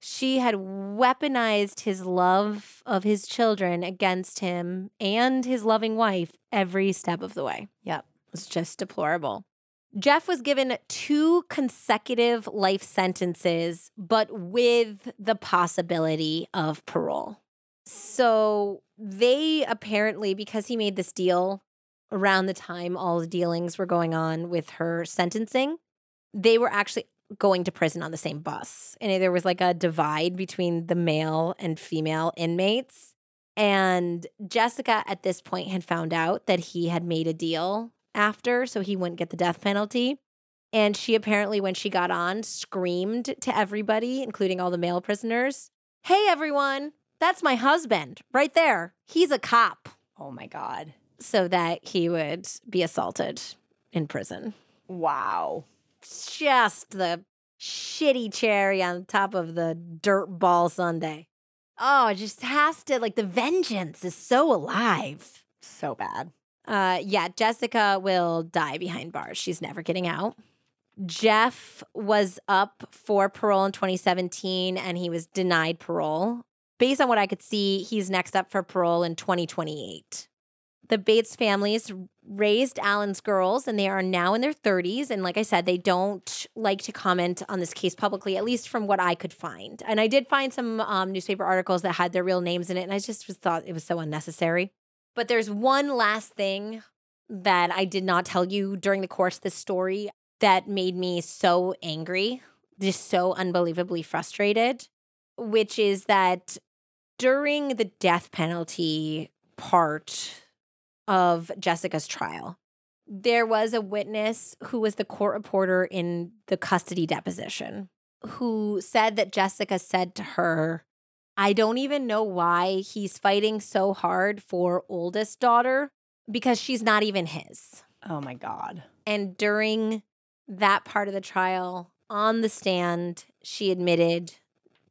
She had weaponized his love of his children against him and his loving wife every step of the way. Yep. It was just deplorable. Jeff was given two consecutive life sentences, but with the possibility of parole. So they apparently, because he made this deal around the time all the dealings were going on with her sentencing, they were actually going to prison on the same bus. And there was like a divide between the male and female inmates. And Jessica at this point had found out that he had made a deal after, so he wouldn't get the death penalty. And she apparently, when she got on, screamed to everybody, including all the male prisoners, Hey, everyone, that's my husband right there. He's a cop. Oh my God. So that he would be assaulted in prison. Wow. Just the shitty cherry on top of the dirt ball sundae. Oh, it just has to, like, the vengeance is so alive. So bad. Uh, yeah, Jessica will die behind bars. She's never getting out. Jeff was up for parole in 2017 and he was denied parole. Based on what I could see, he's next up for parole in 2028. The Bates families raised Alan's girls and they are now in their 30s. And like I said, they don't like to comment on this case publicly, at least from what I could find. And I did find some um, newspaper articles that had their real names in it. And I just thought it was so unnecessary. But there's one last thing that I did not tell you during the course of this story that made me so angry, just so unbelievably frustrated, which is that during the death penalty part of Jessica's trial, there was a witness who was the court reporter in the custody deposition who said that Jessica said to her, I don't even know why he's fighting so hard for oldest daughter because she's not even his. Oh my God. And during that part of the trial, on the stand, she admitted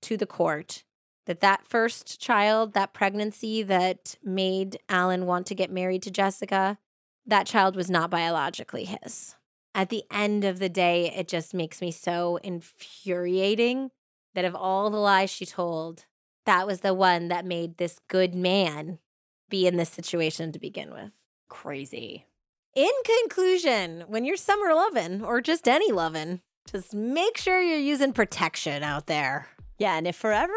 to the court that that first child, that pregnancy that made Alan want to get married to Jessica, that child was not biologically his. At the end of the day, it just makes me so infuriating that of all the lies she told, that was the one that made this good man be in this situation to begin with. Crazy. In conclusion, when you're summer loving or just any loving, just make sure you're using protection out there. Yeah, and if forever,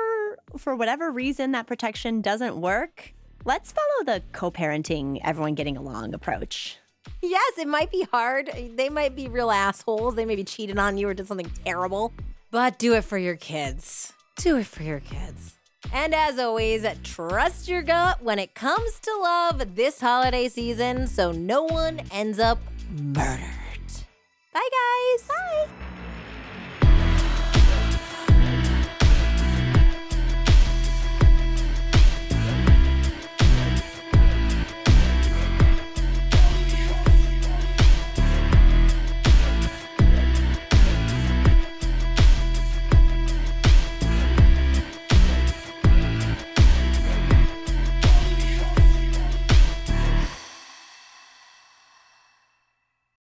for whatever reason, that protection doesn't work, let's follow the co parenting, everyone getting along approach. Yes, it might be hard. They might be real assholes. They may be cheating on you or did something terrible, but do it for your kids. Do it for your kids. And as always, trust your gut when it comes to love this holiday season so no one ends up murdered. Bye, guys. Bye.